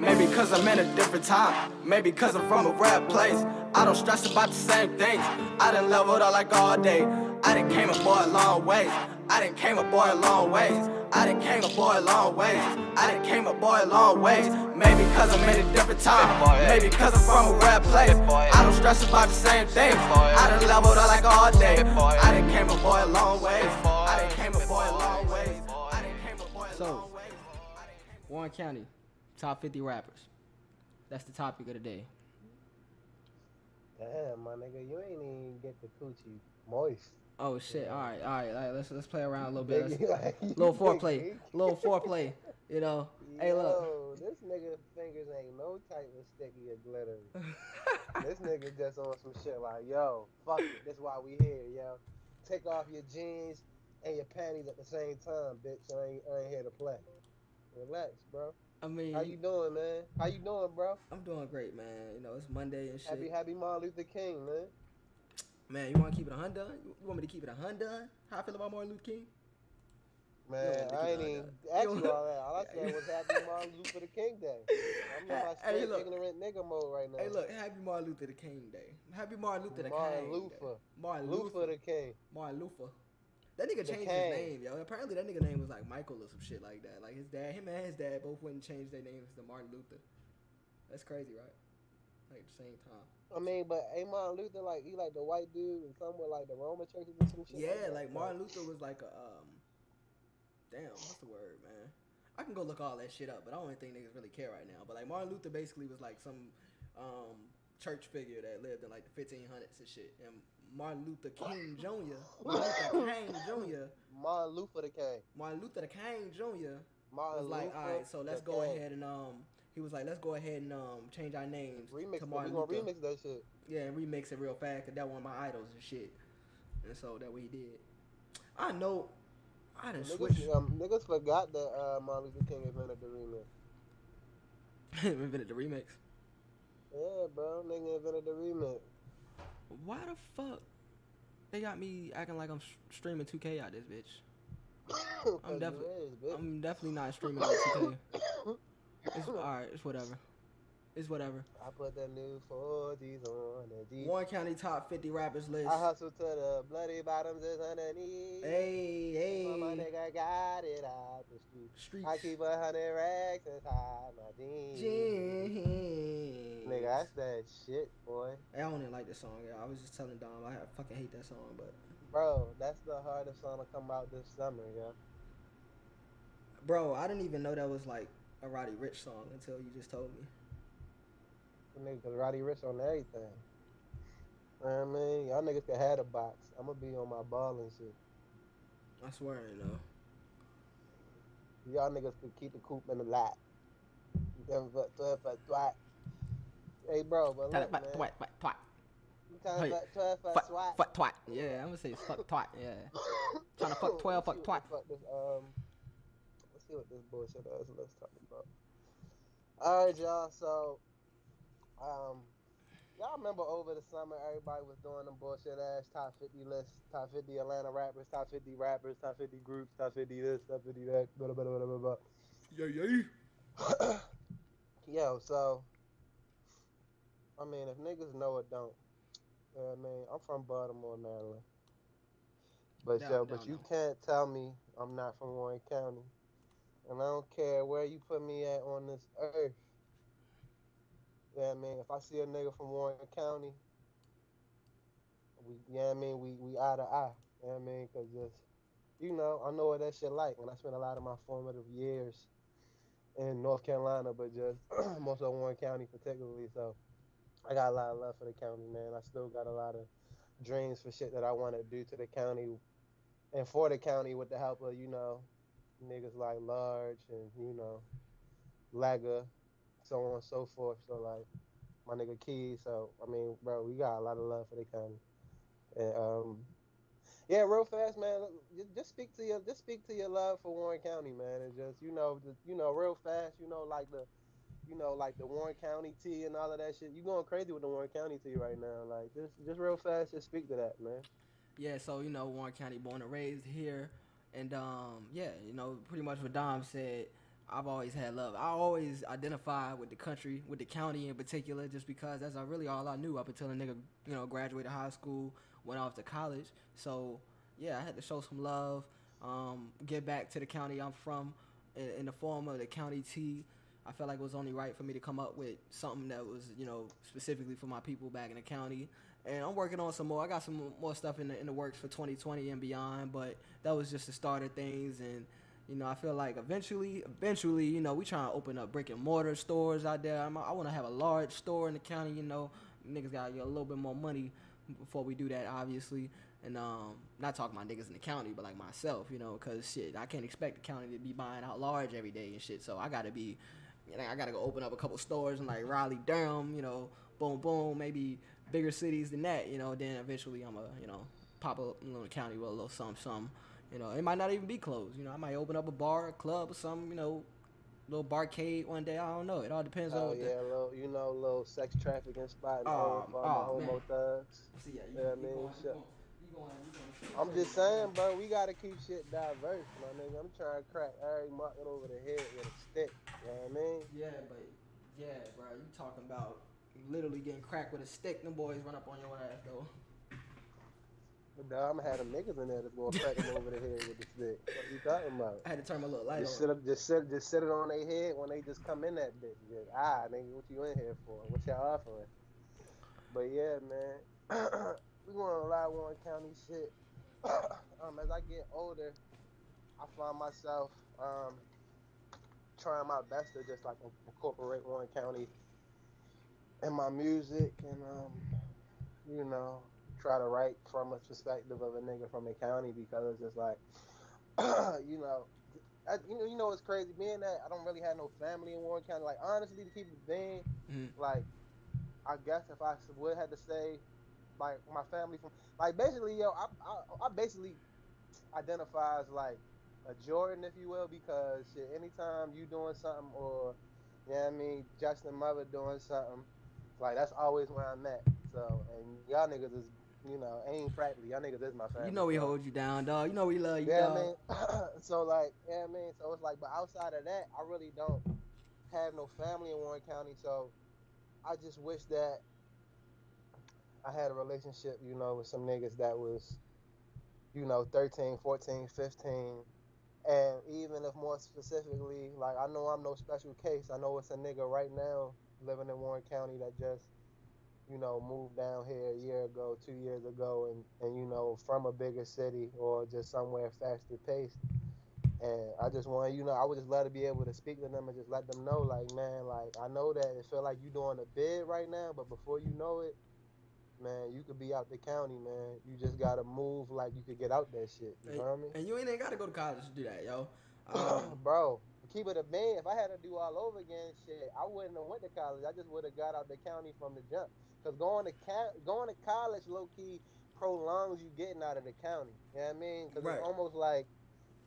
Maybe cause I'm in a different time. Maybe cause I'm from a rap place. I don't stress about the same things. I done leveled up like all day. I done came a boy a long ways. I done came a boy a long ways. I done came a boy a long ways. I done came a boy a long ways. Maybe cause I'm in a different time. Maybe cause I'm from a rap place. I don't stress about the same things. I done leveled up like all day. I done came a boy a long ways. I done came a boy a long ways. I done came a boy a So, long ways. Warren County, top 50 rappers. That's the topic of the day. Damn, my nigga, you ain't even get the coochie moist. Oh shit! All right, all right. all right, let's let's play around a little bit. Let's, Like, little foreplay, little foreplay. You know. Hey, look. This nigga fingers ain't no type of sticky or glittery. this nigga just on some shit like, yo, fuck it, that's why we here, yo. Take off your jeans and your panties at the same time, bitch. I ain't, I ain't here to play. Relax, bro. I mean, How you doing, man? How you doing, bro? I'm doing great, man. You know, it's Monday and shit. Happy, happy Martin Luther King, man. Man, you want to keep it a hundred? You want me to keep it a hundred? How I feel about Martin Luther King? Man, I ain't even ask You all that. All I said was happy Martin Luther the King Day. I'm in my Hey, straight look. ignorant nigga mode right now. Hey, look, happy Martin Luther the King Day. Happy Martin Luther the Martin King. Luther. Day. Martin Luther Luther. the King. Martin Luther. That nigga changed his name, yo. Apparently, that nigga name was like Michael or some shit like that. Like his dad, him and his dad both went and changed their names to Martin Luther. That's crazy, right? Like at the same time. I mean, but ain't Martin Luther like he like the white dude and somewhere like the Roman churches or some shit? Yeah, that? like Martin Luther was like a um. Damn, what's the word, man? I can go look all that shit up, but I don't think niggas really care right now. But like Martin Luther basically was like some um church figure that lived in like the 1500s and shit. And Martin Luther King Jr. Martin Luther King Jr. Martin Luther the King. Martin Luther the King Jr. Martin was like, Luther all right, so let's go King. ahead and um. He was like, let's go ahead and um change our names Remix. to We Martin gonna remix that shit. Yeah, and remix it real fast, cause that one of my idols and shit. And so that he did. I know. I done switched. Niggas, um, niggas forgot that uh, Martin Luther King invented the remix. invented the remix. Yeah, bro, nigga invented the remix. Why the fuck they got me acting like I'm streaming 2K out this bitch? You definitely- I'm definitely not streaming 2K. It's alright. It's whatever. It's whatever. I put the new 4Gs on the G. Warren County top 50 rappers list. I hustle to the bloody bottoms is underneath. Hey, My, my hey. nigga got it out the street. Streets. I keep a hundred racks inside my jeans. Jeans. Nigga, that's that shit, boy. I don't even like this song. Yeah, I was just telling Dom I fucking hate that song, but Bro, that's the hardest song to come out this summer, yo. bro, I didn't even know that was like a Roddy Ricch song until you just told me. Nigga, cause Roddy Ricch on everything. You know what I mean? Y'all niggas can have the box. I'm gonna be on my ball and shit. I swear, you know. Y'all niggas could keep the coop in the lot. Them for- twelve for twat. Hey, bro, but look, man. Twat, twat, twat. You trying Hey, to fuck twelve for Fuck, swat? fuck twat. Yeah, I'm gonna say fuck twat. Yeah. Tryna fuck 12, fuck Let's see what twat. fuck this, um, let's see what this bullshit is. Let's talk about. All right, y'all. So, um, y'all remember over the summer everybody was doing them bullshit ass top 50 lists, top 50 Atlanta rappers, top 50 rappers, top 50 groups, top 50 this, top 50 that, blah blah blah blah blah. blah. Yeah, yeah. Yo, so I mean, if niggas know it, don't. You know what I mean, I'm from Baltimore, Maryland. But Down- yo, but down you can't tell me I'm not from Warren County, and I don't care where you put me at on this earth. Yeah, I mean, if I see a nigga from Warren County, we, yeah, I mean, we we eye to eye. You know what I mean? Cause just, you know, I know what that shit like, and I spent a lot of my formative years in North Carolina, but just most of Warren County particularly. So I got a lot of love for the county, man. I still got a lot of dreams for shit that I want to do to the county and for the county with the help of, you know, niggas like Large and, you know, Lagger, so on and so forth. So like my nigga Key. So I mean, bro, we got a lot of love for the county. And um yeah, real fast, man. Just speak to your, just speak to your love for Warren County, man, and just you know, just, you know, real fast, you know, like the, you know, like the Warren County tea and all of that shit. You going crazy with the Warren County tea right now. Like just just real fast, just speak to that, man. Yeah, so you know, Warren County, born and raised here, and um, yeah, you know, pretty much what Dom said. I've always had love. I always identify with the country, with the county in particular, just because that's really all I knew up until a nigga, you know, graduated high school, went off to college. So yeah, I had to show some love, um, get back to the county I'm from, in, in the form of the county T. I felt like it was only right for me to come up with something that was, you know, specifically for my people back in the county. And I'm working on some more. I got some more stuff in the in the works for 2020 and beyond. But that was just the start of things. And you know, I feel like eventually, eventually, you know, we trying to open up brick and mortar stores out there. I'm, I want to have a large store in the county. You know, niggas got to get a little bit more money before we do that, obviously. And um, not talking about niggas in the county, but like myself, you know, cause shit, I can't expect the county to be buying out large every day and shit. So I gotta be, you know, I gotta go open up a couple stores in like Raleigh, Durham, you know, boom, boom, maybe bigger cities than that, you know. Then eventually I'm a, you know, pop up in the county with a little something, something. You know, it might not even be closed. You know, I might open up a bar, a club, or some, you know, a little barcade one day. I don't know. It all depends Oh on. yeah, little you know, little sex trafficking spot Oh, all oh, the homo thugs. See, yeah, Yeah, I mean. I'm just saying, bro, we gotta keep shit diverse, my nigga. I'm trying to crack Harry Martin over the head with a stick. You know what I mean? Yeah, but yeah, bro, you talking about literally getting cracked with a stick? Them boys run up on your ass though. But dog, I'm gonna have them niggas in there that's gonna crack them over the head with the stick. What you talking about? I had to turn my little light Just on. sit up, just sit, just sit it on their head when they just come in that bitch. Just, ah, nigga, what you in here for? What y'all offering? But yeah, man, we going a lot of Warren County shit. um, as I get older, I find myself um trying my best to just like incorporate Warren County in my music and um, you know, try to write from a perspective of a nigga from the county because it's just like, you know, I, you know, you know, it's crazy being that I don't really have no family in Warren County. Like honestly, to keep it being, Mhm. like, I guess if I would have to say, like my family from, like basically, yo, I, I, I basically identify as like a Jordan, if you will, because shit, anytime you doing something or, you know I mean, Justin Mother doing something, like that's always where I'm at. So, and y'all niggas is, you know, ain't practically, y'all niggas is my family. You know we hold you down, dog. You know we love you, Yeah, dog. I mean, so like, yeah, I mean, so it's like, but outside of that, I really don't have no family in Warren County. So I just wish that I had a relationship, you know, with some niggas that was, you know, 13, 14, 15. And even if more specifically, like, I know I'm no special case. I know it's a nigga right now living in Warren County that just, you know, moved down here a year ago, two years ago, and, and you know, from a bigger city or just somewhere faster paced. And I just want, you know, I would just love to be able to speak to them and just let them know, like, man, like, I know that it feel like you doing a bid right now, but before you know it, man, you could be out the county, man. You just gotta move like you could get out that shit. You Hey, know what I mean? And you ain't even got to go to college to do that, yo. Um, Bro, keep it a man, If I had to do all over again, shit, I wouldn't have went to college. I just would have got out the county from the jump. Cause going to ca- going to college, low key, prolongs you getting out of the county. You know what I mean? Cause Right. it's almost like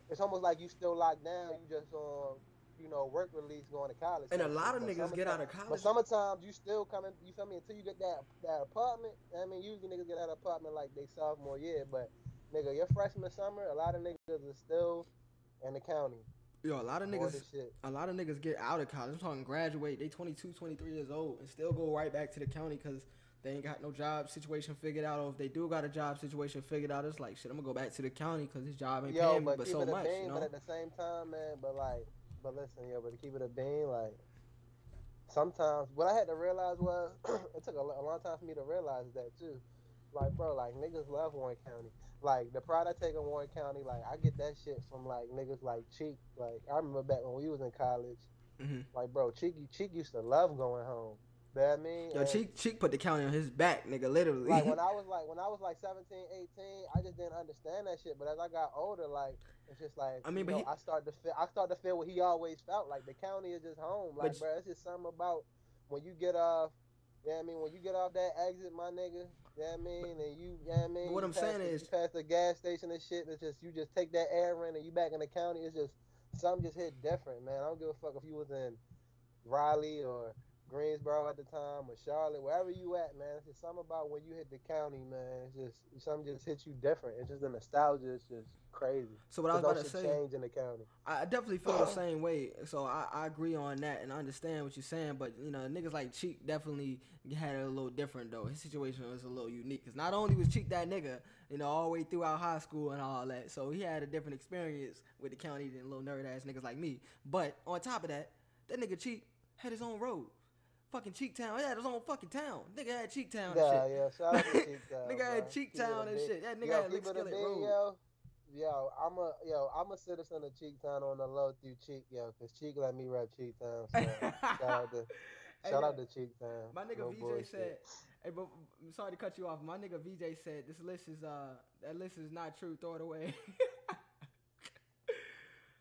it's almost like you still locked down. You just on, you know, work release going to college. and a lot of But niggas get out of college. But sometimes you still coming, you feel me, until you get that that apartment. I mean, usually niggas get that apartment like they sophomore year, but nigga, your freshman summer, a lot of niggas are still in the county. Yo, a lot of niggas, shit. a lot of niggas get out of college. I'm talking graduate. They 22, 23 years old and still go right back to the county because they ain't got no job situation figured out. Or if they do got a job situation figured out, it's like shit. I'm gonna go back to the county because this job ain't Yo, paying me but but so much. bean, You know? but at the same time, man, but like, but listen, yo, but to keep it a bean, like, sometimes what I had to realize was it took a, a long time for me to realize that too. Like, bro, like niggas love Warren County. Like the pride I take in Warren County, like I get that shit from like niggas like Cheek. Like I remember back when we was in college, Mhm. like bro, Cheek, Cheek used to love going home. You know what I mean? Yo, And- Cheek Cheek put the county on his back, nigga. Literally. like when I was like when I was like 17, 18, I just didn't understand that shit. But as I got older, like it's just like I mean, but know, he- I start to feel I start to feel what he always felt like. The county is just home. Like, bro, it's just something about when you get off. Yeah, I mean, when you get off that exit, my nigga. Yeah, I mean, and you, yeah, I mean, But what I'm pass saying is- you pass the gas station and shit. It's just you just take that air in and you back in the county. It's just something just hit different, man. I don't give a fuck if you was in Raleigh or Greensboro at the time or Charlotte, wherever you at, man. It's just something about when you hit the county, man. It's just something just hits you different. It's just the nostalgia. It's just crazy. So what I was about to say, change in the county. I definitely feel the same way. So I, I agree on that and I understand what you're saying. But you know, niggas like Cheek definitely had it a little different though. His situation was a little unique because not only was Cheek that nigga, you know, all the way throughout high school and all that. So he had a different experience with the county than little nerd ass niggas like me. But on top of that, that nigga Cheek had his own road. Fucking Cheek Town. He had his own fucking town. Nigga had Cheek Town and Yeah, shit. yeah. Shout out to Cheek Town. Nigga had. Cheek it Town and shit. That nigga yo, had Lick Skillet Road. Yo, yo, I'm a yo, I'm a citizen of Cheek Town on the low through Cheek, yo, cause Cheek let me rep Cheek Town. So shout out to shout out to Cheek Town. My nigga No VJ bullshit. said, "Hey, but I'm sorry to cut you off. My nigga VJ said this list is uh that list is not true. Throw it away."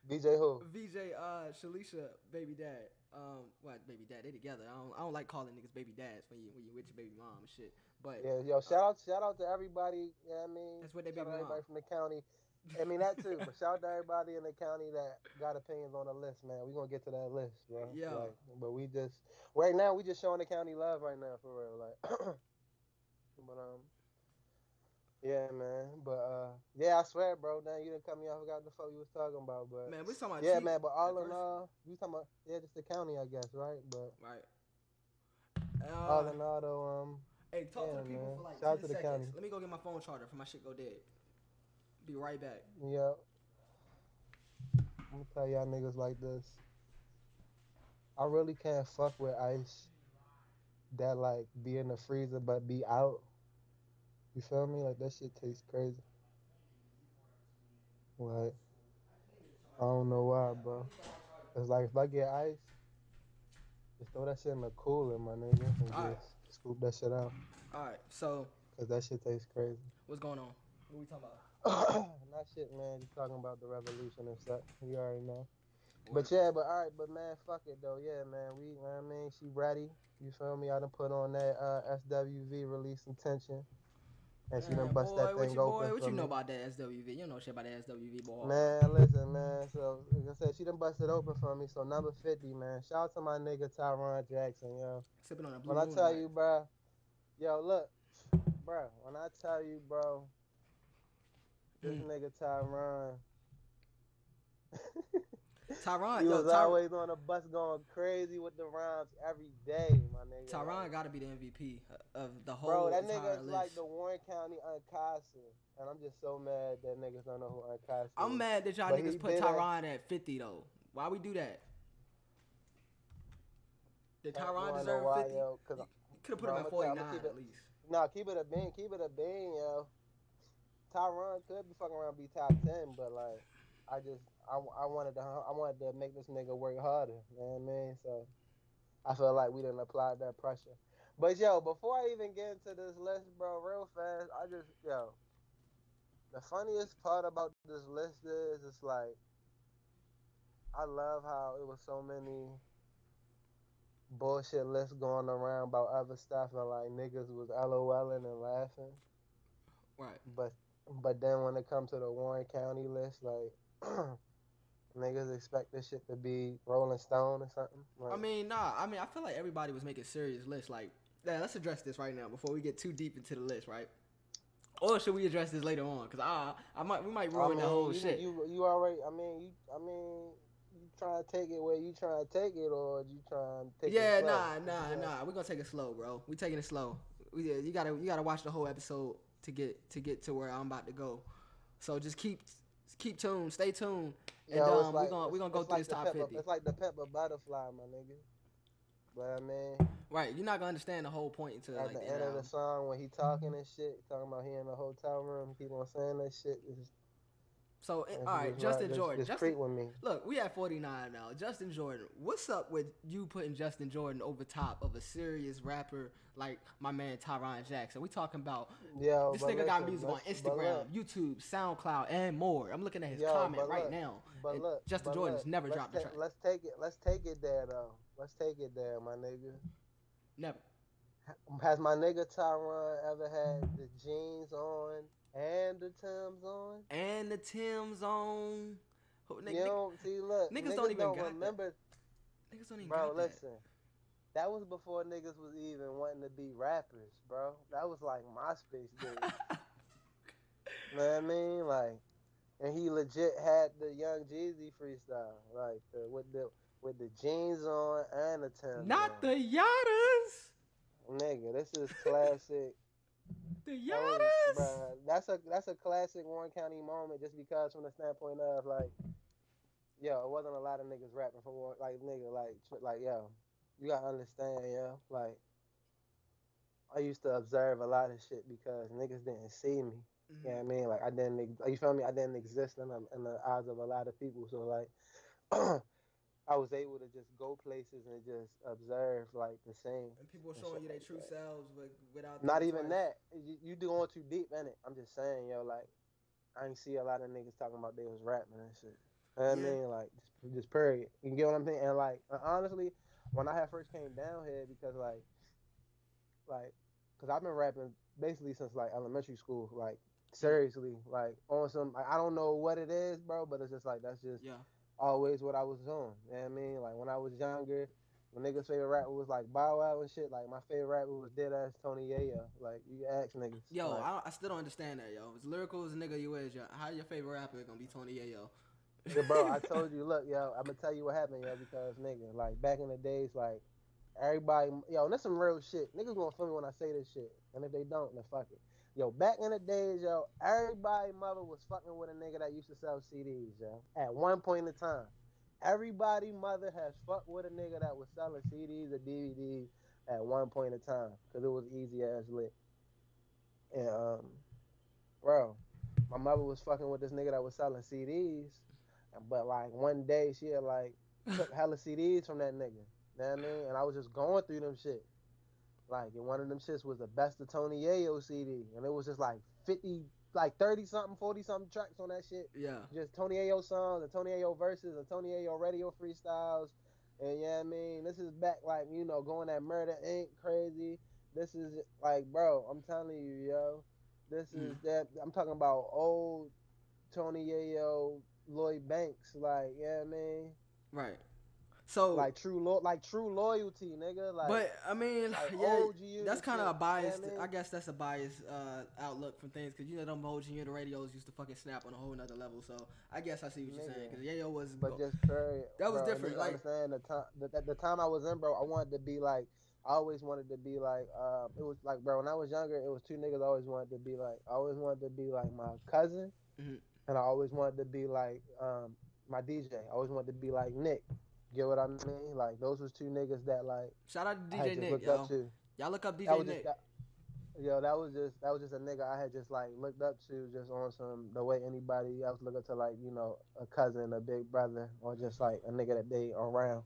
VJ who? VJ uh Shalisha baby dad. Um, what baby dad? They together. I don't I don't like calling niggas baby dads when you when you with your baby mom and shit. But Yeah, yo, shout out shout out to everybody, you know I mean? That's what they shout baby out everybody mom. from the county. I mean that too, but shout out to everybody in the county that got opinions on the list, man. We gonna get to that list, bro. Yeah. Like, but we just right now we just showing the county love right now for real. Like but um yeah, man. But uh yeah, I swear, bro, now you didn't cut me off, I forgot the fuck you was talking about, but man, we talking about yeah, man, but all in all, you talking about yeah, just the county, I guess, right? But Right. all Uh, in all, though, um, hey, talk to the people man. for like Shout 10 to the seconds. county. Let me go get my phone charger for my shit go dead. Be right back. yeah. I'm gonna tell y'all niggas like this. I really can't fuck with ice that like be in the freezer but be out. You feel me? Like that shit tastes crazy. Like I don't know why, bro. It's like if I get ice, just throw that shit in the cooler, my nigga, and just scoop that shit out. All right. So Cause that shit tastes crazy. what's going on? What are we talking about? Not shit, man. Just talking about the revolution and stuff. You already know. But yeah, but all right, but man, fuck it though. Yeah, man, we, you know what I mean, she ready. You feel me? I done put on that uh, SWV release intention, and she done Man, bust boy, that thing you, open boy, what you know me. about that SWV? You don't know shit about that SWV, boy. Man, listen, man. So like I said, she done busted open for me. So number fifty, man. Shout out to my nigga Tyron Jackson, yo. Sipping on a blue When I moon tell tonight. you, bro, yo, look, bro. When I tell you, bro, this Mm. nigga Tyron. Tyron, he yo, was Ty- always on the bus going crazy with the rhymes every day, my nigga. Tyron got to be the MVP of the whole bro, that nigga's list. like the Warren County Uncasa, and I'm just so mad that niggas don't know who Uncasa is. I'm mad that y'all But niggas put Tyron at 50 though. Why we do that? Did Tyron deserve why, 50? yo? 'Cause Could have put Bro, him at I'ma tell- I'ma 49 keep at it- least. No, keep it a bean, keep it a bean, yo. Tyron could be fucking around, be top ten, but like, I just, I, I wanted to, I wanted to make this nigga work harder. You know what I mean? So, I feel like we didn't apply that pressure. But yo, before I even get into this list, bro, real fast, I just, yo, the funniest part about this list is, it's like, I love how it was so many bullshit lists going around about other stuff and like niggas was LOLing and laughing. Right. But but then when it comes to the Warren County list, like niggas expect this shit to be Rolling Stone or something. Like, I mean, nah. I mean, I feel like everybody was making serious lists. Like, yeah, let's address this right now before we get too deep into the list, right? Or should we address this later on? Cause I, I might, we might I ruin mean, the whole you, shit. You you already I mean you I mean you trying to take it where you trying to take it or you trying to take yeah, it slow? nah, nah, Yeah. nah. We're gonna take it slow, bro. We taking it slow. We, yeah, you gotta, you gotta watch the whole episode to get to get to where I'm about to go. So just keep, keep tuned, stay tuned, and Yo, um, like- we're gonna, we're gonna go through like this top pepper- fifty. It's like the pepper butterfly, my nigga. But I mean, Right, you're not gonna understand the whole point until at like the end end of the song when he talking and shit, talking about he in the hotel room, keep on saying that shit. It's, So, it's all right, Justin just, Jordan. Just Justin, creep me. Look, we at 49 now. Justin Jordan. What's up with you putting Justin Jordan over top of a serious rapper like my man Tyron Jackson? We talking about Yo, this nigga got music on Instagram, look, YouTube, SoundCloud, and more. I'm looking at his Yo, comment right look, now. But and look, Justin but Jordan's never let's dropped the ta- track. Let's take it. Let's take it there though. Let's take it there, my nigga. Never. Has my nigga Tyron ever had the jeans on and the Timbs on? And the Tim's on. Who- nigga- you don't see. Look, niggas niggas, don't don't even that. remember. Niggas don't even Bro, got that. listen. That was before niggas was even wanting to be rappers, bro. That was like MySpace days. you know what I mean? Like, and he legit had the Young Jeezy freestyle, like the with the with the jeans on and the Timbs Not on. the Yadas. nigga. This is classic. The Yadas. that's a that's a classic Warren County moment, just because from the standpoint of like, yo, it wasn't a lot of niggas rapping from Warren, like nigga, like like yo, you gotta understand, yo, like. I used to observe a lot of shit because niggas didn't see me. Mhm. You know what I mean? Like I didn't, you feel me? I didn't exist in the, in the eyes of a lot of people. So like, I was able to just go places and just observe like the scene. And people showing shit you their like true that. selves with, without. Not even that. You, you doing too deep in it. I'm just saying, yo, like, I ain't see a lot of niggas talking about they was rapping and shit. You know what Yeah. I mean? Like, just, just period. You get what I'm saying? And like, uh, honestly, when I had first came down here, because like, like, cause I've been rapping basically since like elementary school. Like, seriously, like on some. Like, I don't know what it is, bro, but it's just like that's just Yeah. Always what I was doing. You know what I mean? Like when I was younger, when niggas' favorite rapper was like Bow Wow and shit, like my favorite rapper was dead ass Tony Yayo. Like you ask niggas. Yo, like, I, I still don't understand that, yo. As lyrical as a nigga you is, yo, how your favorite rapper gonna be Tony Yayo? yeah, bro, I told you, look, yo, I'm gonna tell you what happened, yo, because nigga, like back in the days, like everybody, yo, and that's some real shit. Niggas gonna feel me when I say this shit, and if they don't, then fuck it. Yo, back in the days, yo, everybody mother was fucking with a nigga that used to sell CDs, yo. At one point in time, everybody mother has fucked with a nigga that was selling CDs or DVDs at one point in time, cause it was easy as lit. And um, bro, my mother was fucking with this nigga that was selling CDs, but like one day she had like took hella CDs from that nigga. You know what I mean? And I was just going through them shit. Like, and one of them shits was the best of Tony Yayo CD, and it was just like fifty, like thirty something, forty something tracks on that shit. Yeah. Just Tony Yayo songs and Tony Yayo verses and Tony Yayo radio freestyles. And yeah, I mean, this is back like, you know, going at Murder Inc. crazy. This is like, bro, I'm telling you, yo. This is mm. that I'm talking about old Tony Yayo, Lloyd Banks, like, yeah, I mean, Right. So, like true lo- like true loyalty, nigga. Like but I mean, like yeah, that's kind of a biased. I guess that's a biased uh, outlook from things because you know them old the radios used to fucking snap on a whole nother level. So I guess I see what you're saying Nigga. because Yayo was. But just period. That was bro, different, like- understand the time, the, the time I was in, bro. I wanted to be like, I always wanted to be like, uh, it was like, bro. When I was younger, it was two niggas. I always wanted to be like, I always wanted to be like my cousin, Mhm. and I always wanted to be like, um, my DJ. I always wanted to be like Nick. Get what I mean? Like those was two niggas that like Shout out to DJ Nick, yo. up to. Y'all look up DJ Nick. just yo, that was just that was just a nigga I had just like looked up to just on some the way anybody else look up to like, you know, a cousin, a big brother, or just like a nigga that they around.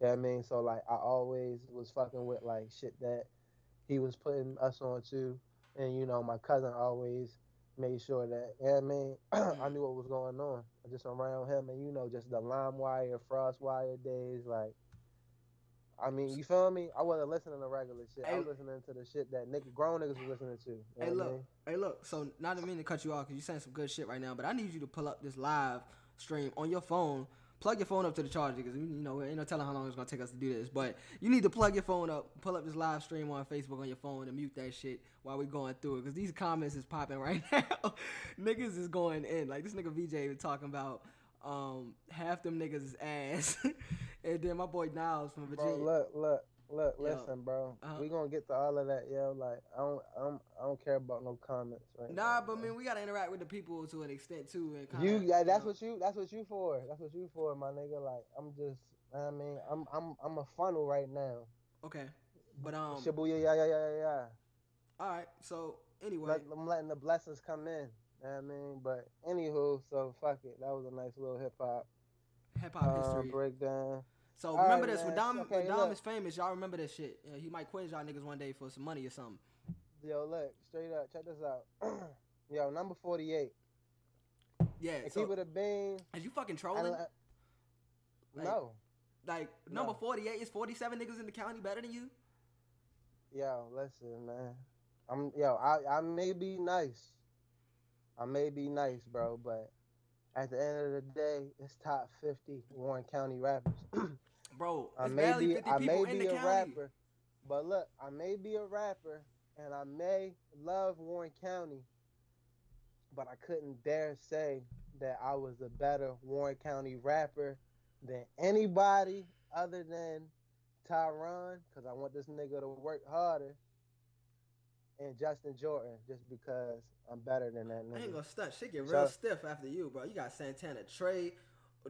You know I mean? So like I always was fucking with like shit that he was putting us on to. And you know, my cousin always made sure that you know I mean I mm. knew what was going on just around him and you know, just the LimeWire, frost wire days, like I mean, you feel me? I wasn't listening to regular shit. I was listening to the shit that nigga, grown niggas was listening to. You know Hey, I look. mean? Hey, look. So, not to mean to cut you off because you're saying some good shit right now, but I need you to pull up this live stream on your phone. Plug your phone up to the charger because you know ain't no telling how long it's gonna take us to do this. But you need to plug your phone up, pull up this live stream on Facebook on your phone, and mute that shit while we going through it. Because these comments is popping right now. niggas is going in. Like this nigga VJ was talking about um, half them niggas is ass, and then my boy Niles from Virginia. Bro, look, look, look, look, Yo. listen, bro. Uh-huh. We gonna get to all of that, yo. Like, I don't, I don't, I don't care about no comments, right? Nah, now, but mean, we gotta interact with the people to an extent too. And You, yeah, that's know. what you, that's what you for. That's what you for, my nigga. Like, I'm just, I mean, I'm, I'm, I'm a funnel right now. Okay, but um, Shibuya, yeah, yeah, yeah, yeah, yeah. all right. So anyway, Let, I'm letting the blessings come in. You I mean, but anywho, so fuck it. That was a nice little hip hop hip hop uh, history. breakdown. So All remember right, this when. Dom Okay, when Dom look. is famous, y'all remember this shit. Yeah, he might quiz y'all niggas one day for some money or something. Yo, look, straight up, check this out. Yo, number 48. Yeah. And So keep it a bean. is you fucking I trolling? Like- no. Like number No. forty eight is forty seven niggas in the county better than you? Yo, listen, man. I'm yo, I, I may be nice. I may be nice, bro, but at the end of the day, it's top 50 Warren County rappers. Bro, I may be 50 I may be a county. rapper, but look, I may be a rapper and I may love Warren County, but I couldn't dare say that I was a better Warren County rapper than anybody other than Tyron, because I want this nigga to work harder. And Justin Jordan, just because I'm better than that I ain't gonna stunt. Shit get So- real stiff after you, bro. You got Santana Trey.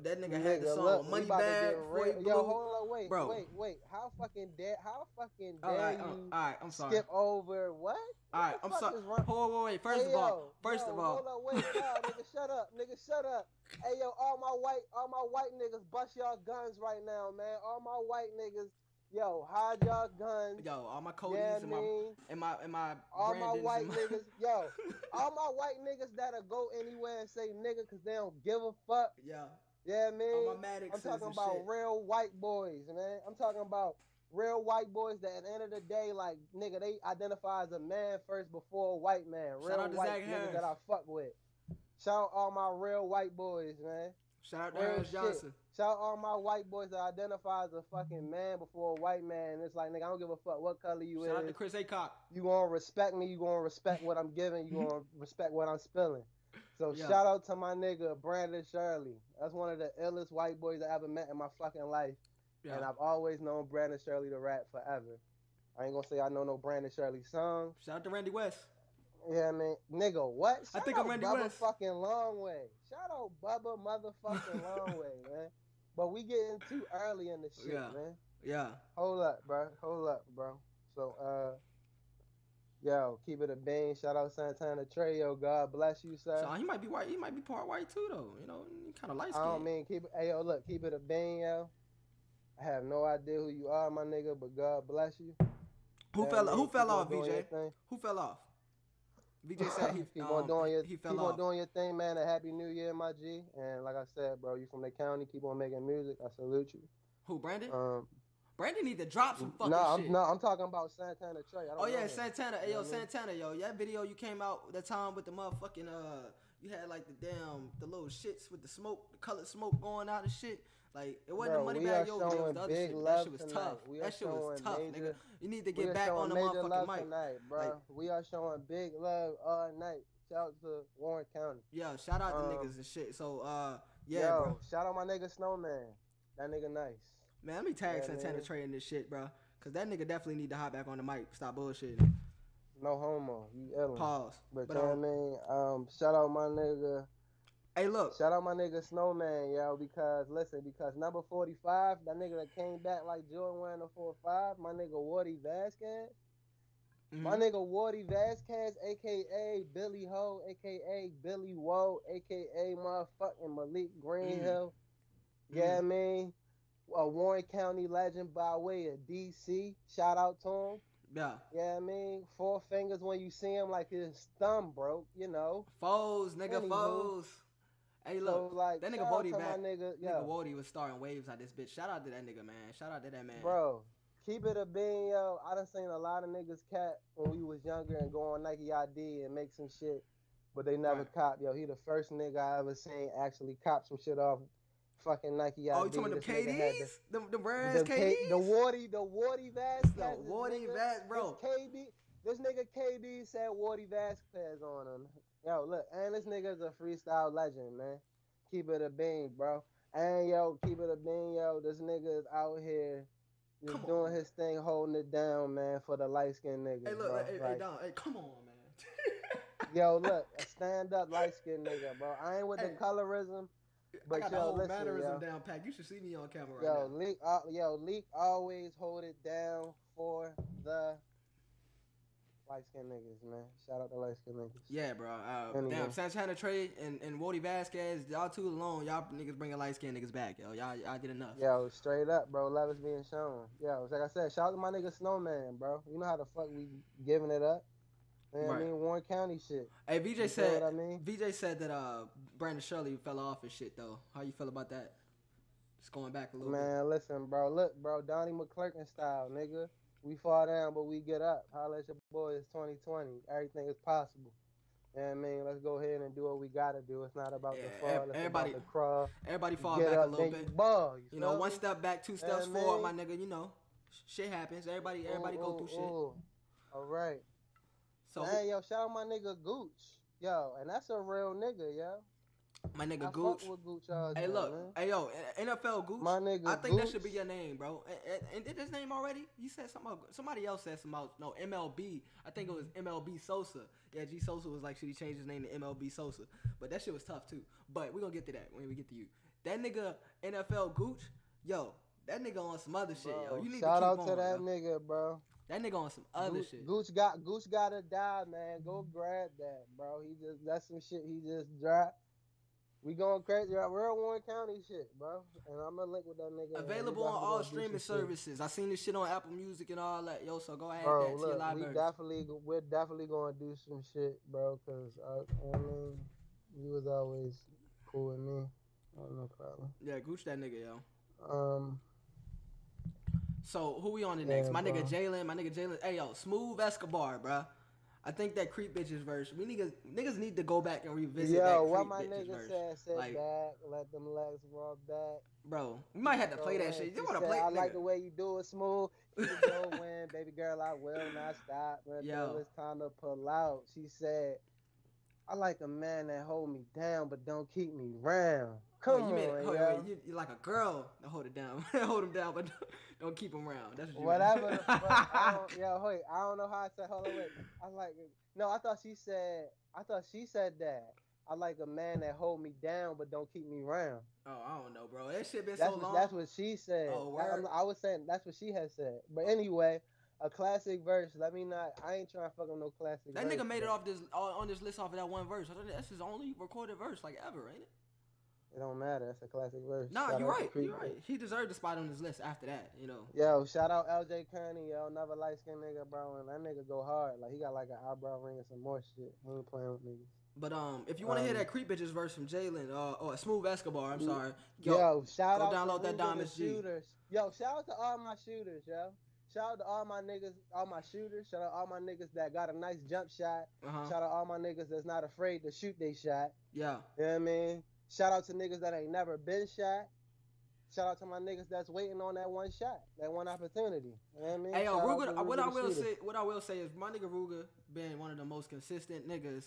That nigga had the song look, Money Bag before he blew. Yo, hold on, wait, Bro. wait, wait. How fucking dare? How fucking dare all right, all you right, I'm sorry. skip over what? All right, What I'm sorry. Hold on, wait, wait. First Hey, of all, yo, first yo, of all, hold on, wait, yo, nigga, shut up, nigga, shut up. Hey, yo, all my white, all my white niggas, bust y'all guns right now, man. All my white niggas, yo, hide y'all guns. yo, all my Cody's yeah, and my and my and my all my white my- niggas, yo, all my white niggas that'll go anywhere and say nigga because they don't give a fuck. yeah, Yeah, man. all my Maddoxes I'm talking about shit. real white boys, man. I'm talking about real white boys that at the end of the day, like nigga, they identify as a man first before a white man. Real Shout out to white Harris. that I fuck with. Shout out all my real white boys, man. Shout out to Real shit. Johnson. Shout out all my white boys that identify as a fucking man before a white man. It's like nigga, I don't give a fuck what color you Shout out to is. Chris Acock. You gonna respect me. You gonna respect what I'm giving. You gonna respect what I'm spilling. So Yeah. shout out to my nigga Brandon Shirley. That's one of the illest white boys I ever met in my fucking life. Yeah. And I've always known Brandon Shirley to rap forever. I ain't gonna say I know no Brandon Shirley song. Shout out to Randy West. Yeah, I mean, nigga, what? I think out I'm Randy Bubba West. fucking long way. Shout out Bubba motherfucking long way, man. But we getting too early in the shit, Yeah. man. Yeah. Hold up, bro. Hold up, bro. So, uh, yo, keep it a bean. Shout out Santana Trey, yo. God bless you, sir. So he might be white. He might be part white too, though. You know, he kind of light skin. I don't mean keep it. Hey, yo, look, keep it a bean, yo. I have no idea who you are, my nigga, but God bless you. Who Yeah, fell? Who fell off, VJ? Who fell off? VJ said he keep um, on doing your he fell keep off. on doing your thing, man. A happy new year, my G. And like I said, bro, you from the county. Keep on making music. I salute you. Who? Brandon? Um, Brandon need to drop some fucking no, shit. I'm no, I'm talking about Santana Trey. I don't Oh yeah. Santana. Hey, yo, know what I mean? Santana, yo, that video you came out that time with the motherfucking uh, you had like the damn the little shits with the smoke, the colored smoke going out and shit. Like it wasn't Bro, the money bag yo, it was the other big shit. That shit was tonight. tough. We that shit was tough, major- nigga. You need to get back on the motherfucking love mic. tonight, bro. Like- we are showing big love all night. Shout out to Warren County. Yeah, shout out to Um, niggas and shit. So uh, yeah, Yo, bro. shout out my nigga Snowman. That nigga nice. Man, let me tag Yeah, Santana man. Trey in this shit, bro. Cause that nigga definitely need to hop back on the mic. Stop bullshitting. No homo. You illin'. Pause. But, But you know um, what I mean? Um, shout out my nigga. hey, look. Shout out my nigga Snowman, yo, because listen, because number 45, that nigga that came back like Jordan wearing the 4-5, my nigga Wardy Vasquez. My mhm. nigga Wardy Vasquez, aka Billy Ho, aka Billy Woe, aka motherfucking Malik Greenhill. Yeah, I mean, a Warren County legend by way of DC. Shout out to him. Yeah. Yeah, I mean, four fingers when you see him like his thumb broke, you know. Foes, nigga, Anywho. foes. Hey, look. so like, that nigga Wody back. nigga, Nigga yo, Wody was starting waves out this bitch. Shout out to that nigga, man. Shout out to that man. bro. Keep it a bean, yo. I done seen a lot of niggas cat when we was younger and go on Nike ID and make some shit, but they never Right. cop. Yo, he the first nigga I ever seen actually cop some shit off fucking Nike. Oh, you talking about them nigga the- KDs? Them, them rare ass The, K, KDs? the Wardy, the Wardy Vasquez. This Wardy nigga, Vas- bro. This KD, this nigga KD said Wardy Vasquez on him. Yo, look, and this nigga's a freestyle legend, man. Keep it a bean, bro. And yo, keep it a bean, yo. This nigga is out here just Come doing on. his thing, holding it down, man, for the light skinned niggas. Hey, look, bro. hey, hey, Like, Don, hey, come on, man. yo, look, stand up light skinned nigga, bro. I ain't with Hey. the colorism. I But got the yo, whole listen, mannerism yo. down pat. You should see me on camera right Yo, now. leak, uh, yo, leak always hold it down for the light skinned niggas, man. Shout out to the light skinned niggas. Yeah, bro. Uh, Anyway. damn, Santana Trey and, and Wody Vasquez, y'all two alone. Y'all niggas bringing light skinned niggas back, yo. Y'all, y'all did enough. Yo, straight up, bro. Love is being shown. Yo, like I said, shout out to my nigga Snowman, bro. You know how the fuck we giving it up. You know what I mean? Warren County shit. Hey, VJ feel said. what I mean? VJ said that uh Brandon Shirley fell off and shit though. How you feel about that? Just going back a little bit. Man, listen, bro. Look, bro. Donnie McClurkin style, nigga. We fall down, but we get up. Holla at your boy. It's 2020. Everything is possible. Yeah, I mean, let's go ahead and do what we gotta do. It's not about Yeah, the fall. It's everybody- about the crawl. Everybody fall back up, a little then you bit. ball. You, You know, one step back, two steps forward, my nigga. You know, shit happens. Everybody, everybody Ooh, go ooh, through shit. ooh. All right. So hey, yo, shout out my nigga Gooch. Yo, and that's a real nigga, yo. my I nigga fuck Gooch. Gooch Hey, look, man. hey yo, NFL Gooch. My nigga I think that should be your name, bro. And, and, and did his name already? You said something. About, somebody else said something. About, no, MLB. I think it was mm-hmm. MLB Sosa. Yeah, G Sosa was like, should he change his name to MLB Sosa? But that shit was tough too. But we gonna get to that when we get to you. That nigga NFL Gooch, yo, that nigga on some other shit, yo. You need to shout to out keep to that yo. nigga, bro. That nigga on some other Gooch, shit. Gooch got Gooch gotta die, man. Go grab that, bro. He just that's some shit he just dropped. We going crazy. Right? We're Warren County shit, bro. And I'm gonna link with that nigga. Available on all streaming some shit. services. I seen this shit on Apple Music and all that, yo. So go ahead Bro, that to your look, we definitely we're definitely gonna do some shit, bro. Cause I, I mean, you was always cool with me. Oh, no problem. Yeah, Gooch that nigga, yo. Um, So who we on the next? Yeah, my nigga bro. Jalen, my nigga Jalen. Hey yo, Smooth Escobar, bro. I think that Creep Bitches verse. We niggas niggas need to go back and revisit that yo, what my nigga verse. said, sit Like- back, let them legs roll back. Bro, we might have to play that shit. You wanna play? I like the way you do it smooth. You go win, baby girl. I will not stop until it's time to pull out. She said, I like a man that hold me down but don't keep me round. Come on, you made it. Hold, yo. wait, you, you're like a girl to hold it down, hold him down, but don't, don't keep him around. That's what you Whatever. meant. the I don't, yo, wait. I don't know how I said. Hold on, wait. I like. No, I thought she said. I thought she said that. I like a man that hold me down but don't keep me round. oh, I don't know, bro. That shit been That's so what, long. that's what she said. Oh, I, word. I was saying that's what she had said. But anyway, a classic verse. Let me not. I ain't trying to fuck up no classic. that verse, nigga made it off this on on this list off of that one verse. That's his only recorded verse like ever, ain't it? It don't matter. That's a classic verse. Nah, you're right. You're right. He deserved a spot on this list after that. You know. Yo, shout out LJ Kearney, yo, another light skinned nigga, bro. And that nigga go hard. Like he got like an eyebrow ring and some more shit. He ain't playing with niggas. But um, if you want to hear Um, that creep bitches verse from Jalen, uh, or Smooth Escobar, I'm sorry. Yo, Yo, shout go out download to that Diamonds G. shooters. Yo, shout out to all my shooters, yo. Shout out to all my niggas, all my shooters. Shout out to all my niggas that got a nice jump shot. uh huh, Shout out to all my niggas that's not afraid to shoot they shot. yeah. You know what I mean? Shout out to niggas that ain't never been shot. Shout out to my niggas that's waiting on that one shot, that one opportunity. You know what I mean? Hey yo, Shout out Ruger. What I will say, what I will say is my nigga Ruger been one of the most consistent niggas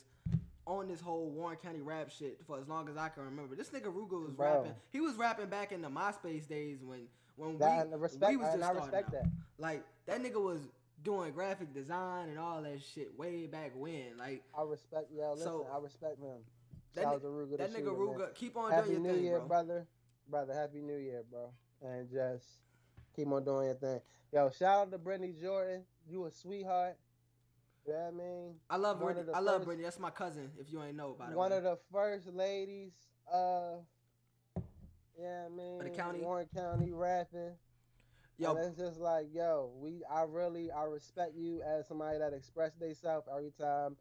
on this whole Warren County rap shit for as long as I can remember. This nigga Ruger was Bro. rapping. He was rapping back in the MySpace days when when That, we, respect, we was just I respect that. Like that nigga was doing graphic design and all that shit way back when. Like I respect, yo, listen, So, I respect him. That Shout ni- out to Ruger that nigga shooter, man. Keep on Happy doing New your thing, New Year, bro. brother. Brother, Happy New Year, bro. And just keep on doing your thing. Yo, shout out to Brittany Jordan. You a sweetheart. You know what I mean? I love One Brittany. I love first- Brittany. That's my cousin. If you ain't know about it. One of the first ladies of, yeah, I mean, the county? Warren County rapping. Yo, and it's just like, yo, we, I really, I respect you as somebody that express themselves every time,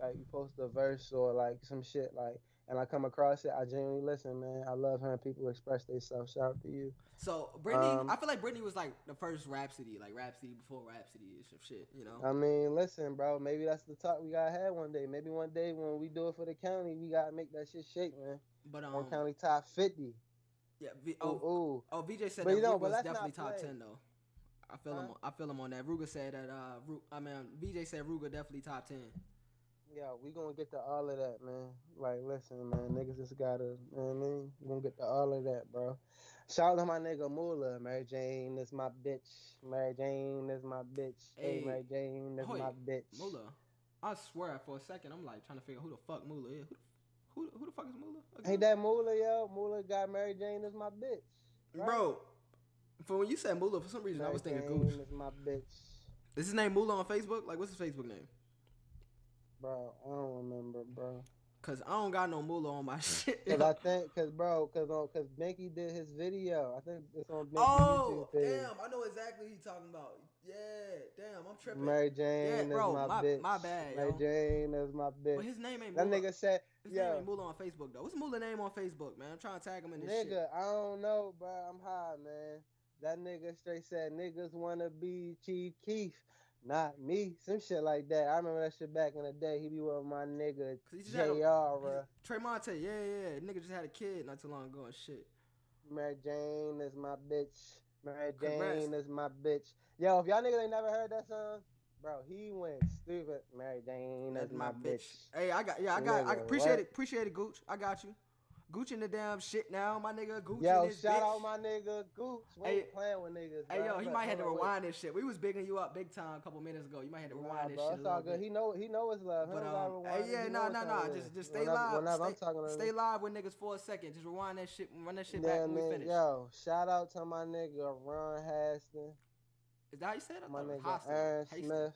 like you post a verse or like some shit, like, and I come across it, I genuinely listen, man. I love hearing people express themselves. Shout out to you. so Brittany, um, I feel like Brittany was like the first Rapsody, like Rapsody before Rapsody and some shit. You know. I mean, listen, bro. Maybe that's the talk we gotta have one day. Maybe one day when we do it for the county, we gotta make that shit shake, man. but um, Warren County top fifty. yeah. V, oh, ooh. oh, VJ said But that you know, was definitely top play. ten though. I feel him. I feel him on that. Ruger said that. Uh, Ru- I mean, VJ said Ruger definitely top ten. Yeah, we gonna get to all of that, man. Like, listen, man, niggas just gotta, you know what I mean? We gonna get to all of that, bro. Shout out to my nigga Moolah. Mary Jane is my bitch. Mary Jane is my bitch. Hey, Hey. Mary Jane is Hoy, my bitch. Mula. I swear for a second I'm like trying to figure out who the fuck Mula is. Who, the- who, who the fuck is Mula? again? Ain't that Moolah, yo? Moolah got Mary Jane is my bitch. right? Bro, for when you said Mula, for some reason I was thinking Jane Gooch. is my bitch. Is his name Mula on Facebook? Like, what's his Facebook name? Bro, I don't remember, bro. Cause I don't got no Mula on my shit. Cause I think, cause bro, cause on, cause Binky did his video. I think it's on Binky oh, YouTube page. damn! I know exactly who he talking about. Yeah, damn, I'm tripping. Mary Jane bro, is my, my- bitch. my bad, Mary yo. Jane is my bitch. but his name ain't that nigga said, his name yo, ain't Mula on Facebook though. What's Mula name on Facebook, man? I'm trying to tag him in this nigga, shit. Nigga, I don't know, bro. I'm high, man. That nigga straight said niggas wanna be Chief Keef. Not me. Some shit like that. I remember that shit back in the day. He be with my nigga 'Cause he just a- JR, bruh. Trey Monte, yeah, yeah. Nigga just had a kid not too long ago and shit. Mary Jane is my bitch. Mary Congrats. Jane is my bitch. Yo, if y'all niggas ain't never heard that song, bro, he went stupid. Mary Jane is my, bitch. Hey, I got, yeah, I got, I appreciate what? it, appreciate it, Gooch. I got you. Gooch in the damn shit now, my nigga. Gooch Yo, in this shout bitch. out my nigga Gooch. We Hey, ain't playing with niggas. Hey, bro. yo, he might have to on, wait. rewind this shit. We was bigging you up big time a couple minutes ago. You might have to Nah, rewind this bro, shit it's all good. bit. He know he know it's love. But um, hey, yeah, nah, nah, nah. good. Just, just stay Whenever- live. Whenever I'm talking stay live with niggas for a second. Just rewind that shit. Run that shit Yeah, back when we man, finish. yo, shout out to my nigga Ron Haston, Is that how you said it? My thought it was nigga Aaron Smith,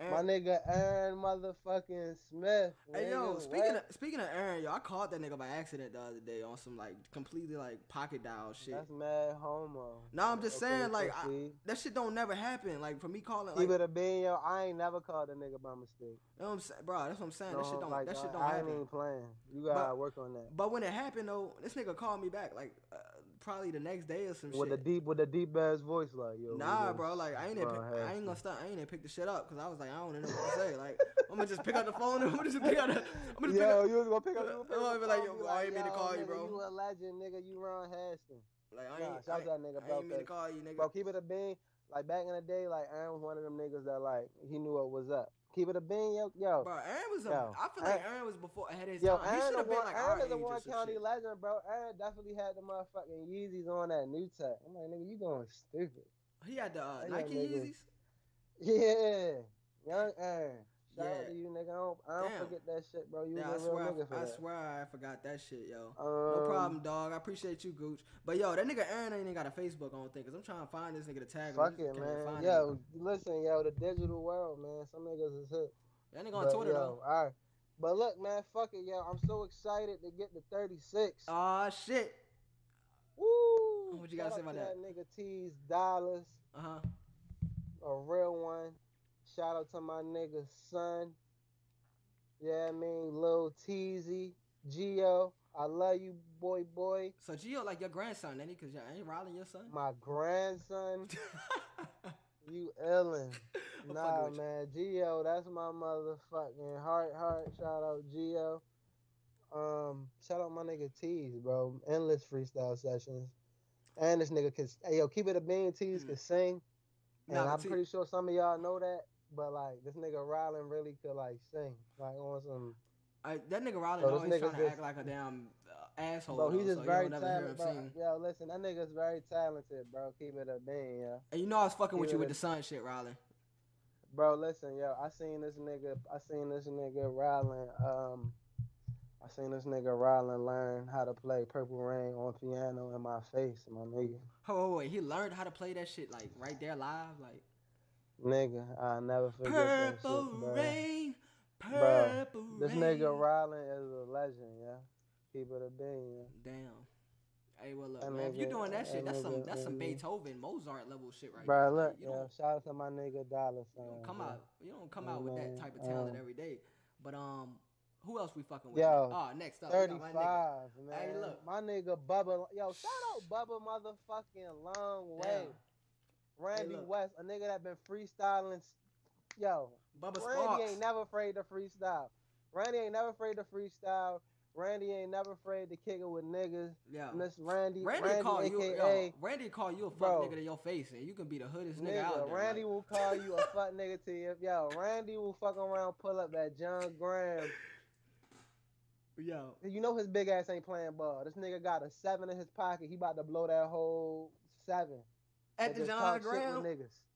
Aaron- my nigga Aaron motherfucking Smith. Hey yo, speaking what? of speaking of Aaron, yo, I called that nigga by accident the other day on some like completely like pocket dial shit. That's mad homo. No, I'm just Okay, saying like I, that shit don't never happen. Like for me calling, like, it a bean, yo. I ain't never called a nigga by mistake. You know what I'm saying, bro. That's what I'm saying. No, that shit don't like, that shit don't I ain't even playing. You gotta But- work on that. But when it happened though, this nigga called me back like uh, probably the next day or some shit. With the deep, with the deep bass voice, like yo. Nah, bro. Like I ain't pick, I ain't gonna stop. I ain't pick the shit up because I was like I don't know what to say. Like I'm gonna just pick up the phone. and I'm gonna just pick up. The, I'm gonna just Yo, pick up. you was gonna pick up. I'm gonna be like, yo, the I ain't mean to call you, bro. You a legend, nigga. You Ron Haston. Like I Nah, ain't. shout out I, that nigga, I ain't mean to call you, nigga. Bro, keep it a bean. Like back in the day, like Aaron was one of them niggas that like he knew what was up. Keep it a bean, yo, yo. Bro, Aaron was a. Yo, I feel like Aaron- Aaron was before ahead of his Yo, time. He Aaron should the have been like Aaron is a one county shit. legend, bro. Aaron definitely had the motherfucking Yeezys on that new tech. I'm like, nigga, you going stupid. He had the uh, Nike Yeezys. Yeah, young Aaron. Shout out Yeah. to you, nigga. I don't, I don't forget that shit, bro. You Yeah, I was a real nigga for I, I that. swear I forgot that shit, yo. Um, No problem, dog. I appreciate you, Gooch. But yo, that nigga Aaron ain't even got a Facebook on thing, cause I'm trying to find this nigga to tag him. I Fuck it, man. Yo, listen, yo, the digital world, man. Some niggas is hip. him. that nigga on But, Twitter yo, though. All right. But look, man, fuck it, yo. I'm so excited to get to 36. Aw shit. Woo! what you gotta Shout say about to that? nigga T's Dollars, Uh huh. a real one. Shout out to my nigga son. Yeah, I mean, Lil Teasy, Geo. I love you, boy, boy. So Geo, like your grandson, ain't he? Cause you ain't Riley your son. My grandson, you Ellen. Nah, man, Geo, that's my motherfucking heart, heart. Shout out Geo. Um, shout out my nigga Tees, bro. Endless freestyle sessions. And this nigga can, hey, yo, keep it a bean. Tees Mm. can sing. And Nah, I'm T- pretty sure some of y'all know that. But like, this nigga Rylan really could like sing, like on some. I, that nigga Bro, this always trying to just- act like a damn uh, asshole. Bro, he's just so very talented. Yo, listen, that nigga's very talented, bro. Keep it a bean, yeah. And you know I was fucking with you with the son shit, Riley. Bro, listen, yo, I seen this nigga, I seen this nigga Rylan, um, I seen this nigga Rylan learn how to play Purple Rain on piano in my face, my nigga. Oh wait, he learned how to play that shit like right there live, like Nigga, I'll never forget that shit, purple bro. rain, Bro, This nigga Rylan is a legend, yeah. Keep it a bean, yeah. Damn. Hey, well look, That man. If you're doing that shit, that that's some nigga- that's some nigga- Beethoven, Mozart level shit right there. Bro, there. look, you yo, don't, shout out to my nigga Dollar you don't come bro. out, you don't come Yeah, out with that type of talent um, every day. But um, who else we fucking with? Yo, oh, next up, we got my nigga. 35, man. Hey, look. My nigga Bubba. Yo, shout out Bubba motherfucking long way. Damn. Randy look. West, a nigga that been freestyling. Yo, Bubba Randy Sparks. ain't never afraid to freestyle. Randy ain't never afraid to freestyle. Randy ain't never afraid to kick it with niggas. yeah. Miss Randy, Randy, Randy, call you, aka yo, Randy call you a fuck Bro. nigga to your face, and you can be the hoodest nigga, nigga, out there. Randy like, will call you a fuck nigga to you. Yo, Randy will fuck around, pull up that John Graham. yo, You know his big ass ain't playing ball. This nigga got a seven in his pocket. He about to blow that whole seven. At the John talk shit with Graham. niggas.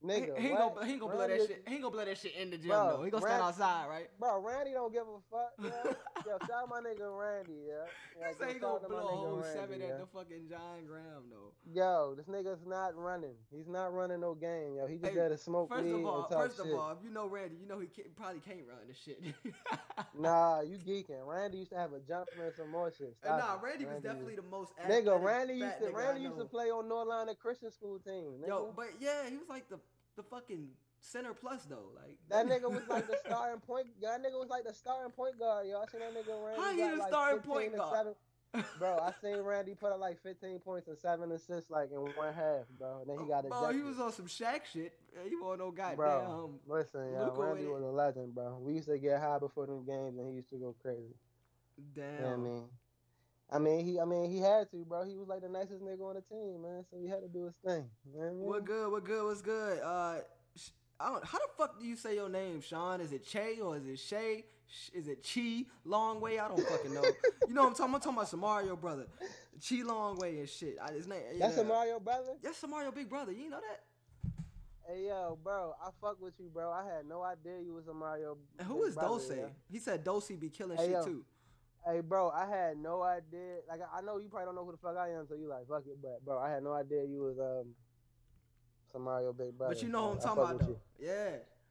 He, Nigga, he ain't gonna, he ain't gonna blow that shit. He ain't gonna blow that shit in the gym Bro, though. He gonna stand outside, right? Bro, Randy don't give a fuck. Yo, yo shout out my nigga Randy, yeah. He Like, say he gonna out to my blow a whole Randy, seven yeah. at the fucking John Graham though. Yo, this nigga's not running. He's not running no game, yo. He just Hey, there to smoke First weed of all, and talk first shit. of all, if you know Randy, you know he can't, probably can't run the shit. Nah, you geeking. Randy used to have a jumper and some more shit. Uh, Stop nah, it. Randy was definitely the most Nigga, Randy used to Randy used to play on North Line Christian school team. Nigga. Yo, but yeah, he was like the the fucking center plus though. Like That nigga was like the starting point. That nigga was like the starting point guard, yo. I seen that nigga Randy. How he the like starting 15 point guard? seven- bro, I seen Randy put up like 15 points and seven assists like in one half, bro. And then he oh, got ejected. Bro, he was on some Shaq shit. He was no goddamn. Bro, listen, Luka Randy was a legend, bro. We used to get high before them games, and he used to go crazy. Damn. You know what I mean, I mean, he, I mean, he had to, bro. He was like the nicest nigga on the team, man. So he had to do his thing. You know what I mean? What good? What good? What's good? Uh, I don't. How the fuck do you say your name, Sean? Is it Che or is it Shay? Is it Chi Long Way? I don't fucking know. you know what I'm talking? I'm talking about Samario brother, Chi Long Way and shit. I, his name. That's a brother. That's Samario big brother. You know that? Hey yo, bro, I fuck with you, bro. I had no idea you was Samario. Mario. And who is brother, Dose? yeah. He said Dose be killing Hey, shit yo. too. Hey, bro, I had no idea. Like, I know you probably don't know who the fuck I am, so you like fuck it. But bro, I had no idea you was um Samario big brother. But you know what I'm talking about though. Yeah.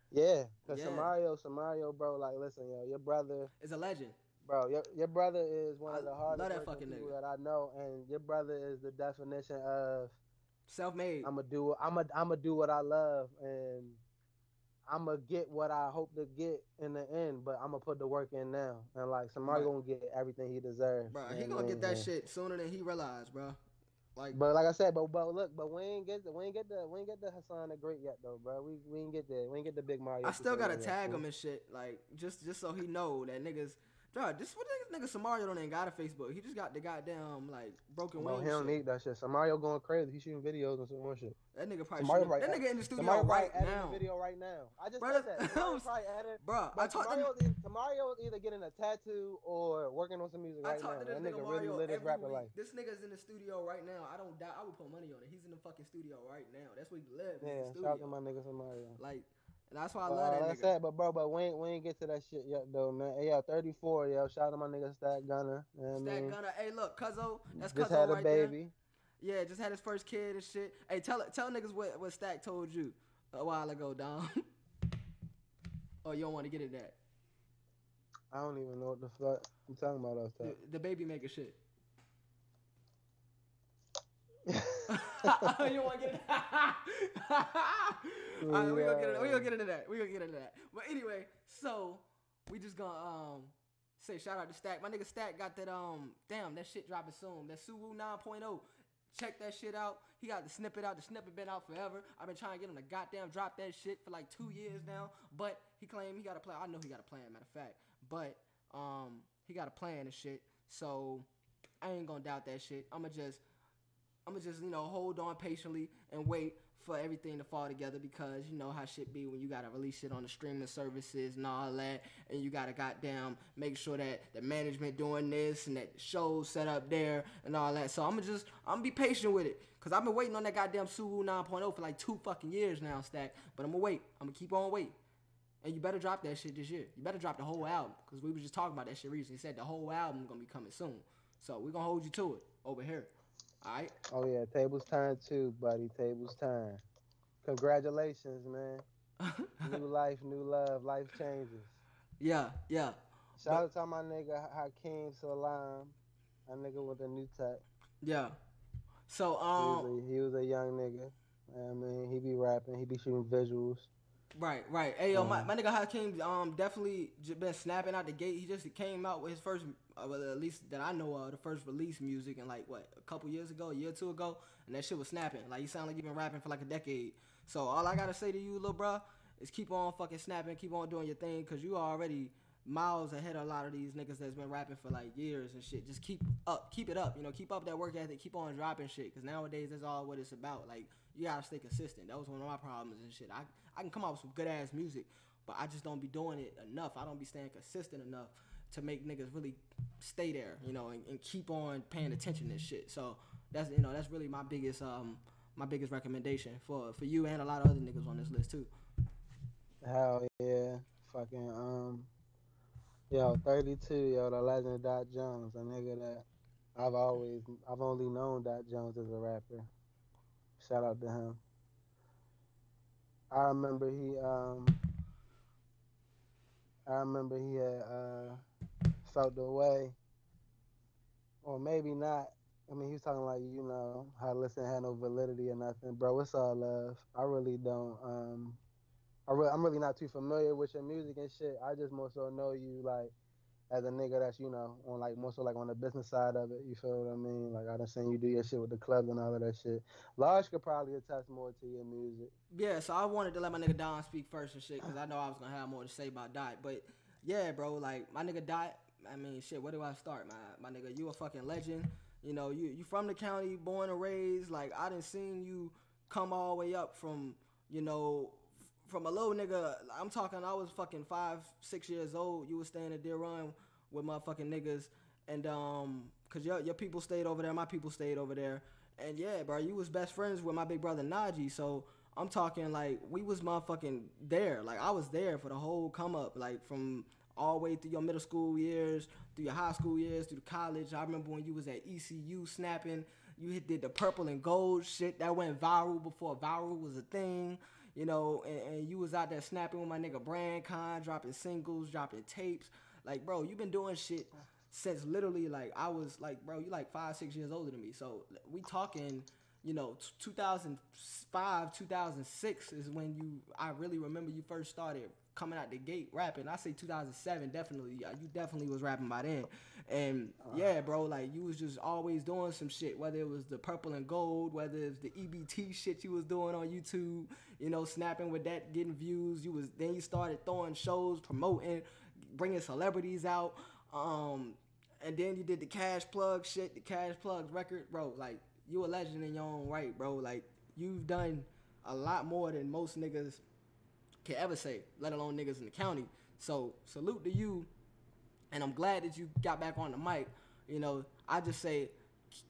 Yeah, cause Yeah. Samario, Samario, bro. Like, listen, yo, your brother, is a legend. bro, your your brother is one I of the hardest that fucking people nigga. that I know, and your brother is the definition of Self-made. I'm gonna do I'm gonna I'm gonna do what I love and I'm gonna get what I hope to get in the end, but I'm gonna put the work in now. And like somebody Right. gonna get everything he deserves. Bro, he gonna get that shit sooner than he realized, bro. Like, But like I said, but but look, but we ain't get the we ain't get the we ain't get the Hassan the Great yet though, bro. We we ain't get the we ain't get the big Mario. I still gotta tag fool. him and shit, like just just so he know that niggas. Bro, this what nigga, nigga Samario don't even got a Facebook. He just got the goddamn like broken Bro, wing. he don't shit. need that shit. Samario going crazy. He shooting videos and some more shit. That nigga probably Samario shooting- right- that nigga in the studio Mario right now. video right now. I just Bro, said that. Probably edit. Bro, I talked to either, Samario's either getting a tattoo or working on some music I right now. to this That nigga, nigga really lit his life. This nigga's in the studio right now. I don't doubt. I would put money on it. He's in the fucking studio right now. That's where he lives. Yeah, shout out to my nigga Mario. Like, and that's why I love uh, that like nigga. I said, but bro, but we ain't, we ain't get to that shit yet though, man. Hey, yo, 34, yo. Shout out to my nigga Stack Gunner. You know what I Stack mean? Gunner. Hey, look, Cuzzo. That's Just had a right there. Yeah, just had his first kid and shit. Hey, tell tell niggas what, what Stack told you a while ago, Dom. oh, you don't want to get in that. I don't even know what the fuck I'm talking about. The, the baby maker shit. that. you want to get in that. We gonna get into, we gonna get into that. We gonna get into that. But anyway, so we just gonna um say shout out to Stack. My nigga Stack got that um damn that shit dropping soon. That Suwu 9.0. Check that shit out. He got the snippet out. The snippet been out forever. I've been trying to get him to goddamn drop that shit for like two years now. But he claimed he got a plan. I know he got a plan, matter of fact. But um he got a plan and shit. So I ain't gonna doubt that shit. I'ma just I'ma just, you know, hold on patiently and wait for everything to fall together because you know how shit be when you gotta release shit on the streaming services and all that, and you gotta goddamn make sure that the management doing this and that shows set up there and all that. So I'ma just I'm gonna be patient with it because I've been waiting on that goddamn Suwu 9.0 for like two fucking years now, Stack. But I'm gonna wait. I'm gonna keep on waiting. And you better drop that shit this year. You better drop the whole album because we was just talking about that shit recently. He said the whole album gonna be coming soon. So we're gonna hold you to it over here. Right. oh yeah, tables turn too, buddy. Tables turn. Congratulations, man. New life, new love. Life changes. yeah, yeah, Shout out to my nigga Hakeem Salam. That nigga with the new tech. yeah. So He, um, was a, he was a young nigga. I mean, he be rapping, he be shooting visuals. right, right. Hey yo, my, Um, my nigga Hakeem um definitely been snapping out the gate. He just came out with his first, Uh, well, at least that I know of, the first release music in like what a couple years ago, a year or two ago, and that shit was snapping. Like you sound like you've been rapping for like a decade. So all I gotta say to you, little bruh, is keep on fucking snapping, keep on doing your thing, cause you already miles ahead of a lot of these niggas that's been rapping for like years and shit. Just keep up, keep it up. You know, keep up that work ethic, keep on dropping shit. Cause nowadays that's all what it's about. Like you gotta stay consistent. That was one of my problems and shit. I I can come out with some good ass music, but I just don't be doing it enough. I don't be staying consistent enough to make niggas really stay there. You know, and, and keep on paying attention and shit. So that's you know that's really my biggest um my biggest recommendation for for you and a lot of other niggas on this list too. Hell yeah. Fucking, um, yo, 32, yo, the legend of Dot Jones, a nigga that I've always, I've only known Dot Jones as a rapper. Shout out to him. I remember he, um, I remember he had, uh, felt the way, or maybe not. I mean, he was talking like, you know, how listen had no validity or nothing. Bro, it's all love. I really don't, um, I re- I'm really not too familiar with your music and shit. I just more so know you like as a nigga that's you know on like more so like on the business side of it. You feel what I mean? Like I done seen you do your shit with the clubs and all of that shit. Large could probably attest more to your music. Yeah, so I wanted to let my nigga Don speak first and shit, cause I know I was gonna have more to say about Dot. But yeah, bro, like my nigga Dot. I mean, shit. Where do I start, man? My nigga, you a fucking legend. You know, you you from the county, born and raised. Like I didn't seen you come all the way up from you know from a little nigga. I'm talking. I was fucking five, six years old. You was staying at Deer Run with motherfucking niggas, and um, cause your your people stayed over there, my people stayed over there, and yeah, bro, you was best friends with my big brother Najee. So I'm talking like we was motherfucking there. Like I was there for the whole come up, like from all the way through your middle school years, through your high school years, through college. I remember when you was at ECU snapping. You did the purple and gold shit that went viral before viral was a thing, you know, and, and you was out there snapping with my nigga Brand Con, dropping singles, dropping tapes. Like, bro, you been doing shit since literally like I was like, bro, you like five, six years older than me. So we talking, you know, t- 2005, 2006 is when you. I really remember you first started coming out the gate rapping. I say 2007, definitely. You definitely was rapping by then. And yeah, bro, like you was just always doing some shit. Whether it was the purple and gold, whether it's the EBT shit you was doing on YouTube, you know, snapping with that, getting views. You was then you started throwing shows, promoting, bringing celebrities out. Um, and then you did the Cash Plug shit, the Cash Plugs record, bro. Like you a legend in your own right, bro. Like you've done a lot more than most niggas can ever say, let alone niggas in the county. So salute to you, and I'm glad that you got back on the mic. You know, I just say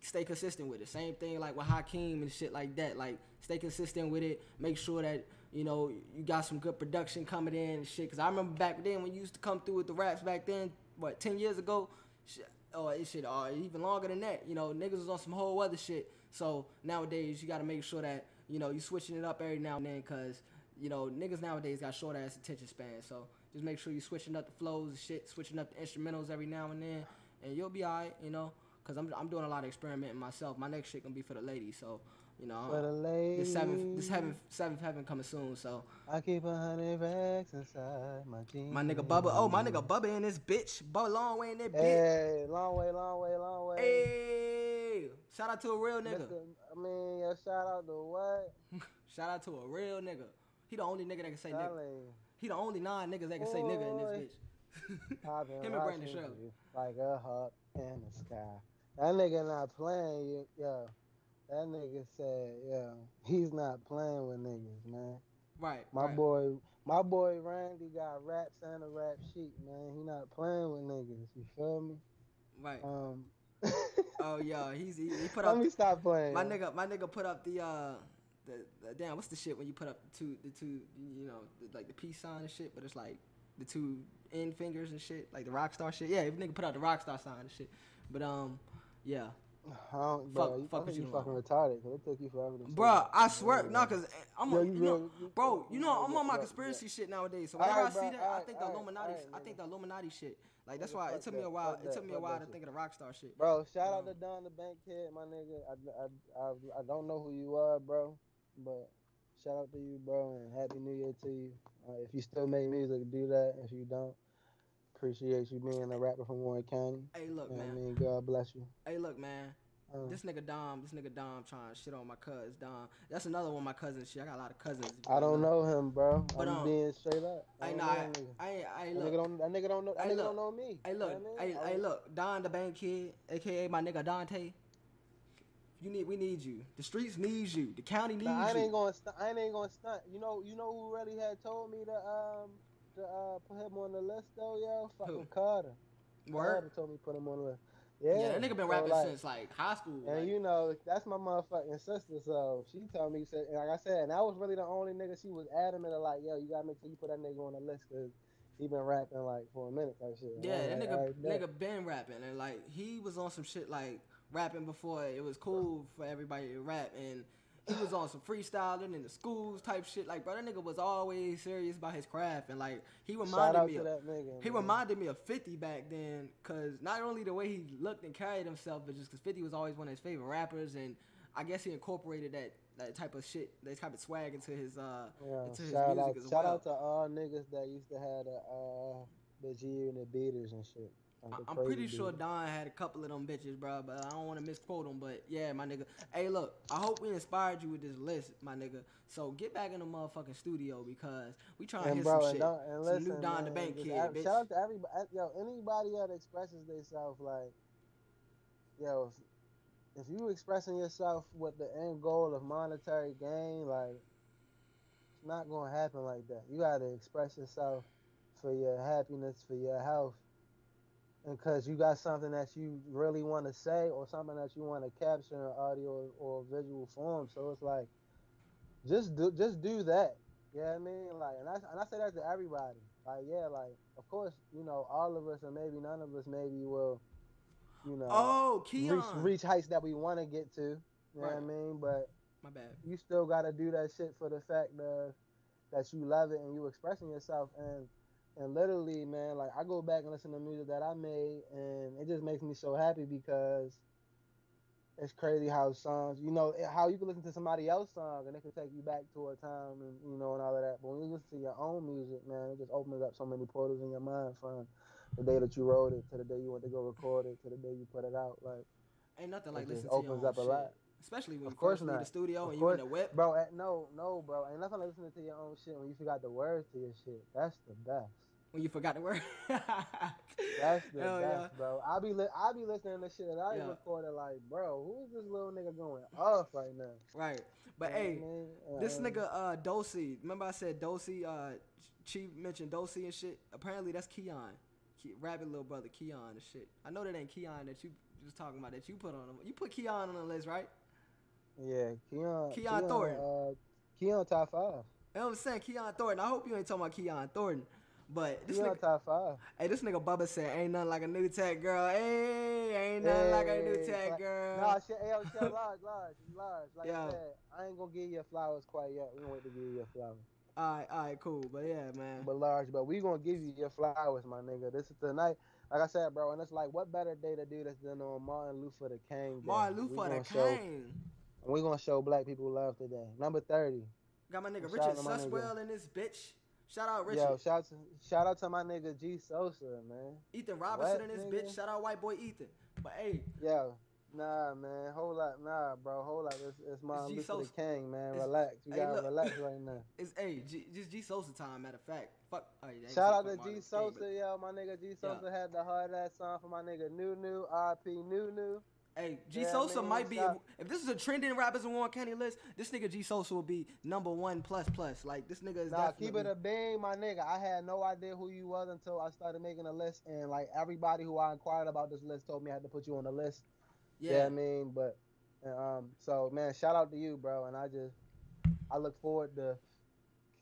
stay consistent with it. Same thing like with Hakeem and shit like that. Like stay consistent with it. Make sure that you know you got some good production coming in and shit. Cause I remember back then when you used to come through with the raps back then, what ten years ago, oh, shit, or it shit, or even longer than that. You know, niggas was on some whole other shit. So nowadays you got to make sure that you know you switching it up every now and then, cause you know niggas nowadays got short ass attention span. So just make sure you switching up the flows and shit, switching up the instrumentals every now and then, and you'll be alright. You know, cause I'm I'm doing a lot of experimenting myself. My next shit gonna be for the ladies. So you know, For the ladies, this seventh this seventh seventh heaven coming soon. So I keep a hundred racks inside my jeans. my nigga Bubba, oh my nigga Bubba in this bitch, Bubba long way in that bitch. Hey, long way, long way, long way. Hey, shout out to a real nigga. Mr. I mean, shout out to what? Shout out to a real nigga. He the only nigga that can say nigga. He the only non niggas that can say nigga in this bitch. Him and Brandon Shirley. like a hawk in the sky. That nigga not playing, you- yo. That nigga said, yo, he's not playing with niggas, man. Right. My right. boy, my boy Randy got raps and a rap sheet, man. He not playing with niggas. You feel me? Right. Um. Oh yeah, he's he, he put up. Let me stop playing. my nigga. My nigga put up the uh the, the damn what's the shit when you put up the two the two you know the, like the peace sign and shit, but it's like the two end fingers and shit like the rock star shit. Yeah, if nigga put out the rock star sign and shit. But um yeah, I don't, bro, Fuck- you, fuck I think you you fucking retarded because it took you forever to. that. I swear, no, yeah. cause I'm, Yo, a, you you know, real- bro, you know, I'm on my conspiracy shit nowadays. So whenever I bro, see that, I think the alright, Illuminati, I think the Illuminati shit. Like that's why it took me a while. It took me a while to shit. think of the Rockstar shit. Bro, shout out Um, to Don the Bank Kid, my nigga. I, I, I, I don't know who you are, bro, but shout out to you, bro, and happy New Year to you. Uh, if you still make music, do that. If you don't, appreciate you being a rapper from Warren County. Hey, look, You know what I man. mean, God bless you. Hey, look, man. Uh, This nigga Dom, this nigga Dom trying to shit on my cuz Dom. That's another one of my cousins. Shit, I got a lot of cousins. I don't know him, bro. But, I'm um, being straight up. I don't know I, that. I, I, ain't That nigga don't. That nigga don't know. That Hey, nigga look. don't know me. Hey, You know look. I Hey, mean? I look. Don the Bank Kid, aka my nigga Dante. You need, we need you. The streets needs you. The county needs Nah, I you. ain't going. St- I ain't gonna stunt. You know. You know who really had told me to um to uh put him on the list though, yo. Fucking Who? Carter. Word. Carter told me to put him on the list. Yeah. Yeah, that nigga been so, rapping like, since like high school. And like- you know, that's my motherfucking sister. So she told me, said, like I said, and I was really the only nigga she was adamant of, like, yo, you gotta make sure you put that nigga on the list because he been rapping like for a minute type shit. Yeah, that nigga, "Alright, nigga been rapping and like he was on some shit like rapping before it was cool for everybody to rap and he was on some freestyling in the schools type shit. Like, bro, that nigga was always serious about his craft and like he Shout reminded me of nigga. he man. reminded me of 50 back then cuz not only the way he looked and carried himself but just cuz 50 was always one of his favorite rappers and I guess he incorporated that that type of shit, that type of swag into his uh Yeah, into his shout music out, as shout well. out to all niggas that used to have the uh the G and the beaters and shit. Like I- the I'm pretty sure dude. Don had a couple of them bitches, bro, but I don't want to misquote them. But yeah, my nigga. Hey, look, I hope we inspired you with this list, my nigga. So get back in the motherfucking studio because we trying to hit bro, some shit. don't, and Some listen, new Don the Bank kid, bitch. Shout out to everybody. Uh, yo, anybody that expresses themselves like, yo, if, if you expressing yourself with the end goal of monetary gain, like, it's not gonna happen like that. You gotta express yourself for your happiness, for your health, and cause you got something that you really want to say or something that you want to capture in audio or visual form. So it's like, just do, just do that. You know what I mean? Like, and I, and I say that to everybody. Like, yeah, like, of course, you know, all of us, or maybe none of us, maybe will, you know, Oh, reach, Keon. reach heights that we want to get to. You know what I mean? But My bad. you still got to do that shit for the fact of that you love it and you expressing yourself. And and literally, man, like I go back and listen to music that I made, and it just makes me so happy because it's crazy how songs, you know, how you can listen to somebody else's song and it can take you back to a time and you know and all of that. But when you listen to your own music, man, it just opens up so many portals in your mind from the day that you wrote it to the day you went to go record it to the day you put it out. Like, Ain't nothing like listening to your opens own up a lot. Especially when Of you course first leave the studio Of and you in the whip. bro, eh, no, no, bro, ain't nothing like listening to your own shit when you forgot the words to your shit. That's the best. When you forgot the word. That's the Hell best, yeah. bro. I be li- I be listening to shit that I Yeah. recorded like, bro, who is this little nigga going off right now? Right. But You hey, what I mean? this Uh, nigga uh Dosey, remember I said Dosey, uh Chief mentioned Dosey and shit. Apparently that's Keon. Ke- Rabbit little brother Keon and shit. I know that ain't Keon that you was talking about that you put on him. You put Keon on the list, right? yeah, Keon, Keon Thornton. uh, Keon top five. You know what I'm saying? Keon Thornton. I hope you ain't talking about Keon Thornton. But this nigga, top five. hey, this nigga Bubba said, ain't nothing like a new tech girl. Hey, ain't nothing like a new tech but- girl. Nah, shit, hey, yo, shit, large, large, large. Like Yeah. I said, I ain't gonna give you flowers quite yet. We gonna wait to give you your flowers. Alright, alright, cool. But yeah, man. But large, but we gonna give you your flowers, my nigga. This is the night. Like I said, bro, and it's like, what better day to do this than on Martin Luther the King Day? Martin Luther the King. We gonna show black people love today. Number thirty. Got my nigga Richard out to my nigga. Suswell in this bitch. Shout out Richard. Yo, shout to shout out to my nigga G Sosa, man. Ethan Robinson What, in this nigga? bitch. Shout out white boy Ethan. But hey, Yo, nah, man, hold up, nah, bro, hold up. It's, it's Martin G Luther Sosa. King, man. It's- Relax, we hey, gotta look. relax right now. it's hey, G, just G Sosa time. Matter of fact, fuck. Oh, yeah, Shout out to G King, Sosa, yo, my nigga G Sosa had the hard ass song for my nigga New New, RP New but, Hey, G Yeah, Sosa might be. If, if this is a trending rappers in Warren County list, this nigga G Sosa will be number one plus plus. Like this nigga is Nah, keep it a beam, my nigga. I had no idea who you was until I started making a list, and like everybody who I inquired about this list told me I had to put you on the list. Yeah, Yeah, I mean, but um, so man, shout out to you, bro, and I just I look forward to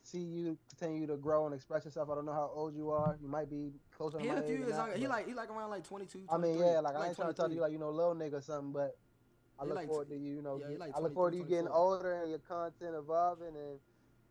see you continue to grow and express yourself. I don't know how old you are. You might be closer to he my a few age years younger. He like he like around like 22. I mean, yeah, like, I ain't trying to talk to 23. you like you know little nigga or something, but I He look like forward to you. You know, yeah, like I look forward to you 23, getting older and your content evolving and.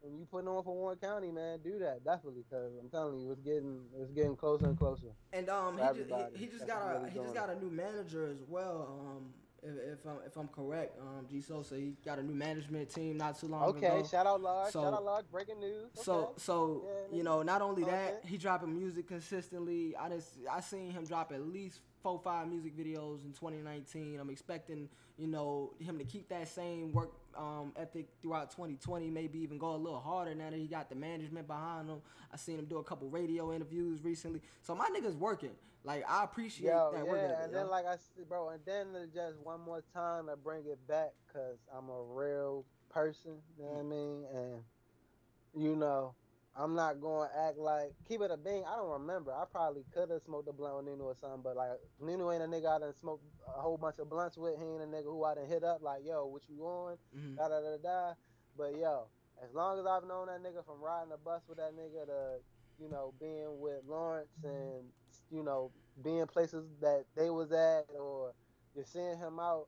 And you putting on for Warren County, man, do that definitely, cause I'm telling you, it's getting it's getting closer and closer. And um, he just, he, he just got a really he just got a new manager as well. Um, if, if I'm if I'm correct, um, G Sosa he got a new management team not too long Okay, ago. shout out Large, So- shout out Large, breaking news. So okay. so Yeah, you know, not only that, Okay. he dropping music consistently. I just I seen him drop at least four five music videos in 2019. I'm expecting you know him to keep that same work um, ethic throughout 2020. Maybe even go a little harder now that he got the management behind him. I seen him do a couple radio interviews recently. So my nigga's working. Like I appreciate Yo, that yeah, work and yo. then like I said, bro, and then just one more time to bring it back, cause I'm a real person. You know what I mean? And you know, I'm not going to act like keep it a bean. I don't remember. I probably could have smoked a blunt with Nunu or something, but like Nunu ain't a nigga I done smoked a whole bunch of blunts with. He ain't a nigga who I done hit up like, yo, what you on? Mhm. da da da da. But yo, as long as I've known that nigga from riding the bus with that nigga to, you know, being with Lawrence and you know, being places that they was at or you're seeing him out,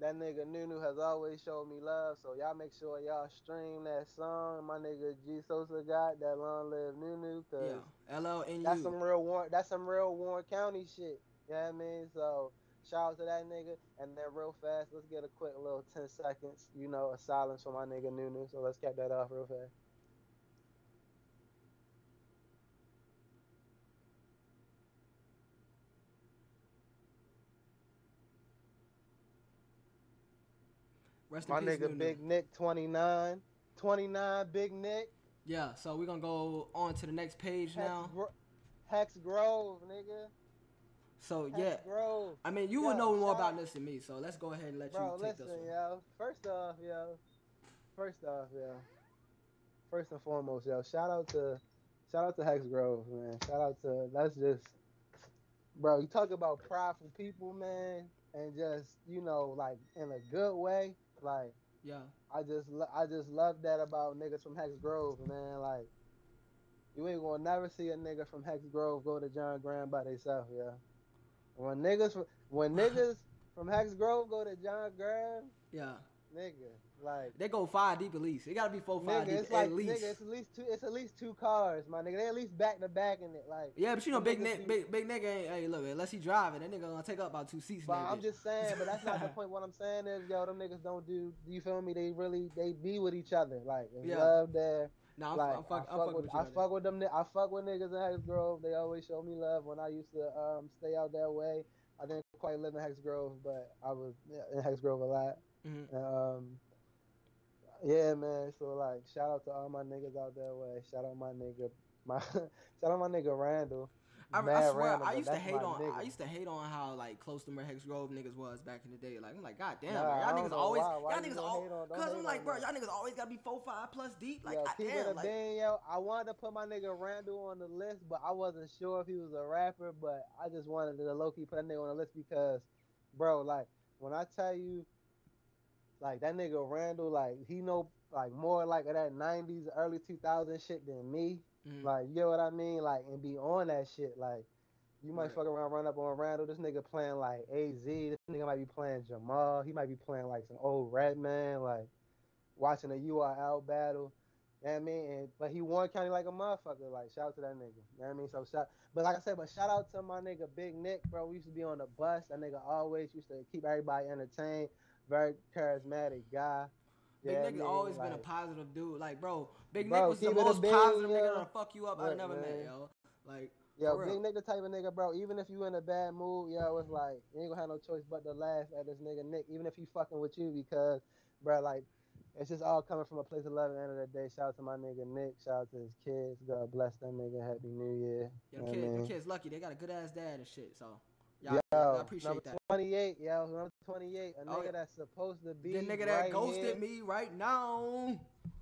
that nigga Nunu has always showed me love. So y'all make sure y'all stream that song my nigga G Sosa got, that Long Live Nunu, cause Yeah, LLNU. that's some real Warren that's some real Warren County shit. You know what I mean? So shout out to that nigga. And then real fast, let's get a quick little 10 seconds, you know, a silence for my nigga Nunu. So let's cap that off real fast. Rest My peace, nigga. Big Nick 29. 29 Big Nick. Yeah, so we're gonna go on to the next page Hex, now. Gro- Hex Grove, nigga. So Hex yeah, Grove. I mean you Yo, will know more about this than me. So let's go ahead and let Bro, you take listen, this one. yo. First off, yo. First off, yo. First and foremost, yo. Shout out to, shout out to Hex Grove, man. Shout out to. That's just, bro. You talk about prideful people, man, and just you know, like in a good way. Like Yeah, I just, lo- I just love that about niggas from Hex Grove, man. Like you ain't gonna never see a nigga from Hex Grove go to John Graham by themselves, yeah. When niggas, when niggas from Hex Grove go to John Graham, yeah. nigga, like. They go five deep at least. It gotta be four five Nigga, deep it's at like least. nigga, it's at least two. It's at least two cars, my nigga. They at least back to back in it, like. yeah, but you know, big be- big big nigga ain't. Hey, look, unless he driving, that nigga gonna take up about two seats. But I'm just saying, but that's not the point. What I'm saying is, yo, them niggas don't do. Do you feel me? They really, they be with each other, like Yeah. love there. Nah, I'm, like I'm, fuck, I I'm fuck fucking with, with you. I fuck with them. I fuck with niggas in Hex Grove. They always show me love when I used to um stay out that way. I didn't quite live in Hex Grove, but I was yeah, in Hex Grove a lot. Mhm. And, um, yeah, man. So like, shout out to all my niggas out that way. Shout out my nigga, my shout out my nigga Randall. I, I swear, Randall, I used to hate on. I used to hate on how like close to Hex Grove niggas was back in the day. Like I'm like, god damn, Nah, bro, y'all niggas always, why. Why y'all niggas gonna all, hate on- don't cause I'm like, bro, y'all niggas always gotta be four five plus deep. Like, yo, I, damn, it a like, yo. I wanted to put my nigga Randall on the list, but I wasn't sure if he was a rapper. But I just wanted to low key put that nigga on the list because, bro, like when I tell you, like that nigga Randall, like he know like more like of that '90s, early 2000 shit than me. mhm. Like, you know what I mean? Like, and be on that shit. Like, you might Right. fuck around, run up on Randall. This nigga playing like AZ. This nigga might be playing Jamal. He might be playing like some old Redman. Like, watching a URL battle. You know what I mean? And, but he Warren county like a motherfucker. Like, shout out to that nigga. You know what I mean? So, shout. But like I said, but shout out to my nigga Big Nick, bro. We used to be on the bus. That nigga always used to keep everybody entertained. Very charismatic guy. Big Yeah, Nick always been a positive dude. Like, bro, Big Bro, Nick was the keep it a most positive nigga to fuck you up I've never met, yo. Like, Yo, big real. nigga type of nigga, bro. Even if you in a bad mood, yo, it's like you ain't gonna have no choice but to laugh at this nigga Nick, even if he fucking with you, because, bro, like, it's just all coming from a place of love. At the end of the day, shout out to my nigga Nick. Shout out to his kids. God bless that nigga. Happy New Year. yo, You the know kid, what I mean? the kid's lucky. They got a good ass dad and shit. So, Yo, I appreciate number that. 28, yo, number 28, a Oh, nigga yeah. that's supposed to be The nigga right that ghosted here. me right now.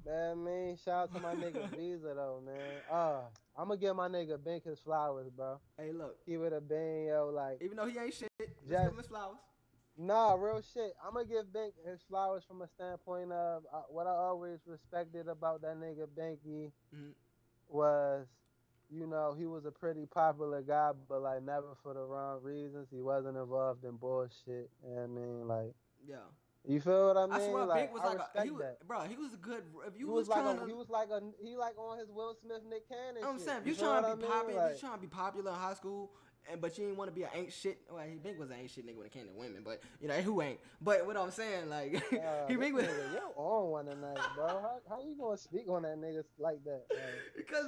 Man, mean, shout out to my nigga Visa though, man. Uh, I'm gonna give my nigga Bink his flowers, bro. Hey, look, He would have been, yo. Like, even though he ain't shit, just Just- give him his flowers. Nah, real shit. I'm gonna give Bink his flowers from a standpoint of uh, what I always respected about that nigga Binky Mhm. was, you know, he was a pretty popular guy, but like never for the wrong reasons. He wasn't involved in bullshit. You know what I mean, like, Yeah. you feel what I mean? I swear, like, Big was I like a, he was, that. bro. He was a good. If you He was, was, like trying a, to, he was like a he like on his Will Smith Nick Cannon. I'm shit. saying, if you feel trying to be I mean? popular, Like, you trying to be popular in high school, and but you ain't want to be an ain't shit. Well, he Big was an ain't shit nigga when it came to women, but you know who ain't. But what I'm saying, like, uh, he Big was nigga, you on one tonight, bro. How, how you gonna speak on that nigga like that? Like, because,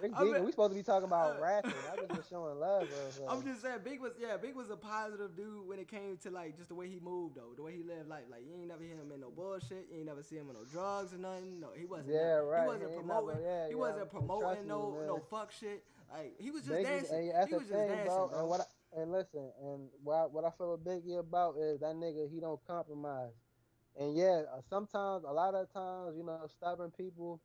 Rick I mean- we supposed to be talking about uh, rapping. I was just showing love, bro. I'm just saying, Big was yeah, Big was a positive dude when it came to like just the way he moved though, the way he lived life. Like you ain't never hear him in no bullshit, you ain't never see him in no drugs or nothing. No, he wasn't. Yeah, right. He wasn't He promoting. never- yeah, he yeah. wasn't promoting me, no no fuck shit. Like he was just Biggie- dancing. he was just dancing, bro. bro. And what I, and listen, and what I, what I feel with Biggie about is that nigga he don't compromise. And yeah, uh, sometimes a lot of times, you know, stubborn people.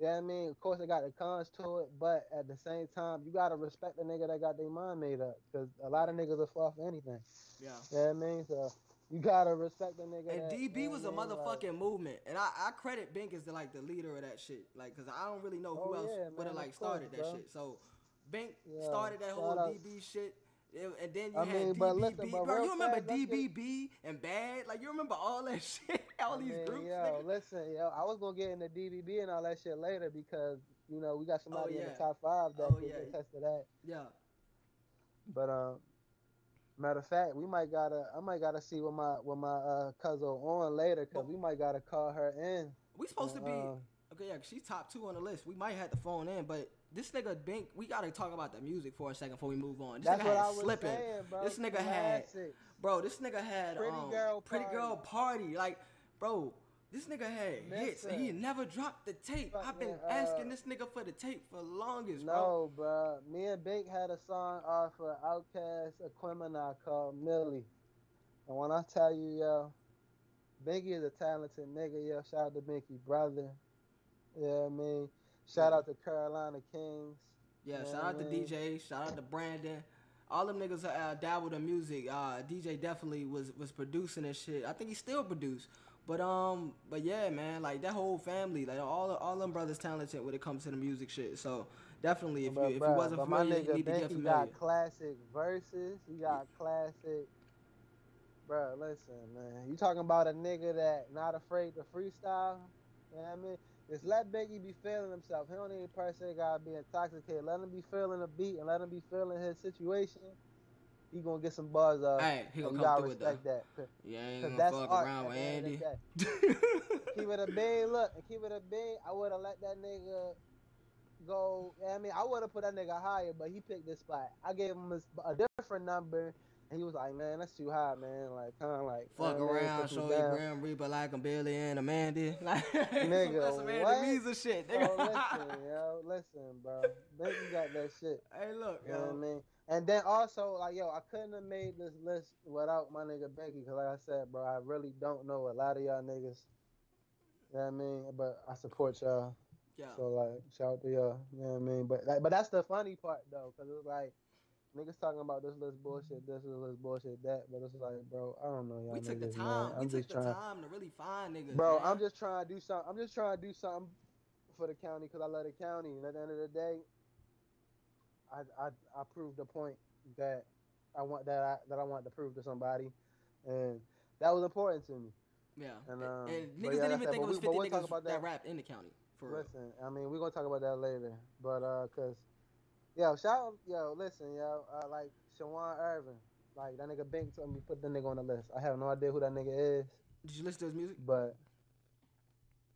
Yeah, you know I mean, of course they got the cons to it, but at the same time, you gotta respect the nigga that got their mind made up, because a lot of niggas will fall for anything. yeah. You know I mean? So you gotta respect the nigga. And that, DB you know was a I mean? Like, motherfucking movement, and I, I credit Bink as the like the leader of that shit, like because I don't really know who Oh, else yeah, would have like course, started that bro. shit. So Bink Yeah, started that whole out- DB shit. it- And then you I had mean, DBB, but listen, bro. You remember fast, let's get- DBB and Bad? Like you remember all that shit, all I these mean, groups. Yo, nigga? listen, yo, I was gonna get into DBB and all that shit later because you know we got somebody in yeah. the top five that Oh, can yeah. attest to that. Yeah, But um, matter of fact, we might gotta, I might gotta see what my what my uh cousin on later because we might gotta call her in. we supposed to be Uh, okay. Yeah, she's top two on the list. We might have to phone in, but this nigga Bink, we gotta talk about the music for a second before we move on. This That's nigga had slipping. saying. This nigga had Bro, this nigga had Pretty um, Girl pretty girl party. Like bro. This nigga had hits and he never dropped the tape. I've been uh, asking this nigga for the tape for longest, bro. No, bro. Me and Bink had a song off of Outkast Aquemini called Millie. And when I tell you, yo, Binky is a talented nigga, yo. Shout out to Binky, brother. Yeah, I mean, shout out to Carolina Kings. Yeah, Yeah, shout out to. DJ, shout out to Brandon. All them niggas uh, dabbled in music. Uh, DJ definitely was was producing and shit. I think he still produce. But um, but yeah, man, like that whole family, like all all them brothers talented when it comes to the music shit. So definitely, if you if bruh, you wasn't but familiar, you need to get familiar. got classic verses. He got classic. Bro, listen, man. You talking about a nigga that not afraid to freestyle? You know what I mean? Just let Biggie be feeling himself. He don't even per se gotta be intoxicated. Let him be feeling the beat and let him be feeling his situation. He gonna get some buzz up. Hey, he gonna come gotta through with that. that. 'cause- Yeah, ain't gonna that's fuck art around with the end of Andy. keep it a bean. Look, and keep it a bean. I would have let that nigga go. I mean, I would have put that nigga higher, but he picked this spot. I gave him a, a different number, he was like, "Man, that's too high, man." Like, kind of like Fuck man, around, show you. Grim Reaper like I'm Billy and Amanda. Like Nigga, that's what? Weezer shit, Bro, nigga. listen, yo, listen, bro. Baby got that shit. hey, look, You know what I mean? And then also, like, yo, I couldn't have made this list without my nigga Becky, because, like I said, bro, I really don't know a lot of y'all niggas. You know what I mean? But I support y'all. Yeah. So, like, shout out to y'all. You know what I mean? But, like, but that's the funny part, though, because it's like, niggas talking about this list bullshit, this list bullshit, that. But it's like, bro, I don't know y'all we took the time. man. We I'm took the trying. time to really find niggas. Bro, man. I'm just trying to do something. I'm just trying to do something for the county because I love the county. And at the end of the day, I I I proved the point that I want that I that I want to prove to somebody, and that was important to me. Yeah. And, um, and niggas yeah, didn't even think it was we- but 50 we'll talk niggas about that. that. rapped in the county. For real. Listen, I mean, we're gonna talk about that later, but uh, cause yo, shout out, yo, listen, yo, uh, like Shawan Irvin, like that nigga Bink told me put the nigga on the list. I have no idea who that nigga is. Did you listen to his music? But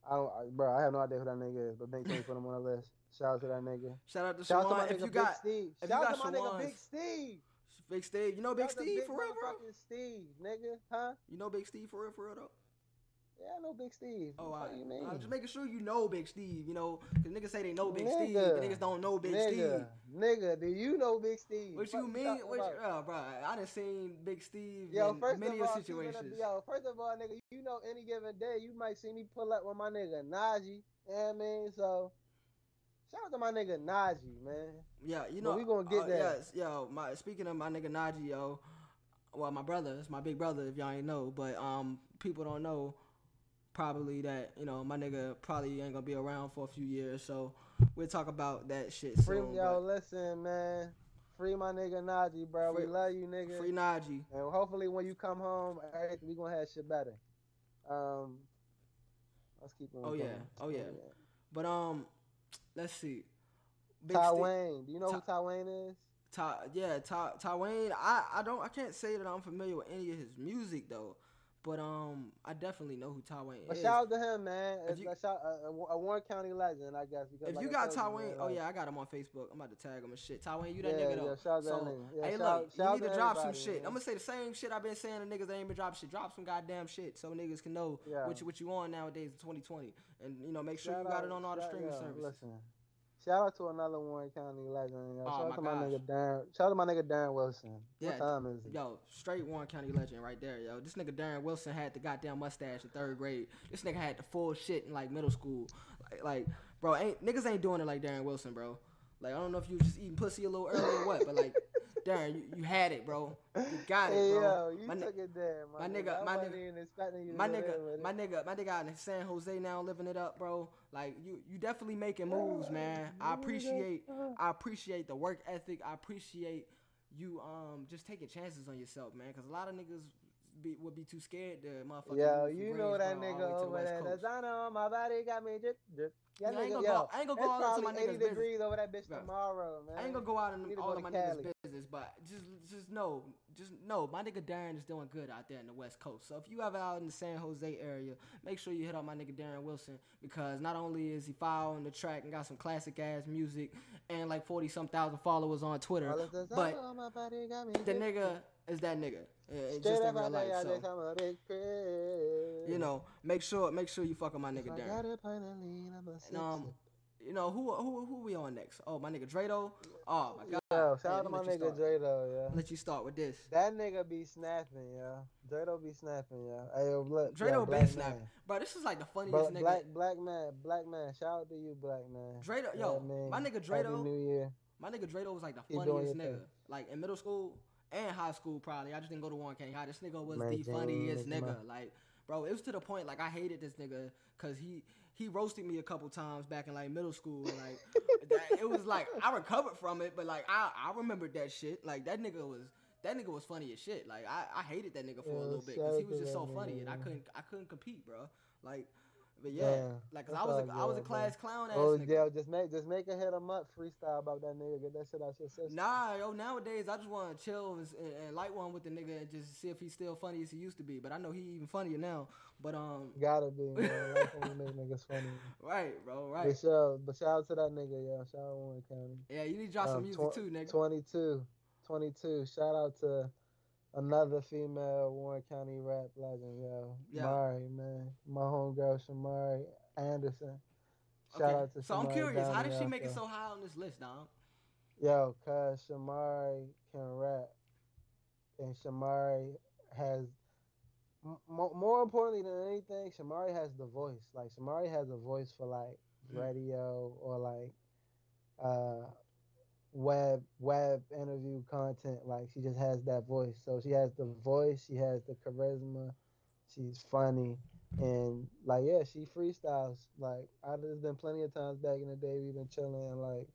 I don't, I, bro. I have no idea who that nigga is. But Big Tony put him on the list. Shout out to that nigga. Shout out to Shout out to my If nigga you Big got Steve. if Shout you out to my nigga Big Steve. Big Steve, you know Big Shout out to Steve for real, bro? Steve, nigga, huh? You know Big Steve for real, for real though? Yeah, I know Big Steve. Oh, what I, you mean? I'm just making sure you know Big Steve. You know, cause niggas say they know Big Steve, Nigga. but niggas don't know Big nigga, Steve. nigga, do you know Big Steve? What Fuck you mean? talking What you, oh, bro, I done seen Big Steve Yo, in first many of all, it yo, first of all, nigga, you know, any given day, you might see me pull up with my nigga Najee. You know what I mean? So, shout out to my nigga Najee, man. Yeah, you But know, we gonna get uh, there. Yes, yo, my speaking of my nigga Najee, yo, well, my brother, it's my big brother. If y'all ain't know, but um, people don't know probably that you know my nigga probably ain't gonna be around for a few years. So we'll talk about that shit Free, soon. yo, listen, man. Free my nigga Najee, bro. Free- we love you, nigga. free Najee. And hopefully when you come home, everything we gonna have shit better. Um, let's keep on. Oh, yeah. Oh, yeah. But um, let's see. Big Ty Wayne. Do you know who Ty- Ty Wayne is? Ty, yeah, Ty, Ty Wayne. I, I don't, I can't say that I'm familiar with any of his music though, but um, I definitely know who Ty Wayne But is. shout out to him, man. If you- a, shout, a, a- Warren County legend, I guess. Because if like you got told Ty Wayne, oh yeah, I got him on Facebook. I'm about to tag him and shit. Ty Wayne, you that yeah, nigga though. yeah, shout out to so, that nigga. Yeah, hey, shout, look, shout you need to drop some shit. man. I'm gonna say the same shit I've been saying to niggas that ain't been dropping shit. Drop some goddamn shit so niggas can know Yeah. what you what you on nowadays in 2020, and you know make sure Shout you got out- it on all the streaming services. Listen, shout out to another Warren County legend. Yo. Oh, shout out to my gosh. nigga Darren. Shout out to my nigga Darren Wilson. Yeah, what time is it? Yo, straight Warren County legend right there, yo. This nigga Darren Wilson had the goddamn mustache in third grade. This nigga had the full shit in like middle school. Like, like bro, ain't niggas ain't doing it like Darren Wilson, bro. Like, I don't know if you was just eating pussy a little early or what, but like, Darren, you, you had it, bro. You got it, bro. yo, you My took it there, my, my nigga. nigga- I my nigga- even expecting you to my nigga, my nigga, my nigga out in San Jose now living it up, bro. Like you, you definitely making moves, man. I appreciate, I appreciate the work ethic. I appreciate you, um, just taking chances on yourself, man. Cause a lot of niggas be, would be too scared to motherfucker. Yo, you know that Greensboro all the way to nigga the over there. Designer on my body got me drip, drip. Yeah, Yeah, I ain't nigga, gonna yo, go- I ain't gonna go all into my nigga's 80 business. degrees over that bitch Bro. tomorrow, man. I ain't gonna go out to all of my niggas' Cali. Business, but just just know, just know, my nigga Darren is doing good out there in the West Coast. So if you ever out in the San Jose area, make sure you hit up my nigga Darren Wilson because not only is he following the track and got some classic ass music and like forty some thousand followers on Twitter, All of the but designer on my body got me the nigga is that nigga. Just in real life. So, they come a big crib. you know, make sure make sure you fucking my nigga Darren. got a pint of lean, I'm a And, um. You know who who who we on next? Oh, my nigga Drado. Oh my god. Yo, shout Yeah, out to my gonna let you nigga start. Drado, yeah. Let you start with this. That nigga be snapping, yeah. Drado be snapping, yeah. Hey, yo, look, Drado yo, been snapping. man. Bro, this is like the funniest Bro, nigga. black black man, black man. Shout out to you, black man. Drado, Yeah, yo, man. my nigga Happy New Year. my nigga Drado was like the funniest nigga. thing. Like in middle school and high school, probably. I just didn't go to Warren County High. This nigga was Man, the funniest nigga, nigga. Like, bro, it was to the point like I hated this nigga because he he roasted me a couple times back in like middle school. Like, that, it was like I recovered from it, but like I I remembered that shit. Like that nigga was. That nigga was funny as shit. Like I, I hated that nigga for a little bit because he was just so funny, and I couldn't I couldn't compete, bro. Like, but yeah, Yeah, like I was a, I was a class man. clown ass Oh, nigga. yeah, just make just make a hit him up freestyle about that nigga. Get that shit out your system. Nah, yo, nowadays I just want to chill and, and light one with the nigga and just see if he's still funny as he used to be. But I know he even funnier now. But um, Gotta be, man. When make niggas funny. right, bro, But right. shout, but shout out to that nigga, yo. Shout out Warren County. Yeah, you need to drop some Um, music tw- too, nigga. 22. 22. Shout out to another female Warren County rap legend, yo. Yeah. Mari, man. My homegirl, Shamari Anderson. Shout out to so I'm Shamari curious, how did she make it so- high on this list, dog? Yo, cause Shamari can rap, and Shamari has, m- more importantly than anything, Shamari has the voice. Like Shamari has a voice for like radio or like, uh, web web interview content. Like she just has that voice. So she has the voice, she has the charisma, she's funny, and like yeah, she freestyles. Like I there's been plenty of times back in the day we've been chilling and like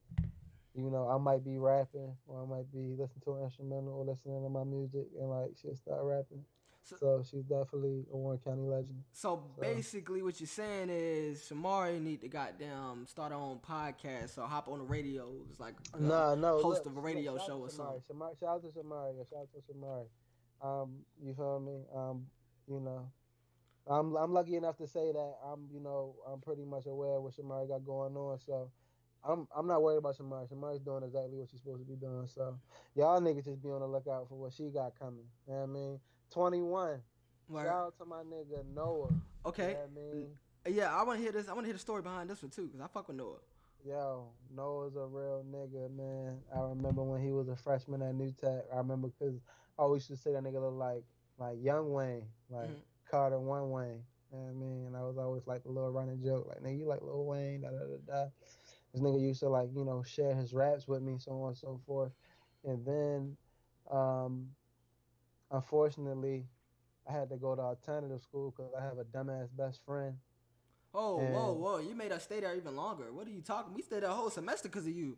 you know, I might be rapping or I might be listening to an instrumental or listening to my music and like she'll start rapping. So- So, she's definitely a Warren County legend. So basically, what you're saying is Shamari need to goddamn start her own podcast or hop on the radio. It's like uh, No, no. host look, of a radio look, show or something. Shamari, shout out to Shamari. Shout out to Shamari. Um, you feel me? Um, you know, I'm I'm lucky enough to say that I'm you know I'm pretty much aware of what Shamari got going on. So I'm I'm not worried about Shamari. Shamari's doing exactly what she's supposed to be doing. So y'all niggas just be on the lookout for what she got coming. You know what I mean? 21. Word. Shout out to my nigga Noah. Okay. You know I mean? Yeah, I want to hear this. I want to hear the story behind this one too, cause I fuck with Noah. Yo, Noah's a real nigga, man. I remember when he was a freshman at New Tech. I remember because I always used to say that nigga look like like young Wayne, like Mhm. Carter One Wayne. You know what I mean? And I was always like the little running joke, like nigga, you like Lil Wayne, da da da da. This nigga used to like you know share his raps with me, so on and so forth. And then, um, unfortunately, I had to go to alternative school because I have a dumbass best friend. Oh, whoa, And- whoa! You made us stay there even longer. What are you talking? We stayed there a whole semester because of you.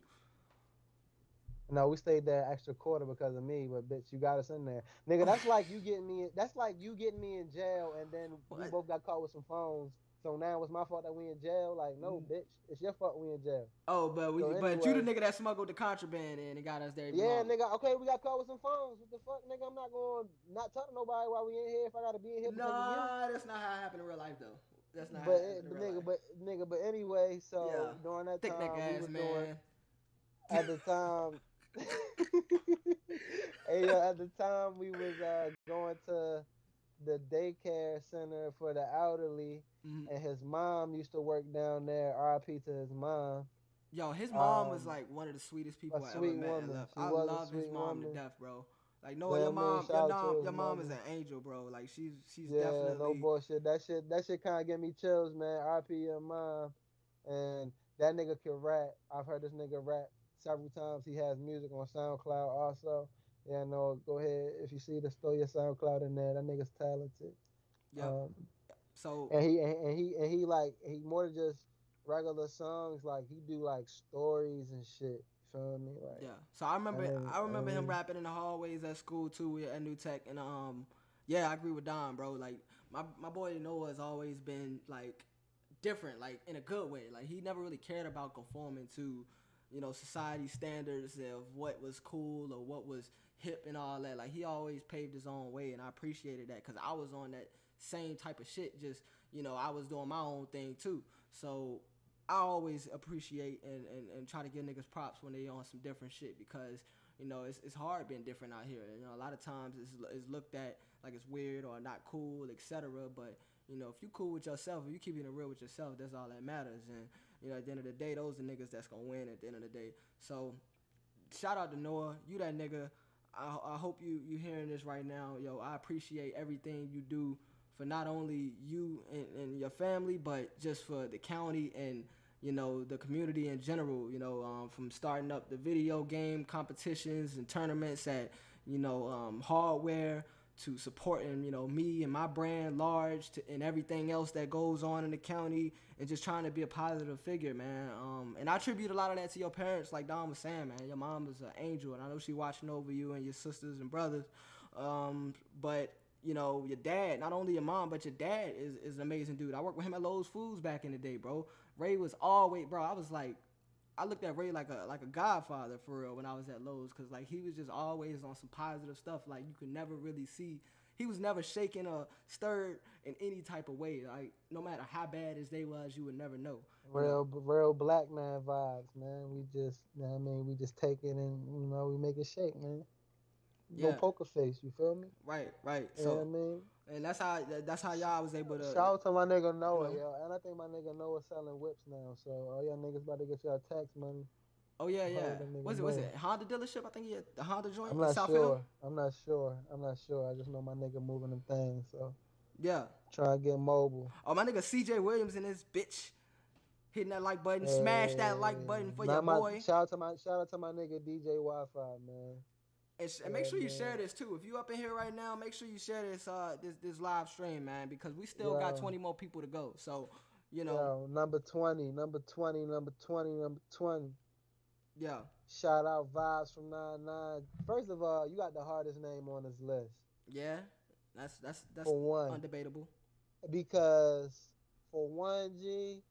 No, we stayed there extra quarter because of me, but bitch, you got us in there, nigga. That's like you getting me. That's like you getting me in jail, and then we both got caught with some phones. So now it's my fault that we in jail. Like, no, Mm. bitch, it's your fault we in jail. Oh, but we, So but you the nigga that smuggled the contraband in and got us there. Yeah, nigga. Okay, we got caught with some phones. What the fuck, nigga? I'm not going not talk to nobody while we in here. If I gotta be in here Nah, that's not how it happened in real life though. That's not. But, how it it, happened in but real nigga, life. but nigga, but anyway, so Yeah. during that thick time, neck we was man. doing at the time. hey, yo, at the time we was uh, going to the daycare center for the elderly, Mhm. and his mom used to work down there. R.I.P. to his mom. Yo, his mom was Um, like one of the sweetest people I sweet ever met. woman. I was love his mom woman. to death, bro. Like no, Yeah, your mom, your mom, your mom is an angel, bro. Like she's she's yeah, definitely no bullshit. That shit, that shit kind of get me chills, man. R.I.P. your mom, and that nigga can rap. I've heard this nigga rap several times. He has music on SoundCloud also. Yeah, no, go ahead. If you see the throw your SoundCloud in there. That nigga's talented. Yeah. Um, so and he and, he and he like he more than just regular songs. Like he do like stories and shit. Feel me? Like yeah. So I remember mean, I remember I him rapping in the hallways at school too at New Tech and um yeah I agree with Don, bro. Like my my boy Noah has always been like different, like in a good way. Like he never really cared about conforming to you know society standards of what was cool or what was hip and all that. Like he always paved his own way, and I appreciated that because I was on that same type of shit. Just you know, I was doing my own thing too. So I always appreciate and, and, and try to give niggas props when they on some different shit because you know it's, it's hard being different out here. You know, a lot of times it's, it's looked at like it's weird or not cool, etc. But you know, if you cool with yourself, if you keeping it real with yourself, that's all that matters. And you know, at the end of the day, those are niggas that's gonna win at the end of the day. So shout out to Noah, you that nigga. I, I hope you you hearing this right now, yo. I appreciate everything you do for not only you and, and your family, but just for the county and you know the community in general. You know, um, from starting up the video game competitions and tournaments at you know um, hardware to supporting you know me and my brand large to, and everything else that goes on in the county and just trying to be a positive figure man. Um, and i attribute a lot of that to your parents like don was saying man. Your mom is an angel and i know she watching over you and your sisters and brothers. Um, but you know your dad not only your mom but your dad is, is an amazing dude. I worked with him at Lowe's Foods back in the day bro. Ray was always bro i was like I looked at Ray like a like a godfather for real when I was at Lowe's because like he was just always on some positive stuff. Like you could never really see he was never shaken or stirred in any type of way. Like no matter how bad his day was, you would never know. Real, real black man vibes, man. We just, you know what I mean, we just take it and you know we make it shake, man. Go Yeah. poker face, you feel me? Right, right. You know what I mean? And that's how that- that's how y'all was able to. Shout out to my nigga Noah, know? yo. And I think my nigga Noah selling whips now. So all y'all niggas about to get y'all tax money. Oh yeah, yeah. Was it was it Honda dealership? I think he had the Honda joint I'm in not South sure. Hill. I'm not sure. I'm not sure. I just know my nigga moving them things. So Yeah. try to get mobile. Oh my nigga CJ Williams and his bitch hitting that like button. Smash that like button for your my- boy. Shout out to my shout out to my nigga DJ Wi-Fi, man. And, sh- and make sure you man. share this too. If you up in here right now, make sure you share this uh this this live stream, man, because we still got 20 more people to go. So, you know, Yo, number 20, number 20, number 20, number 20. yeah. Shout out Vibes from 99. First of all, you got the hardest name on this list. Yeah. That's that's that's For one. undebatable. Because for one G,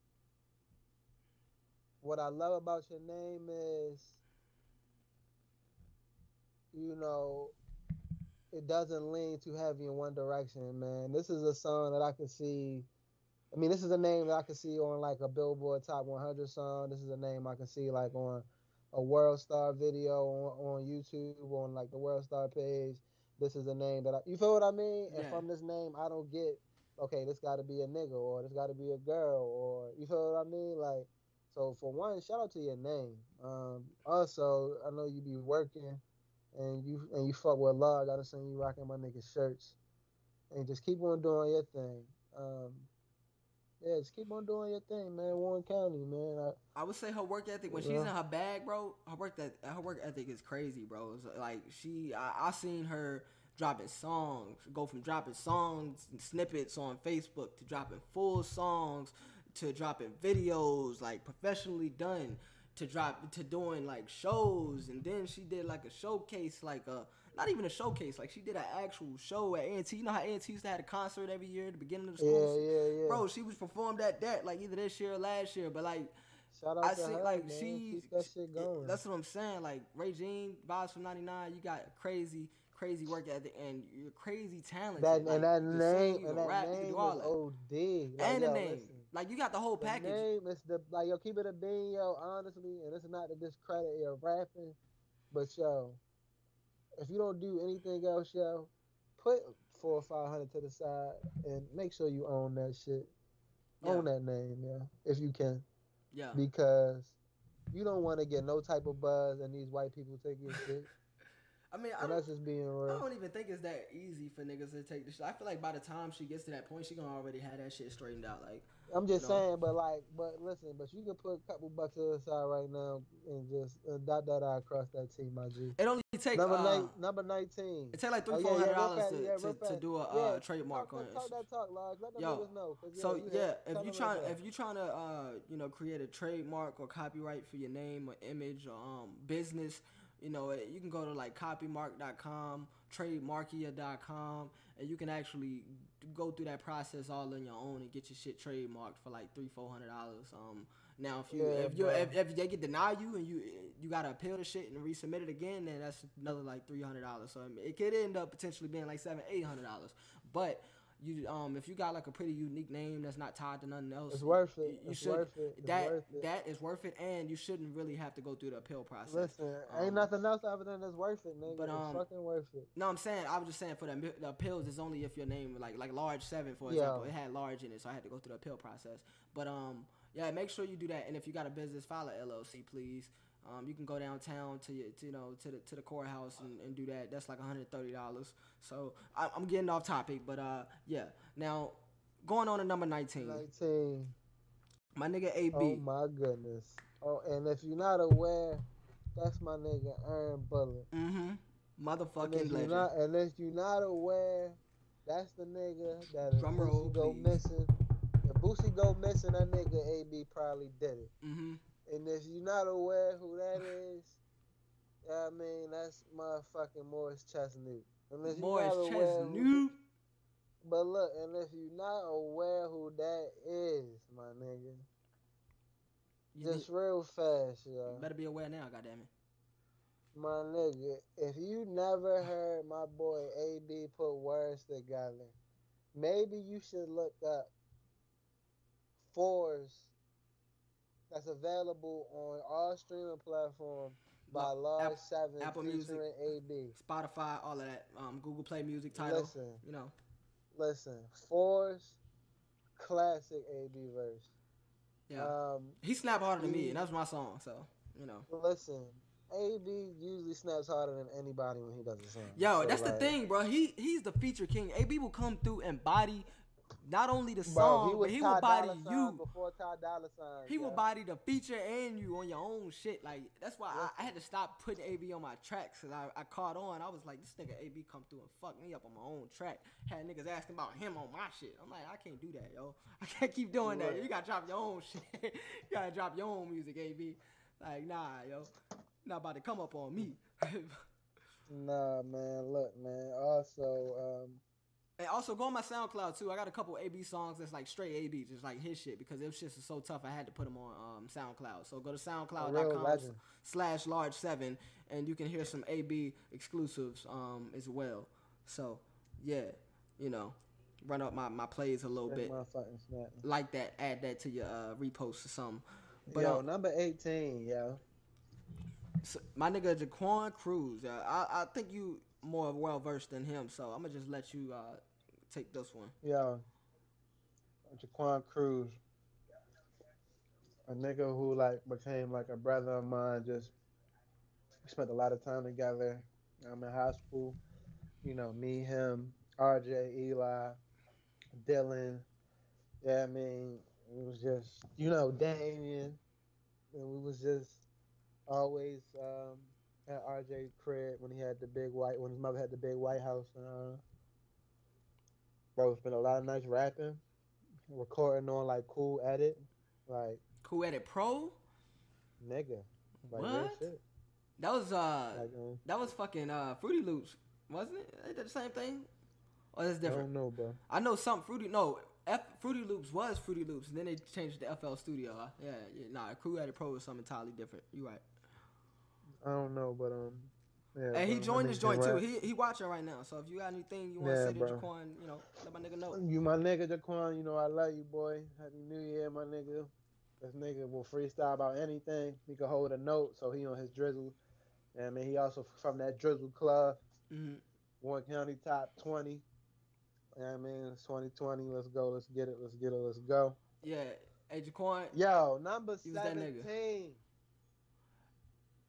what I love about your name is, you know, it doesn't lean too heavy in one direction, man. This is a song that I can see. I mean, this is a name that I can see on like a Billboard Top 100 song. This is a name I can see like on a World Star video on, on YouTube on like the World Star page. This is a name that I, you feel what I mean? And from this name, I don't get okay, this got to be a nigga or this got to be a girl or you feel what I mean? Like, so for one, shout out to your name. Um, also, I know you be working and you and you fuck with love. I gotta send you rocking my nigga shirts and just keep on doing your thing. Um, yeah, just keep on doing your thing, man. Warren County, man. I, I would say her work ethic when she's in her bag, bro. Her work that her work ethic is crazy, bro. It's like she, I, I seen her dropping songs, go from dropping songs and snippets on Facebook to dropping full songs to dropping videos like professionally done to drop to doing like shows and then she did like a showcase like a not even a showcase like she did an actual show at A&T. You know how A&T used to have a concert every year at the beginning of the yeah, school. yeah, yeah. Bro, she was performed at that like either this year or last year, but like shout out I to see, her, like man. she, keep that shit going. That's what I'm saying. Like Ray Jean, vibes from '99. You got crazy, crazy work ethic, and you're crazy talented. that like, and that you name sing, and that rap, you name do all that. OD. Like, and the name, like you got the whole the package. name is the like yo keep it a bean yo honestly, and it's not to discredit your rapping, but yo, if you don't do anything else, yo, put four or five hundred to the side and make sure you own that shit, own that name, yeah, if you can, Yeah, because you don't want to get no type of buzz and these white people take your shit, I mean, I don't, that's just being I don't even think it's that easy for niggas to take the shit. I feel like by the time she gets to that point, she gonna already have that shit straightened out. Like, I'm just No. saying, but like, but listen, but you can put a couple bucks to the side right now and just uh, dot that I across that team, my G. it only take Number uh, nine, number nineteen. it take like Oh, three, yeah, four hundred real dollars to, yeah, to, to do a Yeah, uh, trademark talk, on Talk it. that talk, Lodge. Let them Yo, niggas So you yeah, if you trying if you trying to uh you know create a trademark or copyright for your name or image or um business, you know eh, you can go to like copymark.com, trademarkia.com, and you can actually go through that process all on your own and get your shit trademarked for like three four hundred dollars. Um, now if you Yeah, if you if, if they get deny you and you you gotta appeal the shit and resubmit it again, then that's another like three hundred dollars. So I mean, it could end up potentially being like seven eight hundred dollars, but you um if you got like a pretty unique name that's not tied to nothing else, It's worth it. You It's should worth it. It's that worth it. that is worth it, and you shouldn't really have to go through the appeal process. Listen, Um, ain't nothing else other than that's worth it, nigga. but, it's um, fucking worth it. No, I'm saying I was just saying for the, the appeals, it's only if your name like like large seven for Yeah. example, it had large in it, so I had to go through the appeal process. But um, yeah, make sure you do that, and if you got a business, file a LLC, please. Um, you can go downtown to your, to, you know, to the to the courthouse and, and do that. That's like 130 dollars. So I, I'm getting off topic, but uh, yeah. Now going on to number 19, 19. my nigga AB. Oh my goodness. Oh, and if you're not aware, that's my nigga Aaron Bullet. mm-hmm. Motherfucking if, you're legend. not, if you're not aware, that's the nigga that if Drum Boosie roll, go please. missing. If Boosie go missing, that nigga AB probably did it. mm-hmm. And if you're not aware who that is, I mean that's motherfucking Morris Chestnut. And Morris Chestnut. But look, and if you're not aware who that is, my nigga, You just real fast, yo. need- better be aware now, goddammit. My nigga, if you never heard my boy AB put words together, maybe you should look up Force that's available on all streaming platforms by Large App- Seven Apple Music. AB. Spotify, all of that. Um, Google Play Music title. Listen, You know. listen, Force classic AB verse. Yeah. Um, he snapped harder than me, and that's my song. So you know. listen, AB usually snaps harder than anybody when he does a song. Yo, So, that's the thing, bro. He he's the feature king. AB will come through and body not only the Bro, song, he but he Ty will body Dolla you. before Ty Dolla Sign. He will body the feature and you on your own shit. Like that's why I, I had to stop putting AB on my tracks because I, I caught on. I was like, this nigga AB come through and fuck me up on my own track. Had niggas asking about him on my shit. I'm like, I can't do that, yo. I can't keep doing that. You gotta drop your own shit. you gotta drop your own music, AB. Like, nah, yo. Not about to come up on me. Nah, man. Look, man. Also, um, And also go on my SoundCloud too. I got a couple AB songs that's like straight AB, just like his shit, because them shits are so tough. I had to put them on um, SoundCloud. So go to SoundCloud.com slash large seven, and you can hear some AB exclusives um, as well. So yeah, you know, run up my, my plays a little bit like that. Add that to your uh, repost or something. But yo, um, number eighteen, yo. so my nigga Jaquan Cruz, uh, I I think you more well versed than him, so I'm gonna just let you uh, take this one. Yo, Jaquan Cruz, a nigga who like became like a brother of mine. Just spent a lot of time together. I'm in high school. You know, me, him, RJ, Eli, Dylan. Yeah, I mean, it was just you know Damien, and we was just always um, at RJ crib when he had the big white when his mother had the big White House. and Uh, bro, it's been a lot of nights rapping, recording on like cool edit, like Cool Edit Pro. nigga, like What? That was uh Like, um, that was fucking uh Fruity Loops, wasn't it? Ain't that the same thing? Or that's different. I don't know, bro. I know some Fruity no F Fruity Loops was Fruity Loops, and then they changed to FL Studio. Uh, yeah, yeah, nah, Cool Edit Pro was something entirely different. You right. I don't know, but um, yeah. And he joined this joint too. He he watching right now. So if you got anything you want to Yeah, say to. Jaquan, you know, let my nigga know. You my nigga Jaquan, you know I love you, boy. Happy New Year, my nigga. This nigga will freestyle about anything. He can hold a note, so he on his drizzle. And I mean, he also from that drizzle club, hmm Warren County top twenty. Yeah, I mean, it's 2020. Let's go. Let's get it. Let's get it. Let's go. Yeah, hey Jaquan, Yo, number He was that nigga. 17.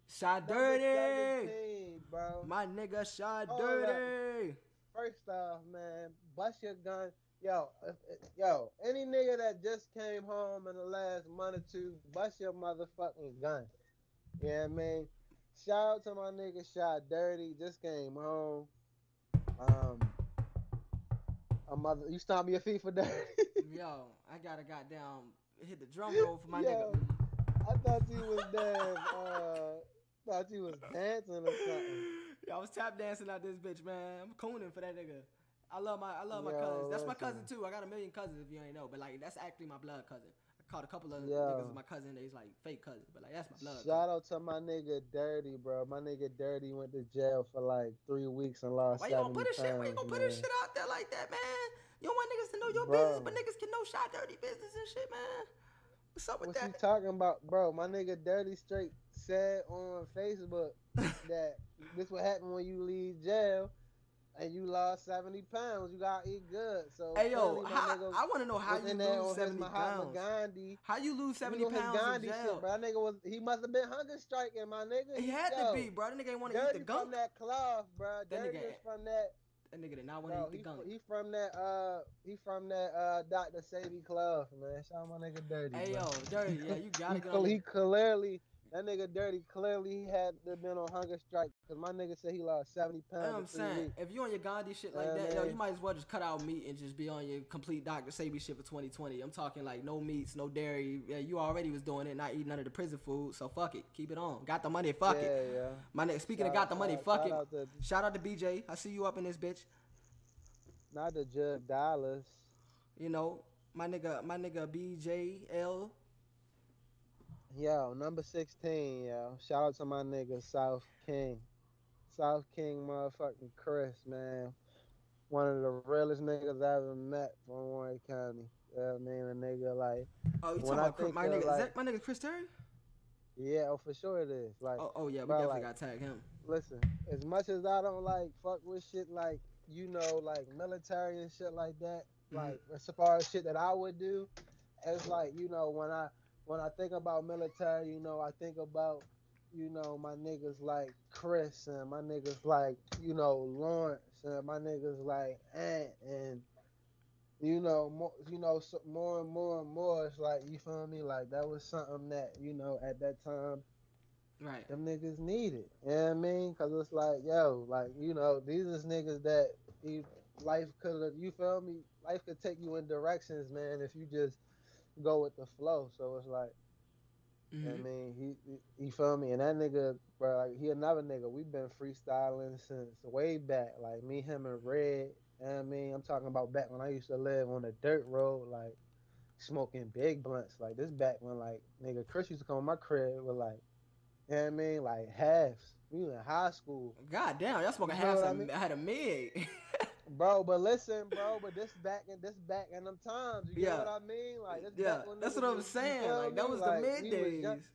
Shot dirty. 17, bro. My nigga shot Hold up. dirty. First off, man, bust your gun. Yo, if, if- yo, any nigga that just came home in the last month or two, bust your motherfucking gun. Yeah, I mean, shout out to my nigga Shot Dirty, just came home. Um, a mother, you stomp me your feet for dirty. Yo, I gotta goddamn hit the drum roll for my Yo. nigga. I thought you was dead. uh, thought you was dancing or something. Yeah, I was tap dancing out this bitch, man. I'm cooning for that nigga. I love my I love my cousins. That's my cousin too. I got a million cousins if you ain't know, but like that's actually my blood cousin. I caught a couple of Yo. niggas as my cousin. They's like fake cousins, but like that's my blood. Shout out to my nigga Dirty, bro. My nigga Dirty went to jail for like three weeks and lost Why you gonna put his shit? Why you gonna put his shit out there like that, man? You don't want niggas to know your Bro. business, but niggas can know shot dirty business and shit, man. What's up with that? What you talking about, bro? My nigga Dirty Straight said on Facebook that this what happen when you leave jail and you lost seventy pounds. You gotta eat good. So hey yo, how, nigga I want to know how you in there on lose seventy pounds. Gandhi. How you lose seventy you know, his pounds in jail? shit, bro. That nigga was he must have been hunger striking, my nigga. He had Yo, to be, bro. That nigga ain't want to eat the from that cloth, bro. That Dirty nigga- is from that. That nigga did not want to eat the gunk. he from that uh he from that uh Dr. Sadie Clough, man. Shout out my nigga Dirty. Hey bro. yo, dirty. Yeah, you gotta he, on. he clearly that nigga Dirty clearly he had been on hunger strike because my nigga said he lost seventy You know what I'm pounds saying? weeks. If you on your Gandhi shit like Yeah, that, yo, you might as well just cut out meat and just be on your complete Dr. Sebi shit for 2020. I'm talking like no meats, no dairy. Yeah, you already was doing it, not eating none of the prison food. So fuck it, keep it on. Got the money, fuck yeah, it. yeah. My nigga, speaking of Shout got the money, fuck shout it. Out to, Shout out to BJ. I see you up in this bitch. not the Jug Dollars. You know, my nigga, my nigga BJL. Yo, number 16, yo. Shout out to my nigga South King. South King motherfucking Chris, man. One of the realest niggas I ever met from Warren County. Yeah, I mean, a nigga like, Oh, you talking I about my nigga? is that my nigga Chris Terry? yeah, oh, for sure it is. Like, Oh, oh yeah, we bro, definitely like- gotta tag him. listen, as much as I don't like fuck with shit like, you know, like military and shit like that, Mhm. like as far as shit that I would do, it's like, you know, when I when I think about military, you know, I think about, you know, my niggas like Chris and my niggas like, you know, Lawrence and my niggas like Ant and you know, more, you know, so more and more and more. It's like you feel me. Like that was something that you know at that time Right. them niggas need it. You know what I mean? Cause it's like, yo, like you know, these is niggas that life could have. You feel me? Life could take you in directions, man, if you just go with the flow. So it's like, what I mm-hmm. mean, he, he, you feel me? And that nigga, bro, like he another nigga. We've been freestyling since way back. Like me, him, and Red. I mean? I'm talking about back when I used to live on the dirt road, like smoking big blunts. Like this back when like nigga Chris used to come to my crib with like, you know what I mean? Like halves. We was in high school. God damn, y'all smoking You know what I mean? I had a mid. Bro, but listen, bro, but this back in this back in them times, you Yeah. get what I mean? Like this yeah, that's what I'm was- saying. Like that was Like, the mid days.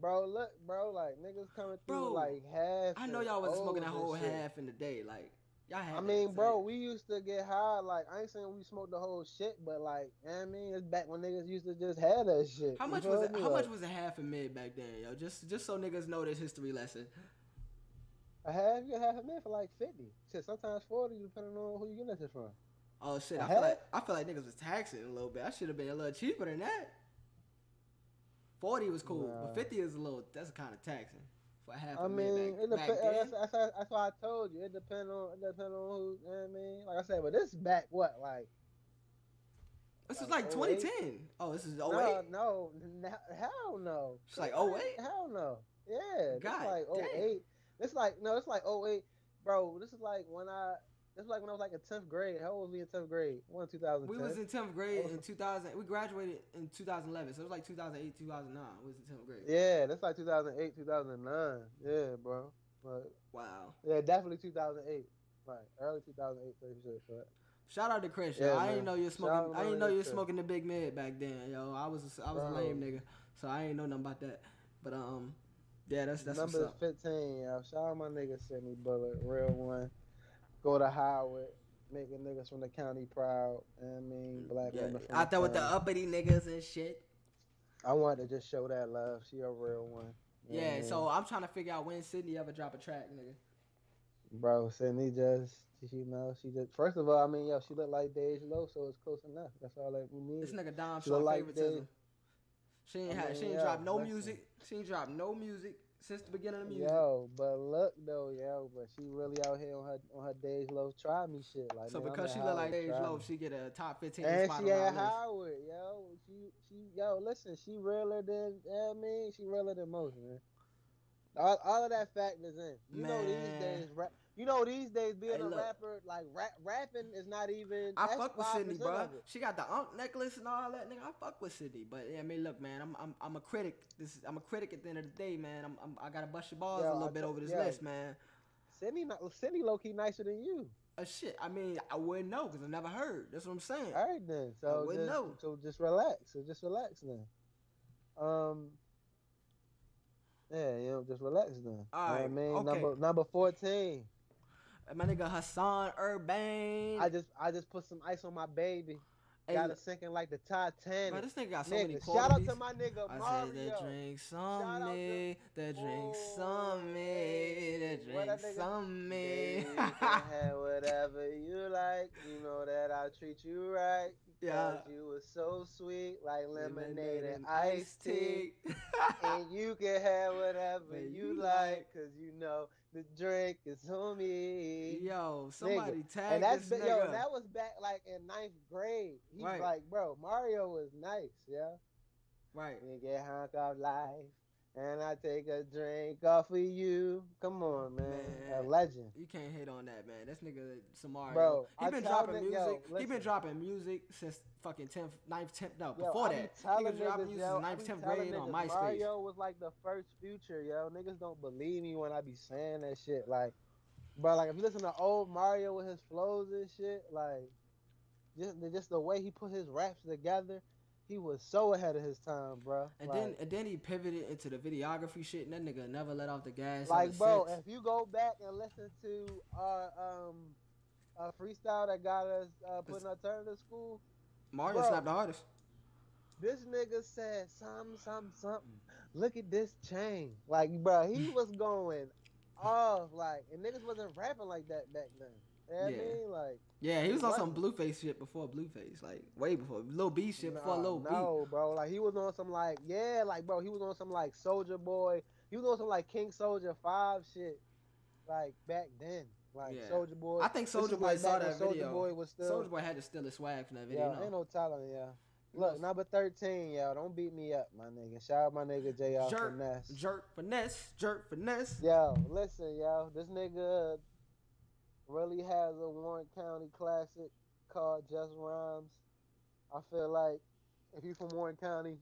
Bro, look, bro, like niggas coming through Bro, like half. I know y'all wasn't smoking that whole shit. half in the day. Like y'all had. I mean, bro, we used to get high. Like I ain't saying we smoked the whole shit, but like, you know I mean, it's back when niggas used to just have that shit. How much was it? How Like, much was a half a mid back then, yo? Just just so niggas know this history lesson. A half? You get half a minute for like fifty. Shit, sometimes forty, depending on who you getting shit from. Oh shit, I feel like I feel like niggas was taxing a little bit. I should have been a little cheaper than that. Forty was cool, Nah. but fifty is a little. That's kind of taxing for a half. I mean, back, it back depends. then. That's, that's, that's why I told you. It depends on it depends on who. You know what I mean? Like I said, but this is back what like. This is like like 2010. Oh, this is 08. No, no, no, hell no. It's like 08? Hell no. Yeah, God like damn. 08. It's like no, it's like oh wait, Bro, this is like when I this is like when I was like in 10th grade. How old was we in 10th grade? One two thousand. We was in 10th grade Oh. in 2000. We graduated in 2011, so it was like 2008, 2009. We was in 10th grade. Yeah, that's like 2008, 2009. Yeah, bro. Like, Wow. yeah, definitely 2008. Like early 2008, 36. But Shout out to Chris. yo. Yeah, I didn't know you were smoking. I didn't know you were smoking the big mid back then, yo. I was a, I was a lame nigga, so I ain't know nothing about that. But um, yeah, that's that's number. 15, yo. Shout out my nigga Sidney Bullet, real one. Go to Howard, making niggas from the county proud. You know what I mean, black Yeah, women out there with the uppity niggas and shit. I wanted to just show that love. She a real one. You know what I Yeah, so I'm trying to figure out when Sydney ever drop a track, nigga. Bro, Sydney just, you know, she just. First of all, I mean, yo, she look like Dej Loaf, so it's close enough. That's all that we need. This nigga Dom She like favoritism. they- She ain't I had, she ain't yeah, dropped no listen. music. She ain't dropped no music since the beginning of the music. Yo, but look though, yo, but she really out here on her on her Dej Loaf try me shit. Like, so man, because she look like Dej try Low, she get a top 15 And spot she on our at list. Howard, yo. She she yo, listen, she realer than you know I mean, she realer than most, man. All, all of that factors in. You know these days, rap, you know these days being Hey, a look. rapper, like rap, rapping is not even. I fuck with Sydney, bro. She got the unk necklace and all that, nigga. I fuck with Sydney, but yeah, I mean, look, man, I'm I'm, I'm a critic. This is, I'm a critic at the end of the day, man. I'm, I'm I gotta bust your balls Yo, a little I bit over this yo. list, man. Sydney, not- Sydney low key nicer than you. Uh, shit. I mean, I wouldn't know because I never heard. That's what I'm saying. All right then. So wouldn't just, know. so just relax. So just relax then. Um. Yeah, you know, just relax then. You know I mean, okay. number number fourteen. My nigga Hassan Urban. I just I just put some ice on my baby. Hey, Got it sinking like the Titanic. bro, this nigga got so many Nigga, shout out to my nigga I Mario. said the drinks on me, the drinks on me, the drinks nigga- on me. you can have whatever you like. You know that I treat you right. Yeah. Cause you were so sweet, like lemonade and iced tea. and you can have whatever you you like, cause you know the drink is homie. Yo, somebody tag and that's this nigga. yo, that was back like in ninth grade. He's Right. like, bro, Mario was nice, yeah. right. We get hunk of life, and I take a drink off of you. Come on, man, a legend. You can't hit on that, man. This nigga Samario. Bro, he been dropping ni- yo, music. he been dropping music since fucking 10th, 9th, 10th, no, Yo, before that. He been dropping music yo, since 9th, 10th telling grade on MySpace. Mario was like the first future, yo. Niggas don't believe me when I be saying that shit. Like, bro, like if you listen to old Mario with his flows and shit, like, just just the way he put his raps together, he was so ahead of his time, bro. And like, then and then he pivoted into the videography shit, and that nigga never let off the gas. like, bro, if you go back and listen to our um, uh, freestyle that got us uh, put in alternative school. Mario bro. slapped the hardest. This nigga said something, something, something. Look at this chain. Like, bro, he was going off. Like, and niggas wasn't rapping like that back then. You know Yeah. I mean? Like, Yeah, he was on some. Blueface shit before Blueface, like way before Lil B shit before nah, Lil B. no, bro. Like, he was on some, like, yeah, like, bro, he was on some, like, Soulja Boy. He was on some, like, King Soulja 5 shit, like, back then. Like, Yeah. Soulja Boy. I think Soulja Boy like saw that Soulja video. Boy was still. Soulja Boy had to steal his swag from that video. Yeah, no? ain't no telling, yeah. Look, number 13, y'all. Don't beat me up, my nigga. Shout out my nigga JR Jerk, Finesse. jerk finesse, jerk finesse. Yo, listen, yo. This nigga really has a Warren County classic called Just Rhymes. I feel like if you're from Warren County,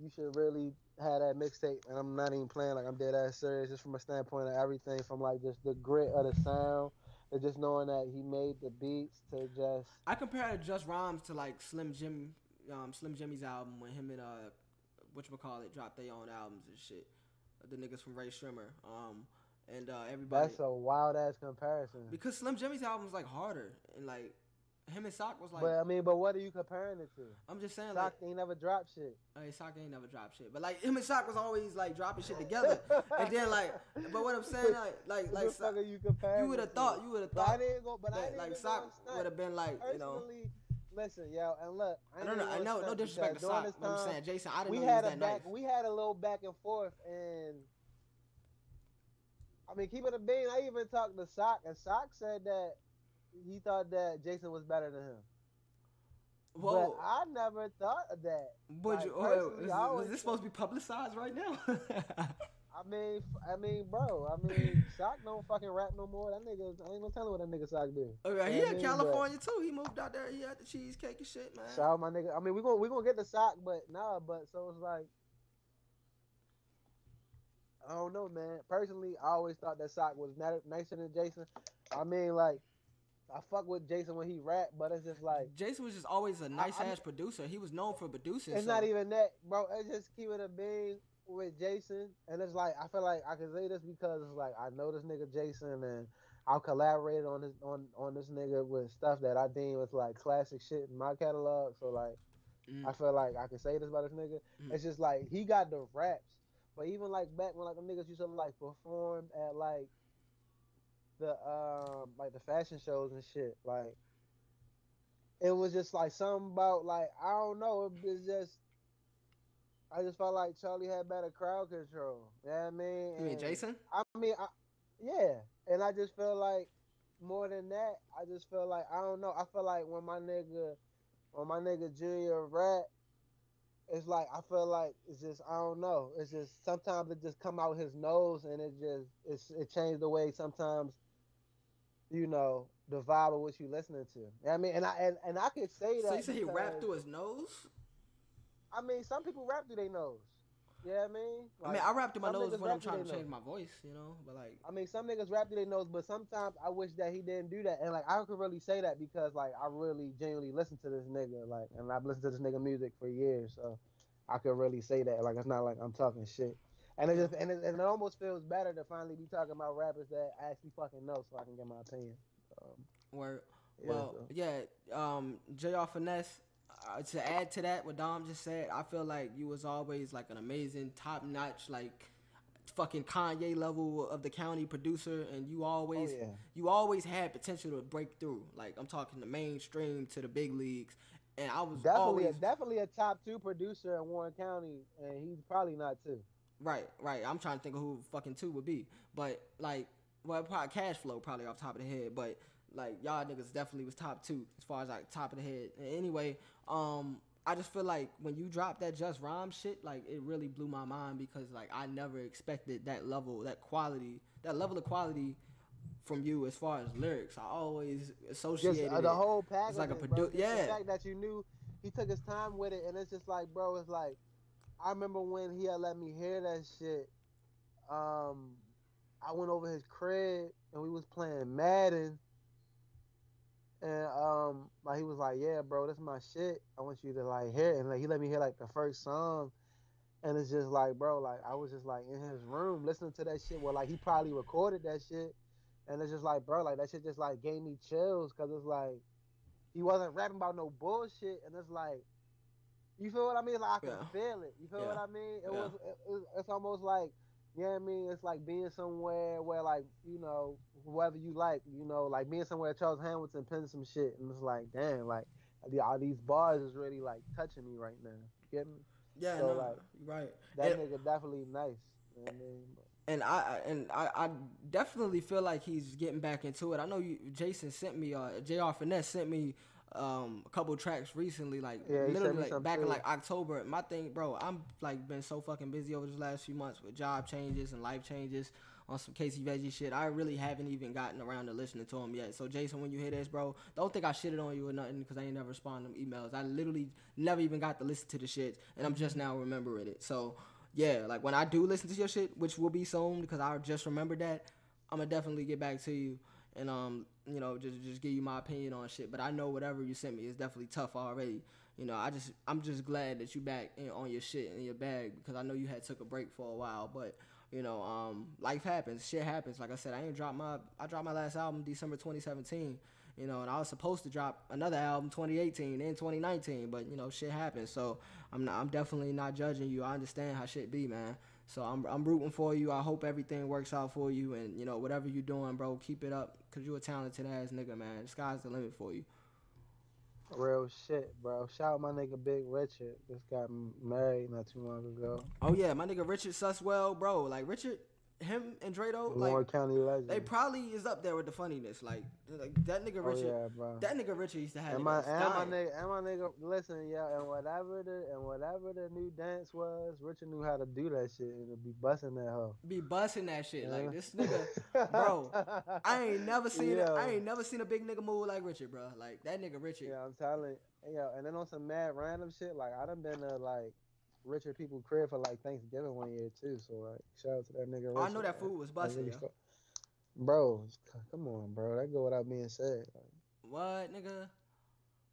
you should really have that mixtape. And I'm not even playing like I'm dead ass serious, just from a standpoint of everything from like just the grit of the sound to just knowing that he made the beats to just I compare Just Rhymes to like Slim Jim, um, Slim Jxmmi's album when him and uh, whatchamacallit dropped their own albums and shit. The niggas from Rae Sremmurd, um, and uh, everybody. that's a wild ass comparison. because Slim Jxmmi's album was like harder and like him and Sock was like. but I mean, but what are you comparing it to? I'm just saying Sock like. ain't never dropped shit. Hey, Sock ain't never dropped shit, but like him and Sock was always like dropping shit together, and then like, but what I'm saying like, like, like, are you you would have thought, you would have But I thought didn't go. But I didn't like Sock go and stunt. would have been like, you know, listen, yo, and look, I, I know, even I know, no disrespect to Sock. but I'm time, saying Jason, I didn't we know had a that back, nice. we had a little back and forth, and I mean, keep it a bean. I even talked to Sock, and Sock said that he thought that Jason was better than him. Whoa, But I never thought of that. but like, you, oh, is, is this supposed to be publicized right now? I mean, I mean, bro. I mean, Sock don't fucking rap no more. That nigga, I ain't gonna tell telling what that nigga Sock do. okay, he in mean, but- California too. He moved out there. He had the cheesecake and shit, man. Shout out my nigga. I mean, we gonna we gonna get the sock, but nah. But so it's like, I don't know, man. Personally, I always thought that sock was nicer than Jason. I mean, like, I fuck with Jason when he rap, but it's just like Jason was just always a nice I'm- ass producer. He was known for producing. it's so- not even that, bro. It's just keep it a bean with Jason, and it's like I feel like I can say this because it's like I know this nigga Jason, and I've collaborated on this on on this nigga with stuff that I deem was like classic shit in my catalog. So like. Mm. I feel like I can say this about this nigga. Mm. It's just like he got the raps, but even like back when like the niggas used to like perform at like the um like the fashion shows and shit, like it was just like something about like I don't know. It was just I just felt like Charlie had better crowd control. You know what I mean? You mean And- Jason? I mean, I, yeah, and I just feel like more than that, I just feel like I don't know. I feel like when my nigga, when my nigga Junior rap, it's like I feel like it's just I don't know. It's just sometimes it just come out his nose and it just it's it changed the way sometimes, you know, the vibe of what you listening to. You know I mean, and I and, and I could say that. So you say he rapped through his nose? I mean, some people rap through their nose. Yeah, I mean. I mean, I rap through my nose when I'm trying to change my voice, you know. But like, I mean, some niggas rap through their nose, but sometimes I wish that he didn't do that. And like, I could really say that because like I really genuinely listen to this nigga, like, and I've listened to this nigga music for years, so I could really say that. Like, it's not like I'm talking shit. And it just and it, and it almost feels better to finally be talking about rappers that I actually fucking know, so I can get my opinion. Um, where, yeah, well, so. yeah, um, Jr. Finesse. Uh, to add to that, what Dom just said, I feel like you was always like an amazing, top notch, like fucking Kanye level of the county producer, and you always, Oh, yeah. you always had potential to break through. Like I'm talking the mainstream to the big leagues, and I was Definitely, always a, definitely a top two producer in Warren County, and he's probably not two. Right, right. I'm trying to think of who fucking two would be, but like, well, probably cash flow probably off top of the head, but like y'all niggas definitely was top two as far as like top of the head. Anyway, um, I just feel like when you dropped that just rhyme shit, like it really blew my mind because like I never expected that level, that quality, that level of quality from you as far as lyrics. I always Just associated uh, the it. whole package. like a produ- yeah. The fact that you knew he took his time with it, and it's just like, bro, it's like, I remember when he had let me hear that shit. Um, I went over his crib and we was playing Madden, and um, like he was like, yeah, bro, this is my shit. I want you to like hear it, and like he let me hear like the first song. And it's just like, bro, like I was just like in his room listening to that shit. Well, like he probably recorded that shit, and it's just like, bro, like that shit just like gave me chills because it's like he wasn't rapping about no bullshit, and it's like, you feel what I mean? Like I can Yeah. feel it. You feel Yeah. what I mean? It Yeah. was, it, it- it's almost like, you know I mean? It's like being somewhere where like, you know, whoever you like, you know, like being somewhere Charles Hamilton penning some shit, and it's like, damn, like the, all these bars is really like touching me right now. You get me? yeah, so, no, like, right. That And- nigga definitely nice. You know what I mean? and I I- and I, I definitely feel like he's getting back into it. I know you, Jason sent me, uh, Jr. Finesse sent me um a couple tracks recently, like Yeah, literally like back in like October. My thing, bro, I'm like been so fucking busy over the last few months with job changes and life changes on some Casey Veggie shit. I really haven't even gotten around to listening to him yet. So Jason, when you hear this, bro, don't think I shitted on you or nothing because I ain't never responded to emails. I literally never even got to listen to the shit, and I'm just now remembering it. So yeah, like when I do listen to your shit, which will be soon because I just remembered that, I'm gonna definitely get back to you and um, you know, just just give you my opinion on shit. But I know whatever you sent me is definitely tough already. You know, I just I'm just glad that you back in, on your shit in your bag because I know you had took a break for a while, but. You know, um, life happens, shit happens. Like I said, I ain't dropped my I dropped my last album December 2017. You know, and I was supposed to drop another album 2018 and 2019, but you know, shit happens. So I'm not, I'm definitely not judging you. I understand how shit be, man. So I'm I'm rooting for you. I hope everything works out for you, and you know whatever you're doing, bro, keep it up, cause you're a talented ass nigga, man. The sky's the limit for you. Real shit, bro. Shout out my nigga Big Richard. Just got married not too long ago. Oh yeah, my nigga Richard Suswell, bro. Like Richard, him and Drado, like County legend. they probably is up there with the funniness. Like, like that nigga oh Richard, yeah, bro. that nigga Richard used to have. And my, and my nigga, and my nigga, listen, yo, and whatever the, and whatever the new dance was, Richard knew how to do that shit and be busting that hoe. be busting that shit. Like this nigga, bro. I ain't never seen. I ain't never seen a big nigga move like Richard, bro. Like that nigga Richard. Yeah, I'm telling, yo, and then on some mad random shit, like I done been to like Richard people crib for like Thanksgiving one year too. So like, shout out to that nigga. Oh, I know that man. food was busting, really yo. fuck- Bro, come on, bro. That go without being said. Like, What, nigga?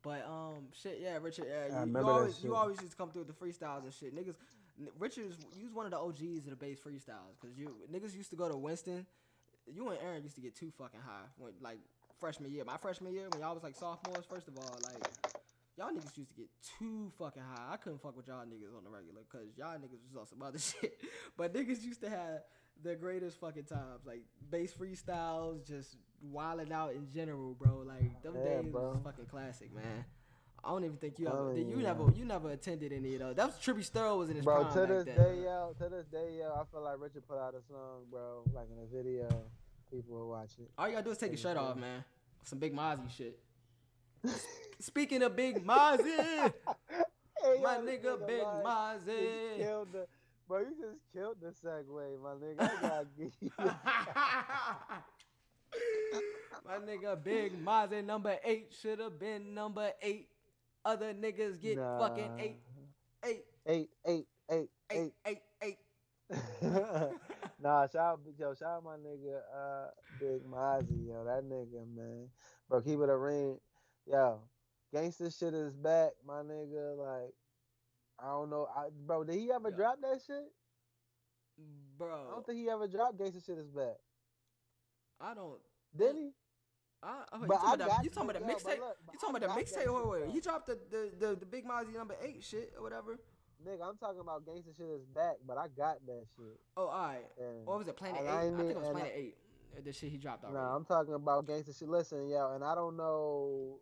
But um, shit, yeah, Richard. Yeah, you, you always you always used to come through with the freestyles and shit, niggas. n- Richard's you was one of the OGs of the bass freestyles, cause you niggas used to go to Winston. You and Aaron used to get too fucking high when like freshman year. My freshman year when y'all was like sophomores. First of all, like y'all niggas used to get too fucking high. I couldn't fuck with y'all niggas on the regular, cause y'all niggas was on some other shit. But niggas used to have the greatest fucking times, like bass freestyles, just wilding out in general, bro. Like them Yeah, days bro. was fucking classic, man. I don't even think you ever, Oh, you yeah. never, you never attended any of those. That was Trippy Sterl was in his bro, prime to back this day, yo, to this day, yo, I feel like Richard put out a song, bro, like in a video. People will watch it. All you gotta do is take your shirt off, man. Some Big Mozzie shit. Speaking of Big Mozzie, Hey, my nigga Big Mozzie. killed the, bro, you just killed the segue, my nigga. I gotta give you. My nigga Big Mozzie number eight should have been number eight. Other niggas get fucking Nah. eight, eight, eight, eight, eight, eight, eight. eight, eight, nah, shout out, yo, shout out my nigga, uh, Big Mozzie, yo, that nigga, man, bro, keep it a ring, yo, gangster shit is back, my nigga, like, I don't know, I, bro, did he ever Yeah. drop that shit? Bro, I don't think he ever dropped gangster shit is back, I don't. did he? I, oh, But you talking about the, talking about the mixtape? You talking about the mixtape? Wait, wait, he dropped the the, the, the Big Mozzie number eight shit or whatever. Nigga, I'm talking about gangster shit is back, but I got that shit. Oh, all right. And Or was it Planet I- Eight? I think it was and I- Planet Eight. The shit he dropped already. Nah, I'm talking about gangster shit. Listen, yo, and I don't know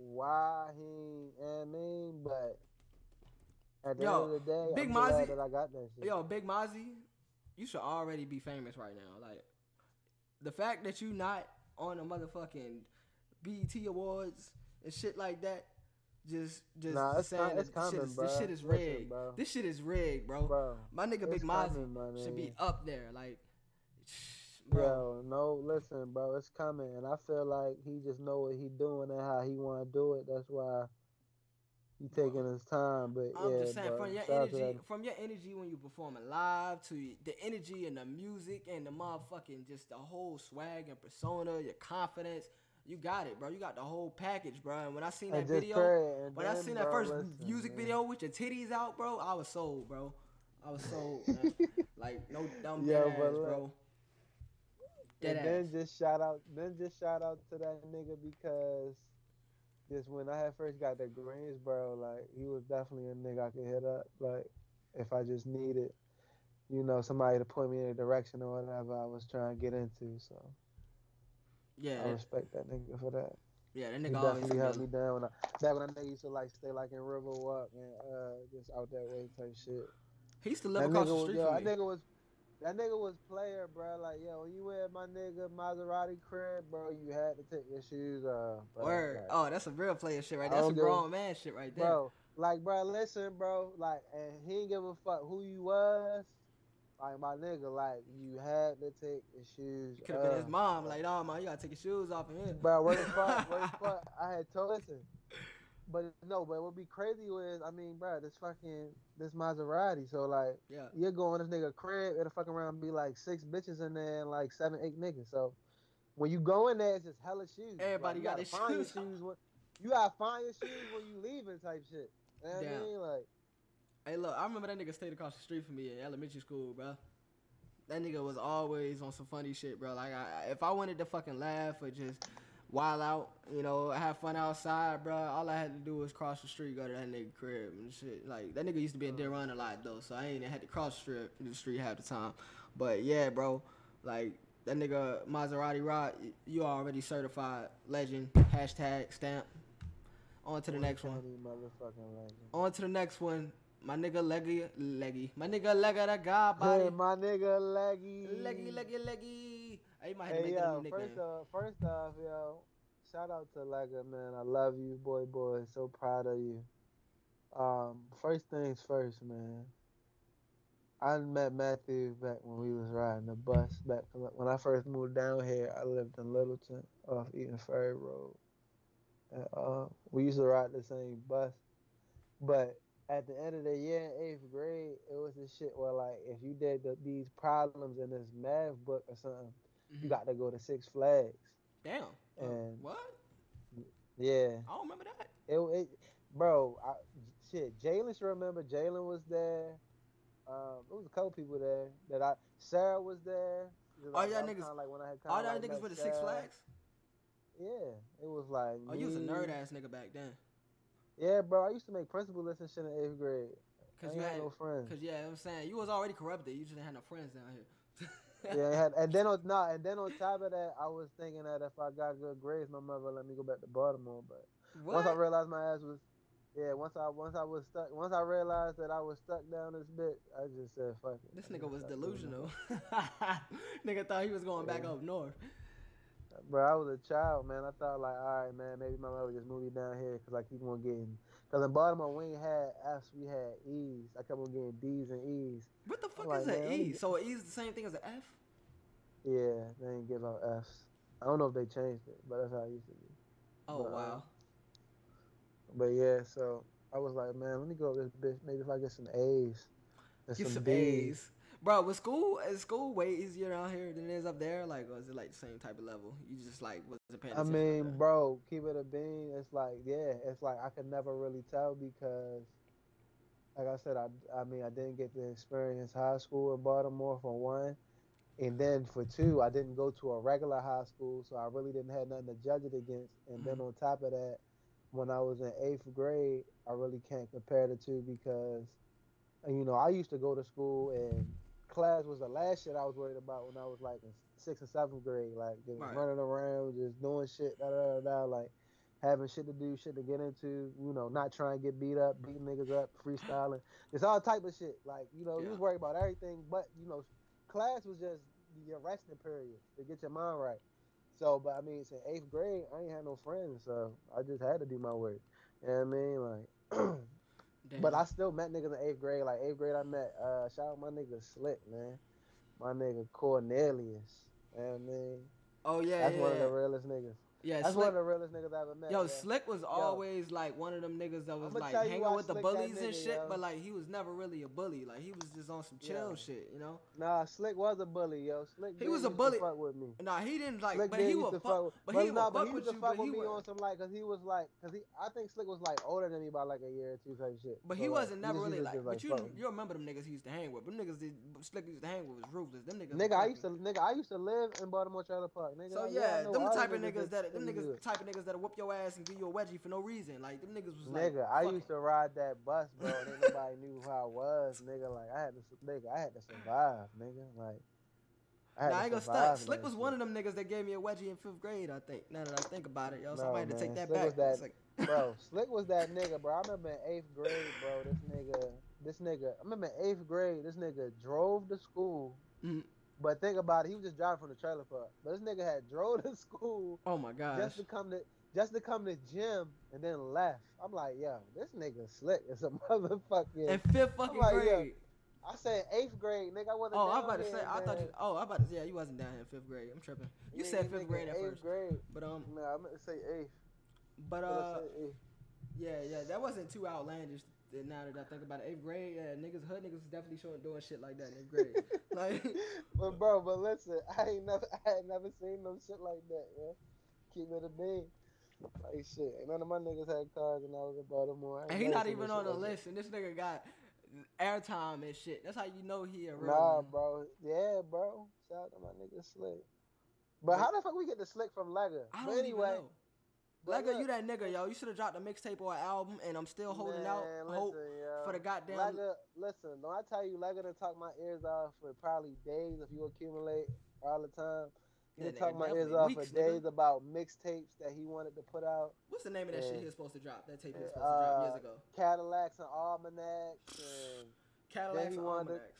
why he and mean, but at the Yo, end of the day, Big I'm Mozzie- that I got that shit. Yo, Big Mozzie, you should already be famous right now. Like the fact that you not on the motherfucking BET Awards and shit like that. Just, just Nah, it's saying it's this shit coming, is, this shit is Listen, rigged. bro. This shit is rigged, bro. bro. My nigga Big Mozzie should be up there. Like, bro. Yo, no, listen, bro, it's coming, and I feel like he just know what he doing and how he want to do it. That's why he taking his time. But I'm yeah, just saying, bro, from your shout out to energy, from your energy when you performing live to the energy and the music and the motherfucking just the whole swag and persona, your confidence, you got it, bro. You got the whole package, bro. And when I seen that video, when I seen that first listen, music man. video with your titties out, bro, I was sold, bro. I was sold, man. like no dumb Yo, ass, bro. Dead and then ass. just shout out, then just shout out to that nigga because just when I had first got to Greensboro, like he was definitely a nigga I could hit up, like if I just needed, you know, somebody to point me in a direction or whatever I was trying to get into. So Yeah, I respect that nigga for that. yeah, that He nigga always definitely helped me down when I back when I nigga used to like stay like in Riverwalk and uh just out that way type shit. He used to live That across the was, street yo, from that nigga was that nigga was player, bro. Like, yo, when you were at my nigga Maserati crib, bro, you had to take your shoes off. Bro. Word. Like, Oh, that's a real player shit right there. That's a grown man shit right there. bro, like, bro, listen, bro, like, and he didn't give a fuck who you was. Like, my nigga, like, you had to take your shoes Could have been his mom, like, oh man, you gotta take your shoes off in here. Bro, where the fuck, where the fuck? I had told listen. But no, but what would be crazy was, I mean, bro, this fucking this Maserati. So like, Yeah. you're going this nigga crib, it'll fuck around be like six bitches in there and like seven, eight niggas. So when you go in there, it's just hella shoes. Everybody you got their shoes Your shoes when, you gotta find your shoes when you leaving, type shit. You know what I mean? Like, Hey, look, I remember that nigga stayed across the street from me in elementary school, bro. That nigga was always on some funny shit, bro. Like, I, if I wanted to fucking laugh or just wild out, you know, have fun outside, bro, all I had to do was cross the street, go to that nigga crib and shit. Like, that nigga used to be in Deer Run a lot, though, so I ain't had to cross the street, the street half the time. But yeah, bro, like, that nigga Maserati Rod, you already certified legend, hashtag stamp. On to the next one. County motherfucking legend. On to the next one. My nigga Leggy Leggy. My nigga Leggy the God body. Hey, my nigga Leggy. Leggy Leggy Leggy. Hey, might have to Hey make that a yo, first off, first off, yo, shout out to Lega, man. I love you, boy, boy. So proud of you. Um, first things first, man. I met Matthew back when we was riding the bus. Back when I first moved down here, I lived in Littleton off Eaton Ferry Road. And, uh, we used to ride the same bus, but at the end of the year in eighth grade, it was this shit where like if you did the, these problems in this math book or something, you Mhm. got to go to Six Flags. Damn. And- what? Yeah, I don't remember that. it, it bro. I, shit, Jalen should remember. Jalen was there. Um, there was a couple people there that I. Sarah was there. All Like, y'all niggas- Like when I had All y'all like niggas went to Six Flags? Yeah, it was like. Oh, you was a nerd ass nigga back then. Yeah, bro. I used to make principal list and shit in eighth grade. Cause you had had, no friends. cause yeah, I'm saying you was already corrupted. You just didn't have no friends down here. Yeah, had, and then on nah, and then on top of that, I was thinking that if I got good grades, my mother let me go back to Baltimore. But what? once I realized my ass was, yeah, once I once I was stuck, once I realized that I was stuck down this bit, I just said fuck it. this nigga was delusional. nigga thought he was going back up north. Bro, I was a child, man. I thought like, all right, man, maybe my mother just moved me down here because I keep on getting. Because in Baltimore, we ain't had F's, we had E's. I kept on getting D's and E's. What the fuck like, is man, an E? So an E is the same thing as an F? Yeah, they didn't give out F's. I don't know if they changed it, but that's how it used to be. Oh But, uh, wow. But yeah, so I was like, man, let me go with this bitch. Maybe if I get some A's and Get some, some D's. A's. Bro, was school is school way easier down here than it is up there? Like, was it like the same type of level? You just like wasn't paying I mean, bro, keep it a bean. It's like, yeah, it's like I could never really tell because, like I said, I, I mean, I didn't get to experience high school in Baltimore for one, and then for two, I didn't go to a regular high school, so I really didn't have nothing to judge it against. And then mm-hmm. on top of that, when I was in eighth grade, I really can't compare the two because, you know, I used to go to school and class was the last shit I was worried about when I was like in sixth and seventh grade, like just Right. running around, just doing shit, da da da da, like having shit to do, shit to get into, you know, not trying to get beat up, beating niggas up, freestyling, it's all type of shit. Like you know, you Yeah. was worried about everything, but you know, class was just your resting period to get your mind right. So, but I mean, since eighth grade, I ain't had no friends, so I just had to do my work. You know what I mean? Like, Damn. but I still met niggas in eighth grade. Like eighth grade, I met uh, shout out my nigga Slick, man. My nigga Cornelius. You know what I mean? oh yeah, That's yeah, one of the realest niggas. Yeah. That's Slick, one of the realest niggas I ever met. yo, yeah. Slick was always like one of them niggas that was like hanging with the Slick that bullies and nigga, shit, yo. but like he was never really a bully. Like he was just on some chill Yeah. shit, you know. Nah, Slick was a bully, yo. Slick He was a bully. Fuck with me. Nah, he didn't like, Slick but he would to fuck, with- but he would nah, fuck but he with you, fuck but he with me would. on some like, cause he was like, cause he, I think Slick was like older than me by like a year or two type shit. But he wasn't never really like. But you fuck you remember them niggas he used to hang with? But niggas did, Slick used to hang with was ruthless. Them niggas. Nigga, I used to nigga, I used to live in Baltimore Trailer Park. Nigga, So yeah, them type of niggas niggas that them niggas good. type of niggas that'll whoop your ass and give you a wedgie for no reason. Like them niggas was like. Nigga, I used it. to ride that bus, bro. and nobody knew who I was, nigga. Like I had to, nigga, I had to survive, nigga. Like I had Nah, I ain't gonna stunt. Slick was shit. one of them niggas that gave me a wedgie in fifth grade. I think. Now that I think about it, yo, No, somebody had to take that Slick back. was that- like- bro. Slick was that nigga, bro. I remember in eighth grade, bro. This nigga, this nigga. I remember in eighth grade, this nigga drove to school. Mhm. But think about it, he was just driving from the trailer park. But this nigga had drove to school oh my god! just to come to just to come to gym and then left. I'm like, yo, this nigga slick is a motherfucking. in fifth fucking like, grade. I said eighth grade, nigga. I wasn't. Oh, I am about to say. I thought you. Oh, I am about to. say. Yeah, you wasn't down here in fifth grade. I'm tripping. You said fifth grade at eighth first, grade. but um, No, I meant to say eighth. but But uh, eighth. yeah, yeah, that wasn't too outlandish. Uh, Now that I think about it, eighth grade, yeah, niggas, hood niggas was definitely showing doing shit like that in eighth grade. like, but bro, but listen, I ain't never, I had never seen no shit like that, man. Keep it a bean. Like shit, ain't none of my niggas had cars when I was in Baltimore. And he not even on the like that. list, and this nigga got airtime and shit. That's how you know he a real Nah, one. bro. Yeah, bro. Shout out to my nigga Slick. But how the fuck we get the Slick from Lega? I But don't anyway, even know. But Lega, you that nigga, yo. You should have dropped a mixtape or an album, and I'm still holding out man, hope listen, yo. for the goddamn. Listen, don't I tell you, Lega done talk my ears off for probably days if you accumulate all the time. He Yeah, talk my ears off weeks, for nigga. days about mixtapes that he wanted to put out. What's the name of that shit he was supposed to drop? That tape he was supposed to drop Uh, years ago. Cadillacs and almanacs and Cadillacs and Almanacs.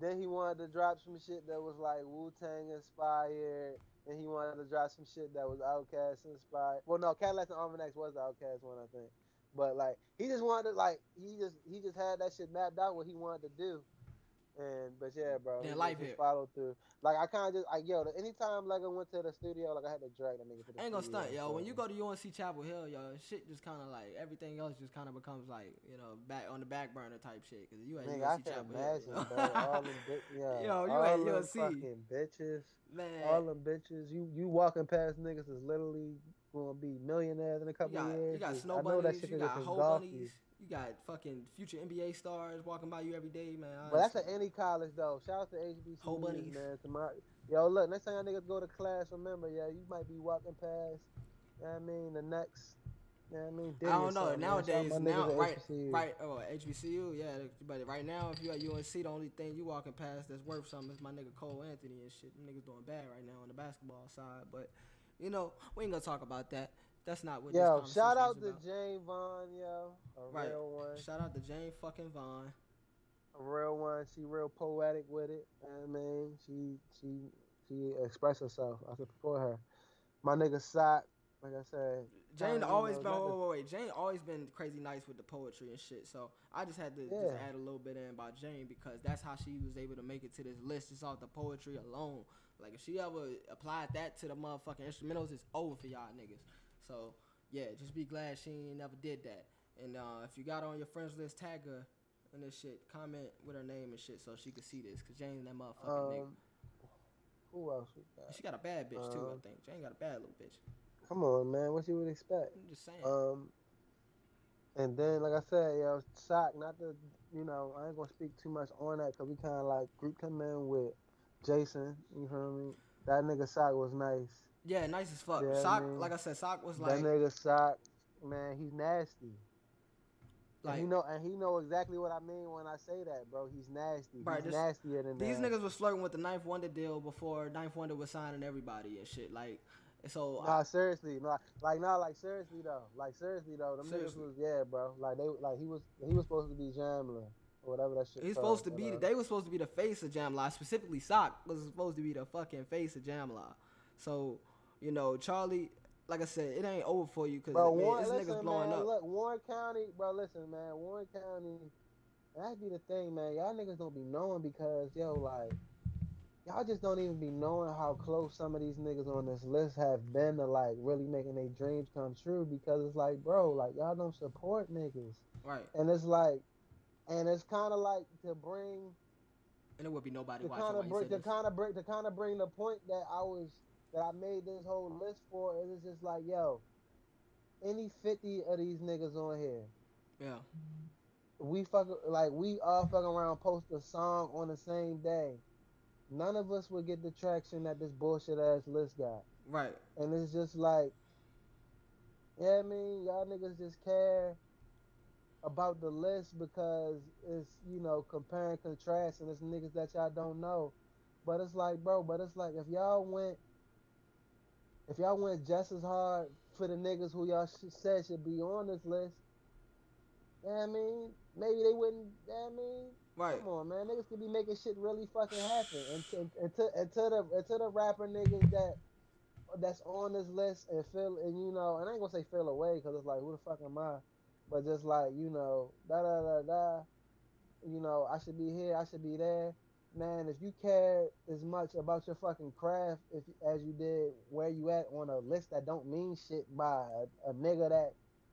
Then he wanted to drop some shit that was like Wu Tang inspired. And he wanted to drop some shit that was Outkast inspired. Well, no, Cadillacs and Almanacs was the Outkast one, I think. But like, he just wanted to like, he just he just had that shit mapped out what he wanted to do. And but yeah, bro, Then life hit. followed through. Like I kind of just like yo, anytime like I went to the studio, like I had to drag that nigga to the I ain't gonna stunt, yo. so- When you go to UNC Chapel Hill, yo, shit just kind of like everything else just kind of becomes like you know back on the back burner type shit. Cause you at Nigga, I UNC can Chapel imagine, Hill. bro. All them, bi- yeah, Yo, you all at them UNC. fucking bitches. Man, all them bitches. You you walking past niggas is literally gonna be millionaires in a you couple got of years. you got snow I know that bunnies, shit you got hoe bunnies, you. you got fucking future NBA stars walking by you every day, man. But that's at any college though. Shout out to HBCU, bunnies. man. To my, yo, look, next time y'all niggas go to class, remember, yeah, you might be walking past. You know what I mean? The next. You know I mean? I don't know. Diddy or something, man. Shout out Nowadays, now right, HBCUs. right, oh HBCU, yeah. But right now, if you at UNC, the only thing you walking past that's worth something is my nigga Cole Anthony and shit. Them niggas doing bad right now on the basketball side, but you know we ain't gonna talk about that. That's not what. Yo, shout out to about. Jane Vaughn, yo. A Right. real one. Shout out to Jane fucking Vaughn. a real one. She real poetic with it. I mean, she she she expressed herself. I support her. My nigga Sock, like I said. Jane always know, been wait, wait, wait. Jane always been crazy nice with the poetry and shit. So I just had to just add a little bit in about Jane because that's how she was able to make it to this list just off the poetry alone. Like if she ever applied that to the motherfucking instrumentals, it's over for y'all niggas. So yeah, just be glad she ain't never did that. And uh, if you got on your friends list, tag her and this shit. Comment with her name and shit so she can see this. Cause Jane that motherfucking nigga. Um, who else we got? She got a bad bitch too, I um, think. Jane got a bad little bitch. Come on, man. What you would expect? I'm just saying. Um, and then, like I said, yo, shock. Not to, you know, I ain't gonna speak too much on that because we kind of like grouped him in with Jason. You feel me? That nigga sock was nice. Yeah, nice as fuck. yeah, Sock, mean, like I said, Sock was like that nigga sock, man, he's nasty. and like he know, and he know exactly what I mean when I say that, bro. He's nasty. Right, he's this- nastier than these that. niggas was flirting with the Ninth Wonder deal before Ninth Wonder was signing everybody and shit. Like, so Nah, seriously, no, like, nah, like seriously though, like seriously though, them Seriously. niggas was, yeah, bro, like they, like he was, he was supposed to be Jamla or whatever that shit. He's called, supposed to be. but, uh, They was supposed to be the face of Jamla. Specifically, Sock was supposed to be the fucking face of Jamla. So, you know, Charlie. Like I said, it ain't over for you because this nigga's blowing man, up. Look, Warren County, bro, listen, man, Warren County, that be the thing, man. Y'all niggas don't be knowing because, yo, like, y'all just don't even be knowing how close some of these niggas on this list have been to, like, really making their dreams come true because it's like, bro, like, y'all don't support niggas. Right, And it's like, and it's kind of like to bring and it would be nobody to watching. kind while of you bring to kind of bring to kind of bring the point that I was that I made this whole list for is it's just like yo, any fifty of these niggas on here, Yeah, we fuck like we all fuck around post a song on the same day. None of us would get the traction that this bullshit ass list got, right. and it's just like, yeah, I mean y'all niggas just care about the list because it's you know compare and contrast and it's niggas that y'all don't know. But it's like, bro, but it's like if y'all went if y'all went just as hard for the niggas who y'all sh- said should be on this list, yeah, I mean, maybe they wouldn't. Yeah, I mean, Right. come on, man, niggas could be making shit really fucking happen. And to, and to, and to the to the rapper niggas that that's on this list and feel and you know, and I ain't gonna say feel away because it's like who the fuck am I? But just like you know, da da da da, you know, I should be here, I should be there. Man, if you care as much about your fucking craft if as you did where you at on a list that don't mean shit by a, a nigga that,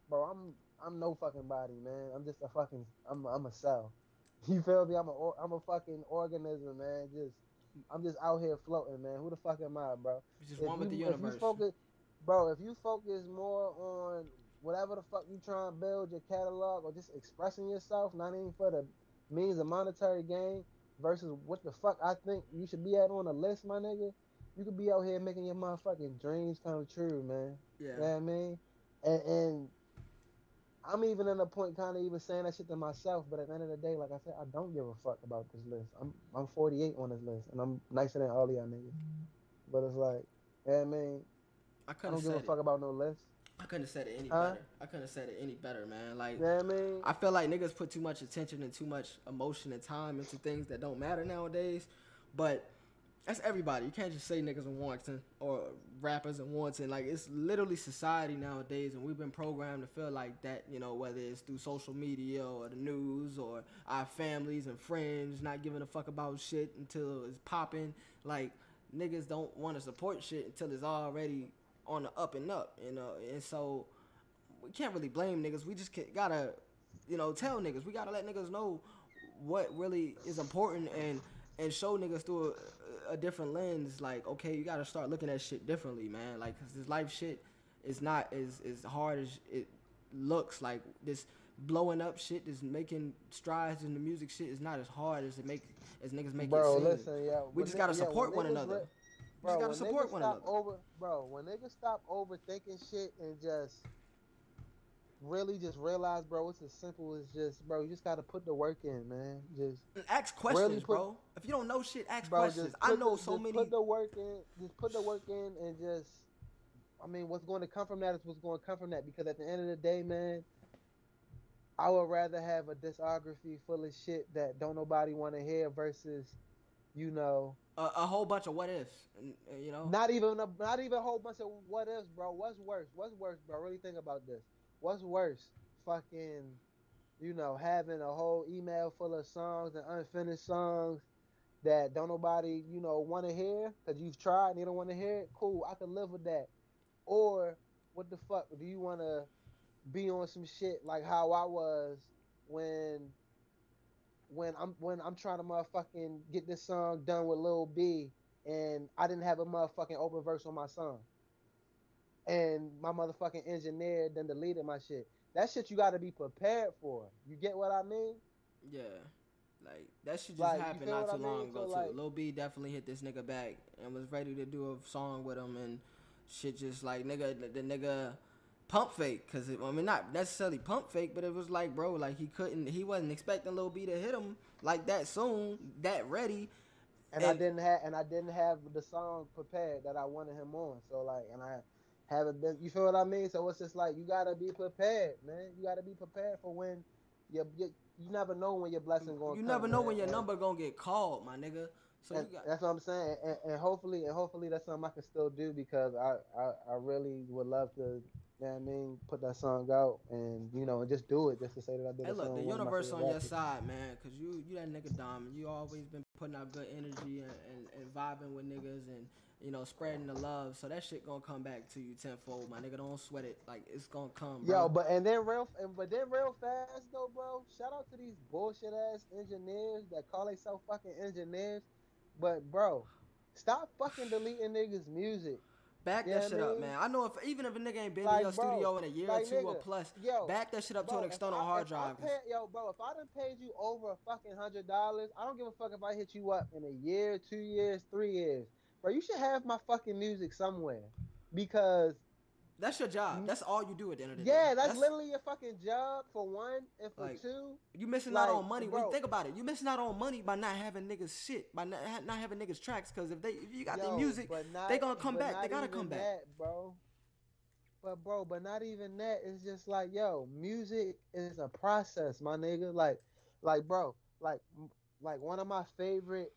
bro, I'm I'm no fucking body, man. I'm just a fucking I'm I'm a cell. You feel me? I'm a I'm a fucking organism, man. Just I'm just out here floating, man. Who the fuck am I, bro? You just If one with the you- if. You focus, bro, if you focus more on whatever the fuck you trying to build your catalog or just expressing yourself, not even for the means of monetary gain, versus what the fuck I think you should be at on a list, my nigga, you could be out here making your motherfucking dreams come true, man. yeah. You know what I mean? And, and I'm even in a point kind of even saying that shit to myself, but at the end of the day, like I said, I don't give a fuck about this list. I'm I'm 48 on this list, and I'm nicer than all y'all niggas. But it's like, yeah, I mean, I I don't give a fuck it. about no list. I couldn't have said it any Huh? better. I couldn't have said it any better, man. Like, what I mean? I feel like niggas put too much attention and too much emotion and time into things that don't matter nowadays. But that's everybody. You can't just say niggas in Warrenton or rappers in Warrenton. Like it's literally society nowadays, and we've been programmed to feel like that. You know, whether it's through social media or the news or our families and friends not giving a fuck about shit until it's popping. Like niggas don't want to support shit until it's already on the up and up. You know, and so we can't really blame niggas. We just gotta, you know, tell niggas. We gotta let niggas know what really is important and and show niggas through a, a different lens. Like, okay, you gotta start looking at shit differently, man. Like, 'cause this life shit is not as as hard as it looks. Like this blowing up shit, this making strides in the music shit is not as hard as it make as niggas make bro, it seem. listen, yeah. we just gotta yeah, support one another. Bro, just gotta when support niggas one stop another. Over, bro, when niggas stop overthinking shit and just really just realize, bro, it's as simple as just, bro, you just gotta put the work in, man. Just, And ask questions, Really put- bro. If you don't know shit, ask bro, questions. I know the, so just many. Put the work in. Just put the work in, and just, I mean, what's going to come from that is what's going to come from that. Because at the end of the day, man, I would rather have a discography full of shit that don't nobody want to hear versus, you know, a, a whole bunch of what ifs, you know. Not even a, not even a whole bunch of what ifs, bro. What's worse? What's worse, bro? Really think about this. What's worse? Fucking, you know, having a whole email full of songs and unfinished songs that don't nobody, you know, want to hear because you've tried and you don't want to hear it. Cool, I can live with that. Or what the fuck do you want to be on some shit like how I was when when I'm when I'm trying to motherfucking get this song done with Lil B, and I didn't have a motherfucking open verse on my song, and my motherfucking engineer then deleted my shit. That shit you got to be prepared for. You get what I mean? Yeah. Like that shit just Like, happened not too I long mean? ago So, too. like- Lil B definitely hit this nigga back and was ready to do a song with him and shit just like nigga the, the nigga pump fake because I mean not necessarily pump fake but it was like bro like he couldn't he wasn't expecting Lil B to hit him like that soon that ready and, I didn't have and I didn't have the song prepared that I wanted him on. So like, and I haven't been. You feel what I mean? So it's just like you gotta be prepared, man. You gotta be prepared for when you you, you never know when your blessing going. you come, never know man. when your And- number gonna get called my nigga so you and got that's what I'm saying, and, and hopefully, and hopefully that's something I can still do because I, I, I really would love to, you know I mean, put that song out and you know, and just do it just to say that I did. Hey, a look, song the with one of my universe on your side, man, cause you you that nigga diamond. You always been putting out good energy and, and, and vibing with niggas and you know spreading the love. So that shit gonna come back to you tenfold, my nigga. Don't sweat it. Like it's gonna come, bro. Yo, but and then real, and, but then real fast though, bro. Shout out to these bullshit ass engineers that call themselves fucking engineers, but bro, stop fucking deleting niggas' music. Back yeah, that shit up, man. I know if even if a nigga ain't been Like, in your bro, studio in a year like, or two or plus, Yo, back that shit up bro, to an external I- hard drive. pay- yo, bro, if I done paid you over a fucking hundred dollars, I don't give a fuck if I hit you up in a year, two years, three years, bro. You should have my fucking music somewhere, because That's your job. Mm. That's all you do at the end of the day. yeah, that's, literally your fucking job for one, and for Like, two. You missing out on money. When you think about it, you missing out on money by not having niggas shit, by not, not having niggas tracks. Cause if they, if you got the Yo, music, not- they gonna come back. They gotta come back. that, bro. But bro, but not even that. It's just like, yo, music is a process, my nigga. Like, like, bro, like, like one of my favorite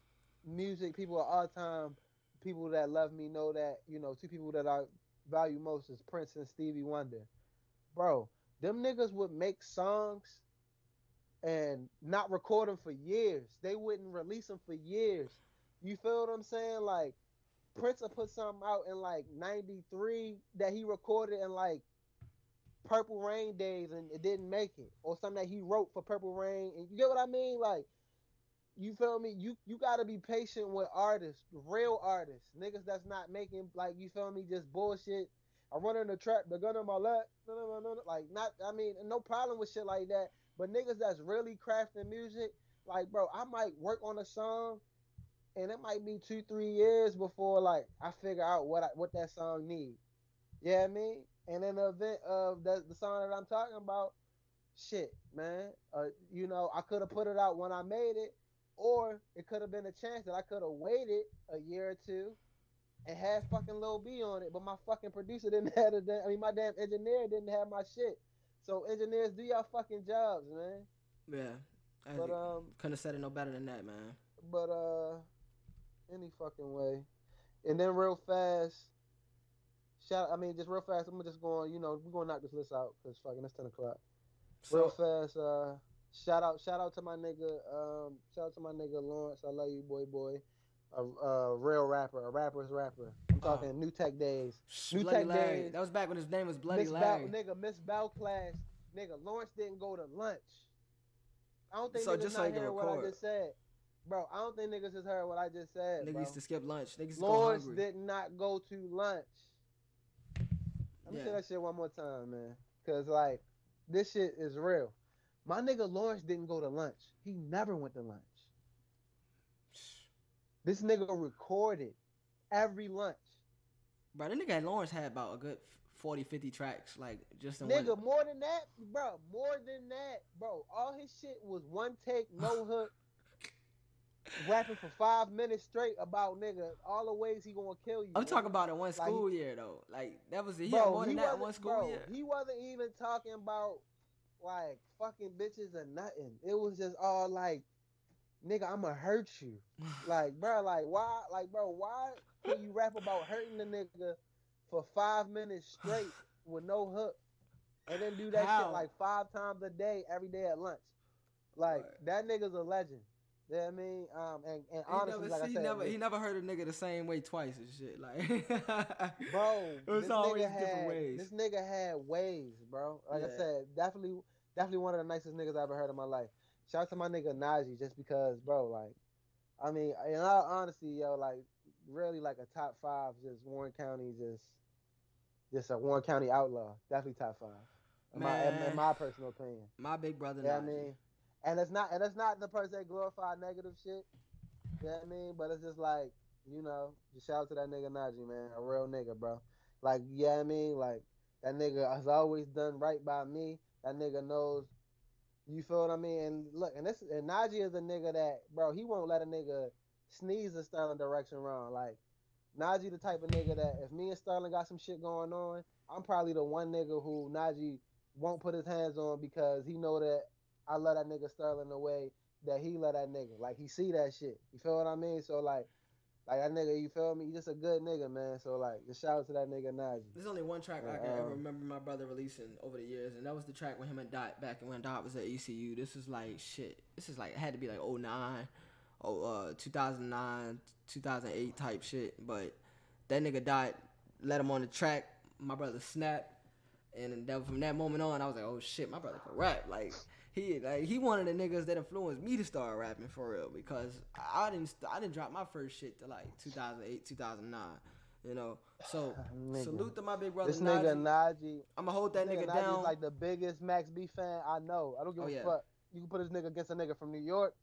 music people of all time. People that love me know that. You know, two people that I value most is Prince and Stevie Wonder. Bro, them niggas would make songs and not record them for years. They wouldn't release them for years. You feel what I'm saying? Like Prince will put something out in like '93 that he recorded in like Purple Rain days and it didn't make it, or something that he wrote for Purple Rain. And you get what I mean? Like, you feel me? You you gotta be patient with artists, real artists, niggas that's not making like you feel me, just bullshit. I run in the trap, the gun on my lap, like not. I mean, no problem with shit like that. But niggas that's really crafting music, like bro, I might work on a song and it might be two, three years before like I figure out what I, what that song needs. Yeah, you know I mean, and in the event of the, the song that I'm talking about, shit, man, uh, you know, I could have put it out when I made it, or it could have been a chance that I could have waited a year or two and had fucking Lil B on it, but my fucking producer didn't have it. I mean, my damn engineer didn't have my shit. So engineers, do y'all fucking jobs, man. Yeah. But um, couldn't have said it no better than that, man. but uh any fucking way and then real fast shout i mean just real fast i'm just going you know we're gonna knock this list out because fucking it's 10 o'clock real fast uh shout out shout out to my nigga um shout out to my nigga lawrence i love you boy boy a, a real rapper a rapper's rapper i'm Uh, talking new tech days New Bloody Tech Larry. Days. That was back when his name was Bloody miss Bow, Larry. nigga miss bow class nigga lawrence didn't go to lunch i don't think So niggas just so not hearing what i just said bro i don't think niggas just heard what i just said Niggas bro. used to skip lunch. Niggas used to go Lawrence did not go to lunch. Let me say that shit one more time, man. Cause like this shit is real. My nigga Lawrence didn't go to lunch. He never went to lunch. This nigga recorded every lunch. Bro, that nigga Lawrence had about a good 40, 50 tracks, like just in Nigga, one. more than that, bro. More than that, bro. All his shit was one take, no hook. Rapping for five minutes straight about nigga all the ways he gonna kill you. I'm nigga. talking about in one Like, school year though. Like that was he Bro, had more than that one school bro, year. He wasn't even talking about like fucking bitches or nothing. It was just all like, nigga, I'ma hurt you. Like, bro, like why like bro, why can you rap about hurting the nigga for five minutes straight with no hook? And then do that How? shit like five times a day, every day at lunch. Like Right. that nigga's a legend. You know what I mean? Um and, and He honestly, never, like I he said, never, he never heard a nigga the same way twice and shit. Like, bro. it was this always nigga different had, ways. This nigga had ways, bro. Like I said, definitely, definitely one of the nicest niggas I ever heard in my life. shout out to my nigga Najee just because, bro, like, I mean, in all honesty, yo, like, really like a top five, just Warren County, just, just a Warren County outlaw, definitely top five. In my, in, Man. in my personal opinion. My big brother. Yeah, I mean, and it's not, and it's not the person that glorify negative shit. You know what I mean? But it's just like, you know, just shout out to that nigga Najee, man, a real nigga, bro. Like, yeah, I mean, like that nigga has always done right by me. That nigga knows. You feel what I mean? And look, and this, and Najee is a nigga that, bro, he won't let a nigga sneeze a Sterling direction wrong. Like, Najee the type of nigga that if me and Sterling got some shit going on, I'm probably the one nigga who Najee won't put his hands on because he know that I love that nigga Sterling the way that he love that nigga. Like he see that shit. You feel what I mean? So like, like that nigga, you feel me? He just a good nigga, man. So like, just shout out to that nigga Najee. There's only one track I can Uh, ever remember my brother releasing over the years, and that was the track when him and Dot back and when Dot was at ECU. This is like shit. This is like it had to be like 09, oh uh 2009, 2008 type shit. But that nigga Dot let him on the track. My brother snapped, and then from that moment on, I was like, oh shit, my brother can rap. Like he like he one of the niggas that influenced me to start rapping for real because I didn't st- I didn't drop my first shit to like 2008, 2009. You know, so salute to my big brother. This nigga Najee. Najee, I'm gonna hold that nigga nigga, Najee's down. like the biggest Max B fan I know. I don't give Oh, a yeah. fuck. You can put this nigga against a nigga from New York.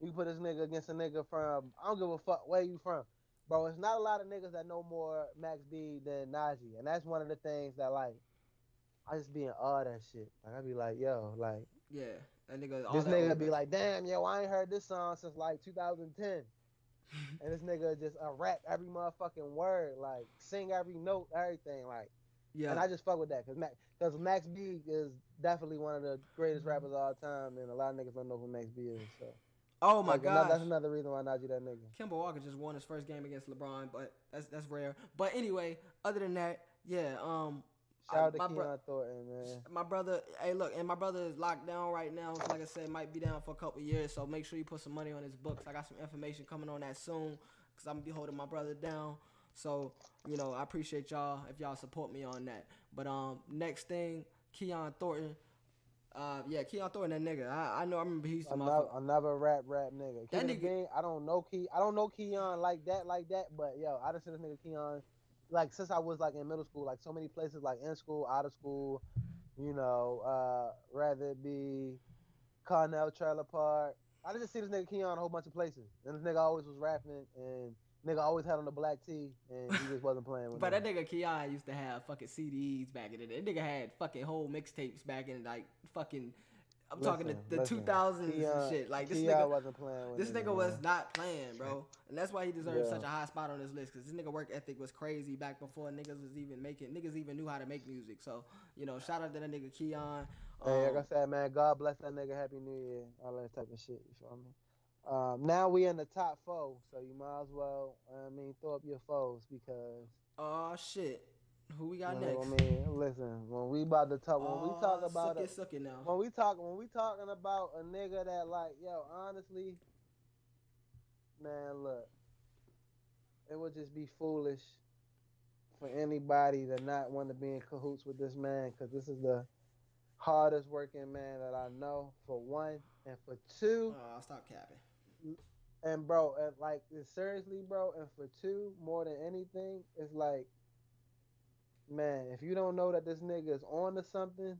You can put this nigga against a nigga from I don't give a fuck where you from. Bro, it's not a lot of niggas that know more Max B than Najee. And that's one of the things that like I just be in awe of that shit. Like I be like, yo, like yeah, that nigga. all this that nigga old be like, damn, yo, I ain't heard this song since like 2010. and this nigga just uh, rap every motherfucking word, like sing every note, everything, like. yeah, And I just fuck with that because Max, cause Max B is definitely one of the greatest rappers of all time, and a lot of niggas don't know who Max B is. So, oh my like, god, that's another reason why Najee that nigga. Kemba Walker just won his first game against LeBron, but that's that's rare. But anyway, other than that, yeah, um, Shout out to Keon Thornton, man. my brother, hey, look, and my brother is locked down right now. So like I said, might be down for a couple years. So make sure you put some money on his books. I got some information coming on that soon, cause I'm gonna be holding my brother down. So you know, I appreciate y'all if y'all support me on that. But um, next thing, Keon Thornton. Uh, yeah, Keon Thornton, that nigga. I, I know. I remember he's. Another, another rap rap nigga. That it nigga- bean, I don't know Key. I don't know Keon like that, like that. But yo, I just seen this nigga Keon, like since I was like in middle school, like so many places, like in school, out of school. You know, uh, rather it be Cornell Trailer Park. I just see this nigga Keon a whole bunch of places, and this nigga always was rapping, and nigga always had on the black tee, and he just wasn't playing with. But that nigga Keon used to have fucking CDs back in the day. That nigga had fucking whole mixtapes back in like fucking. I'm talking Listen, the, the listen. 2000s and Keon- shit. Like this Keon nigga, wasn't playing with this nigga was man. not playing, bro. And that's why he deserves Yeah. such a high spot on this list. Cause this nigga work ethic was crazy back before niggas was even making. Niggas even knew how to make music. So you know, shout out to that nigga Keon. Hey, like Um, I said, man, God bless that nigga. Happy New Year. All that type of shit. You feel me? Um, now we in the top four, so you might as well, I mean, throw up your foes because. oh shit, who we got you next? know what I mean, listen, when we about to talk, when we talk about suck a, it, suck it now. when we talk, when we talking about a nigga that like, yo, honestly, man, look, it would just be foolish for anybody to not want to be in cahoots with this man, because this is the hardest working man that I know. For one, and for two, Oh, stop capping. and bro, and like seriously, bro, and for two, more than anything, it's like, man, if you don't know that this nigga is on to something,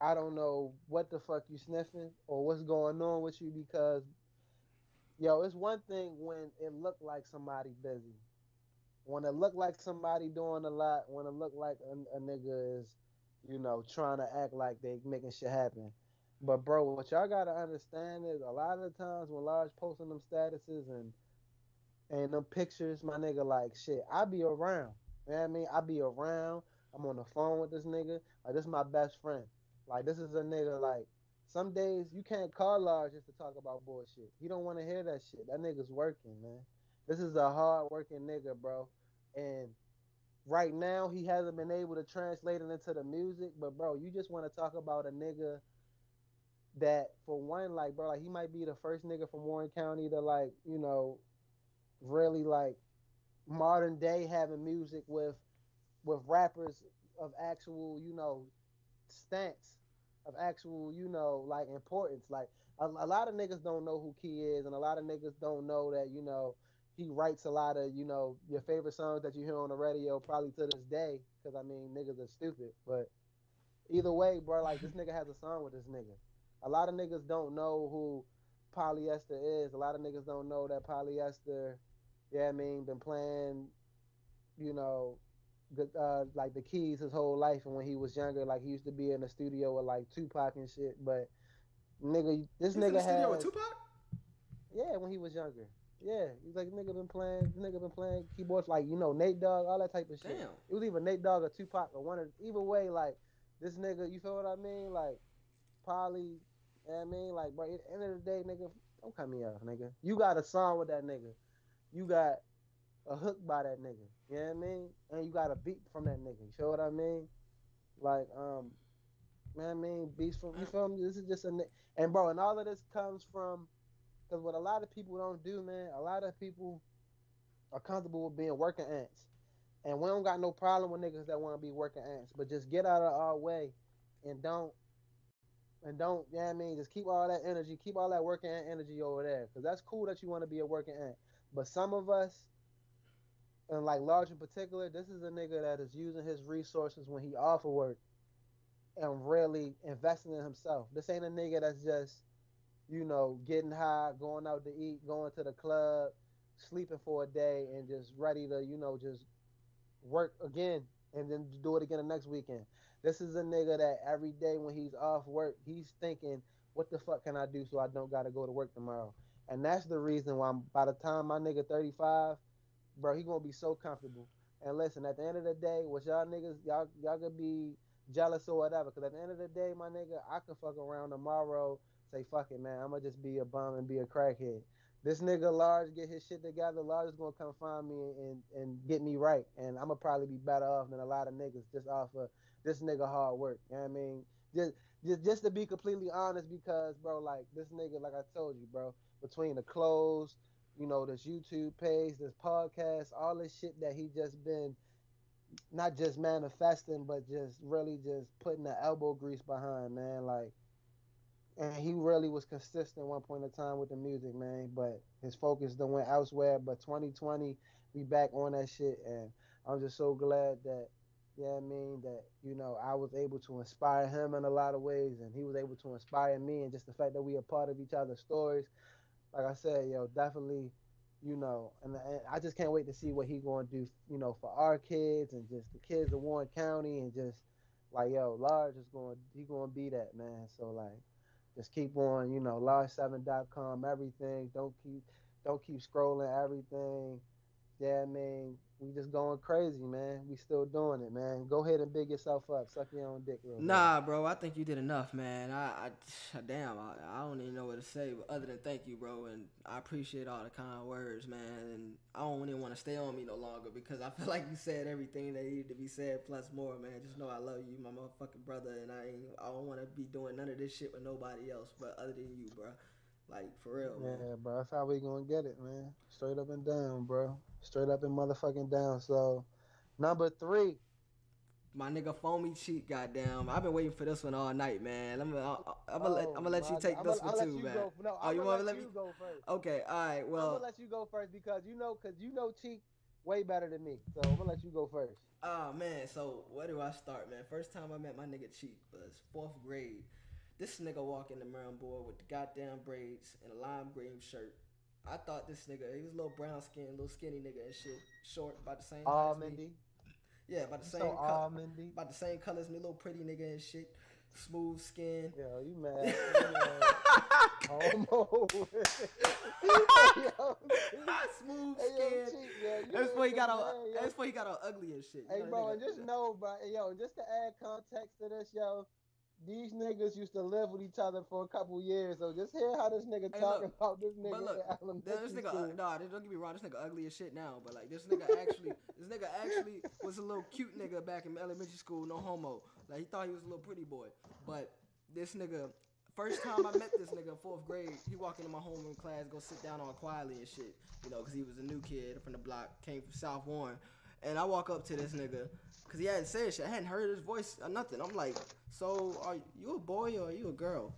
I don't know what the fuck you sniffing or what's going on with you because, yo, it's one thing when it look like somebody busy, when it look like somebody doing a lot, when it look like a, a nigga is, you know, trying to act like they making shit happen. But bro, what y'all gotta understand is a lot of the times when Large posting them statuses and and them pictures, my nigga, like shit, I be around. You know I mean? I be around. I'm on the phone with this nigga. Like this is my best friend. Like this is a nigga like some days you can't call Large just to talk about bullshit. He don't want to hear that shit. That nigga's working, man. This is a hard working nigga, bro. And right now he hasn't been able to translate it into the music, but bro, you just want to talk about a nigga that for one, like, bro, like he might be the first nigga from Warren County to like, you know, really like modern day having music with with rappers of actual, you know, stance. of actual, you know, like importance. Like a, a lot of niggas don't know who Key is, and a lot of niggas don't know that you know he writes a lot of you know your favorite songs that you hear on the radio probably to this day. Because I mean, niggas are stupid, but either way, bro, like this nigga has a song with this nigga. A lot of niggas don't know who polyester is. A lot of niggas don't know that polyester. Yeah, I mean, been playing, you know, uh, like the keys his whole life, and when he was younger, like he used to be in the studio with like Tupac and shit. But nigga, this He's in nigga the studio had with Tupac. yeah, when he was younger. Yeah, he's like nigga been playing, nigga been playing keyboards like you know Nate Dogg, all that type of shit. Damn. It was either Nate Dogg or Tupac or one of either way. Like this nigga, you feel what I mean? Like Polly, you know what I mean? Like, bro, at the end of the day, nigga, don't cut me off, nigga. You got a song with that nigga. You got a hook by that nigga. You know what I mean? And you got a beat from that nigga. You feel what I mean? Like, um, man, I mean, beats from you feel me? This is just a and bro, and all of this comes from because what a lot of people don't do, man, a lot of people are comfortable with being working ants. And we don't got no problem with niggas that want to be working ants, but just get out of our way and don't and don't, yeah, I mean, just keep all that energy, keep all that working ant energy over there. Cause that's cool that you want to be a working ant. But some of us, and like large in particular, this is a nigga that is using his resources when he off of work and really investing in himself. This ain't a nigga that's just, you know, getting high, going out to eat, going to the club, sleeping for a day, and just ready to, you know, just work again and then do it again the next weekend. This is a nigga that every day when he's off work, he's thinking, what the fuck can I do so I don't gotta go to work tomorrow? And that's the reason why by the time my nigga 35, bro, he gonna be so comfortable. And listen, at the end of the day, what y'all niggas, y'all y'all could be jealous or whatever. Cause at the end of the day, my nigga, I could fuck around tomorrow, say fuck it, man. I'ma just be a bum and be a crackhead. This nigga Large get his shit together. Large is gonna come find me and and get me right, and I'ma probably be better off than a lot of niggas just off of this nigga hard work. You know what I mean? Just just just to be completely honest, because bro, like this nigga, like I told you, bro, between the clothes, you know, this YouTube page, this podcast, all this shit that he just been not just manifesting, but just really just putting the elbow grease behind, man. Like, and he really was consistent one point in time with the music, man. But his focus then went elsewhere. But 2020, we back on that shit, and I'm just so glad that, yeah, I mean that you know I was able to inspire him in a lot of ways, and he was able to inspire me, and just the fact that we are part of each other's stories. Like I said, yo, definitely you know, and, and I just can't wait to see what he going to do, you know, for our kids and just the kids of Warren County and just like yo, Large is going, he going to be that man. So like, just keep on, you know, large7.com, everything. Don't keep, don't keep scrolling everything. Yeah, I mean, we just going crazy, man. We still doing it, man. Go ahead and big yourself up, suck your own dick, real quick. Nah, bro, I think you did enough, man. I, I damn, I, I don't even know what to say but other than thank you, bro. And I appreciate all the kind words, man. And I don't even want to stay on me no longer because I feel like you said everything that needed to be said plus more, man. Just know I love you, my motherfucking brother, and I ain't, I don't want to be doing none of this shit with nobody else, but other than you, bro. Like for real, man. Yeah, bro. That's how we gonna get it, man. Straight up and down, bro. Straight up and motherfucking down. So, number three. My nigga foamy cheek, goddamn. I've been waiting for this one all night, man. I'm gonna, I'm gonna, let, Oh, I'm gonna let you take God. this I'ma- one too, let man. Go, no, oh, I'm you to let let me? go first. Okay, all right. Well, I'm gonna let you go first because you know, cause you know Cheek way better than me. So I'm gonna let you go first. Oh man, so where do I start, man? First time I met my nigga Cheek was fourth grade. This nigga walk in the Maryland board with the goddamn braids and a lime green shirt. I thought this nigga, he was a little brown skin, little skinny nigga and shit, short, about the same. height as me. Almondy. Yeah, about the So same. co- almondy. about the same color as me, little pretty nigga and shit, smooth skin. Yo, you mad? You mad. Homo. Smooth skin. Yeah, you That's why he got so all. That's why he got all ugly and shit. You Hey, bro, and just know, bro, yo, just to add context to this, yo, these niggas used to live with each other for a couple years. So just hear how this nigga Hey, talking look, about this But nigga look, in this nigga, school. nah, don't get me wrong. This nigga ugly as shit now, but like this nigga actually, this nigga actually was a little cute nigga back in elementary school. No homo. Like he thought he was a little pretty boy, but this nigga. First time I met this nigga in fourth grade, he walked into my homeroom class, go sit down all quietly and shit, you know, because he was a new kid from the block, came from South Warren, and I walk up to this nigga because he hadn't said shit. I hadn't heard his voice or nothing. I'm like, so are you a boy or are you a girl?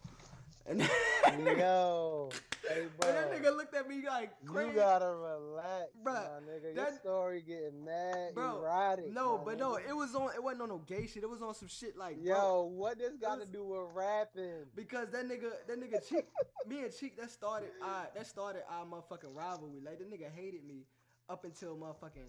And nigga, hey, and that nigga looked at me like crazy. You gotta relax, my nigga. Your that- story getting mad, Bro, erotic. no, but no, it was on. It wasn't on no gay shit. It was on some shit like, bro, Yo, what this got to do with rapping? because that nigga, that nigga Cheek, me and Cheek, that started, uh, that started our motherfucking rivalry. Like, that nigga hated me up until motherfucking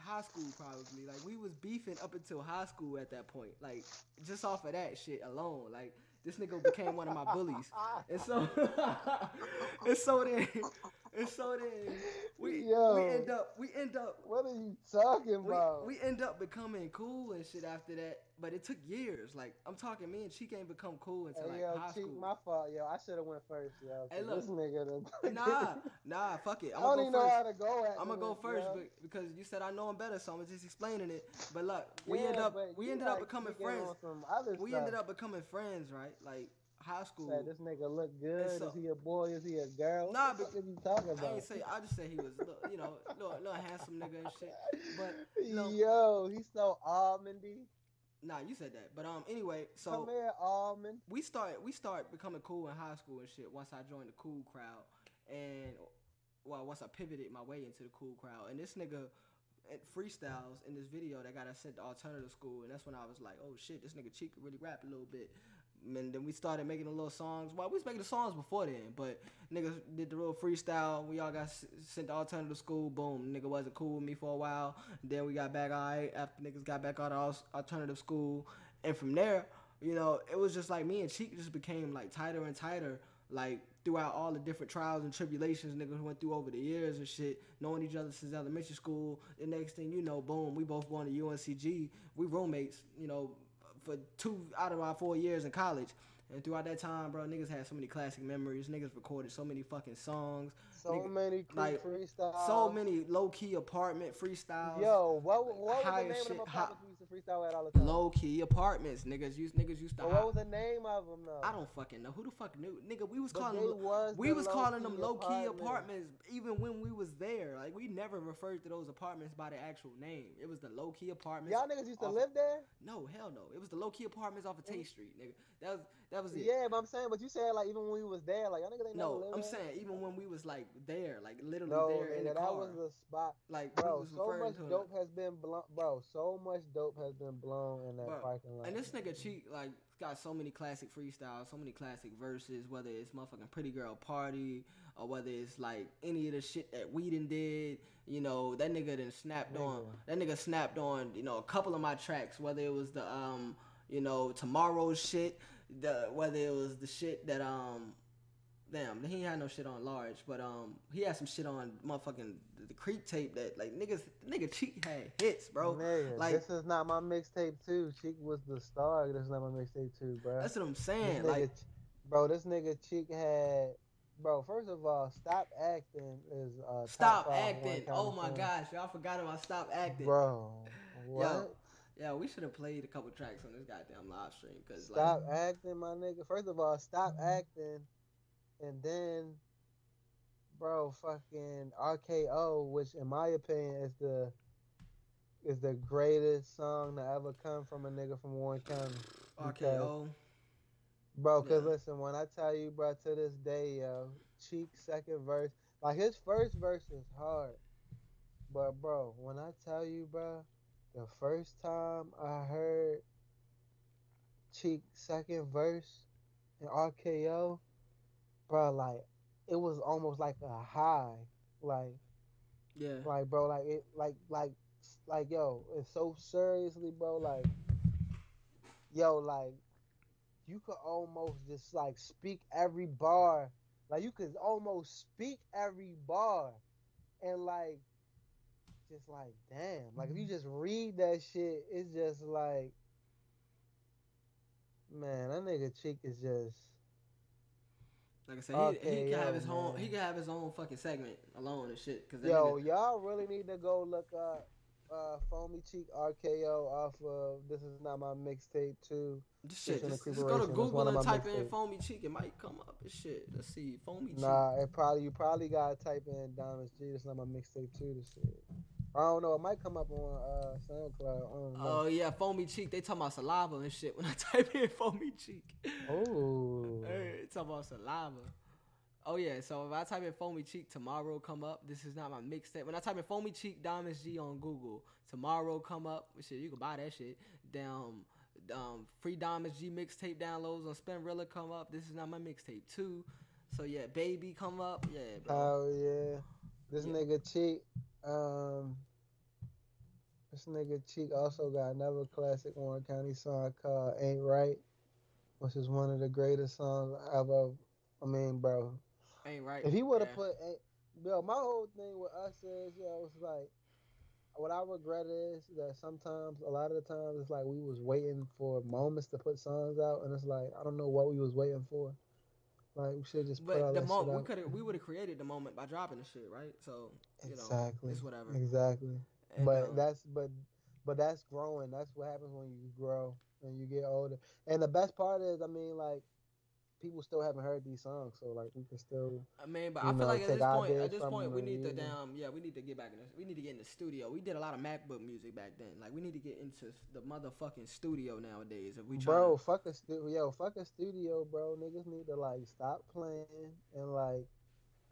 high school, probably. Like, we was beefing up until high school at that point. Like, just off of that shit alone. Like, this nigga became one of my bullies. And so, and so then, and so then, we Yo. we end up, we end up What are you talking we, about? we end up becoming cool and shit after that, but it took years. Like I'm talking, me and Cheek ain't become cool until hey, like yo, high Cheek, school. my fault, yo. I should have went first, yo. Hey, look. this nigga, done- Nah, nah, fuck it. I I'm don't gonna even go know how first. to go at. I'm gonna go first, yo. but because you said I know him better, so I'm just explaining it. But look, we Yeah, end up, we you, ended up becoming friends. on Some other We ended up becoming friends, right? Like high school. Said, this nigga look good. so- is he a boy? Is he a girl? Nah, what the you talking I about? ain't say. I just say he was, little, you know, little, little handsome nigga and shit. But no. yo, he's so almondy. Nah, you said that. But um, anyway, so Come here, almond. we start we start becoming cool in high school and shit once I joined the cool crowd and well once I pivoted my way into the cool crowd and this nigga freestyles in this video that got us sent to alternative school and that's when I was like oh shit this nigga Cheek really rap a little bit and then we started making the little songs. Well we was making the songs before then but niggas did the real freestyle. We all got sent to alternative school. Boom nigga wasn't cool with me for a while. Then we got back alright after niggas got back out of alternative school. And from there you know, it was just like me and Cheek just became like tighter and tighter, like throughout all the different trials and tribulations niggas went through over the years and shit, knowing each other since elementary school. The next thing you know, boom, we both going to UNCG. We roommates, you know, for two out of our four years in college. And throughout that time, bro, niggas had so many classic memories. Niggas recorded so many fucking songs. So Nigga, many like, freestyles. So many low key apartment freestyles. Yo, what, what was the name of shit, them hi- apartments we used to freestyle at all the time? Low key apartments. Niggas used niggas used to But what was the name of them though? I don't fucking know. Who the fuck knew? Nigga, we was But calling them was we the was calling them low-key apartments. apartments even when we was there. Like we never referred to those apartments by their actual name. It was the low key apartments. Y'all niggas used to live there? No, hell no. It was the low key apartments off of Tate mm-hmm. Street, nigga. That was that was it. Yeah, but I'm saying, but you said like even when we was there, like y'all niggas ain't never No, I'm saying even when we was like there, like literally No, there in the that car, was the spot. like Bro, so much dope has been blown. Bro, so much dope has been blown in that Bro, parking lot. And this nigga Cheek like got so many classic freestyles, so many classic verses, whether it's motherfucking Pretty Girl Party or whether it's like any of the shit that we done did. You know, that nigga then snapped on. That nigga snapped on. You know, a couple of my tracks, whether it was the um, you know, tomorrow's shit, the whether it was the shit that um. Damn, he had no shit on large, but um, he had some shit on motherfucking the creep tape that like niggas, nigga cheek had hits, bro. Nigga, like this is not my mixtape too. Cheek was the star. This is not my mixtape too, bro. that's what I'm saying. nigga Like, bro, this nigga Cheek had, bro. First of all, stop acting is uh, Stop acting. Oh my songs. gosh, y'all forgot about stop acting. bro. What? Yeah, we should have played a couple tracks on this goddamn live stream because Stop like acting, my nigga. First of all, stop acting, and then, bro, fucking RKO, which in my opinion is the is the greatest song to ever come from a nigga from Warren County. RKO. Bro, cause Yeah. listen, when I tell you, bro, to this day, yo, Cheek second verse, like his first verse is hard, but bro, when I tell you, bro, the first time I heard Cheek second verse in RKO, bro, like it was almost like a high, like Yeah. like bro, like it, like like like yo, it's so seriously, bro, like yo, like you could almost just like speak every bar, like you could almost speak every bar, and like just like damn, like if you just read that shit, it's just like man, that nigga cheek is just Like I said, he, he can have his own. He can have his own fucking segment alone and shit. Cause Yo, nigga, y'all really need to go look up uh, Foamy Cheek RKO off of This Is Not My Mixtape too. just shit. Just, just go to Recuperation, that's one Google and type in "foamy cheek." It might come up and shit. Let's see, foamy cheek. Nah, it probably you probably gotta type in Diamonds G. This is not my mixtape too to see it. I don't know. It might come up on uh, SoundCloud. I don't know. Oh yeah, foamy cheek. They talking about saliva and shit. When I type in foamy cheek, Oh. hey, talking about saliva. Oh yeah, so if I type in foamy cheek, tomorrow come up. This is not my mixtape. When I type in foamy cheek Diamonds G on Google, tomorrow come up. Shit, you can buy that shit. Damn, um, free Diamonds G mixtape downloads on Spinrilla come up. This is not my mixtape too. So yeah, baby come up. Yeah, bro. Oh yeah. This Yeah. nigga cheek. Um. This nigga cheek also got another classic Warren County song called "Ain't Right," which is one of the greatest songs ever. I mean, bro, Ain't right. If he would have Yeah. put, ain't, yo, my whole thing with us is, yo, it's like, what I regret is that sometimes, a lot of the times, it's like we was waiting for moments to put songs out, and it's like I don't know what we was waiting for. Like we should just But the that mo- shit we could have we would have created the moment by dropping the shit, right? So you know, exactly. it's whatever. Exactly. And, but um, that's but but that's growing. That's what happens when you grow and you get older. And the best part is, I mean, like people still haven't heard these songs, so like we can still. I mean, but I feel know, like at this point, at this point, we need to damn yeah, we need to get back in. The, we need to get in the studio. We did a lot of MacBook music back then. Like we need to get into the motherfucking studio nowadays. If we Bro, fuck a studio, yo, fuck a studio, bro. Niggas need to like stop playing and like,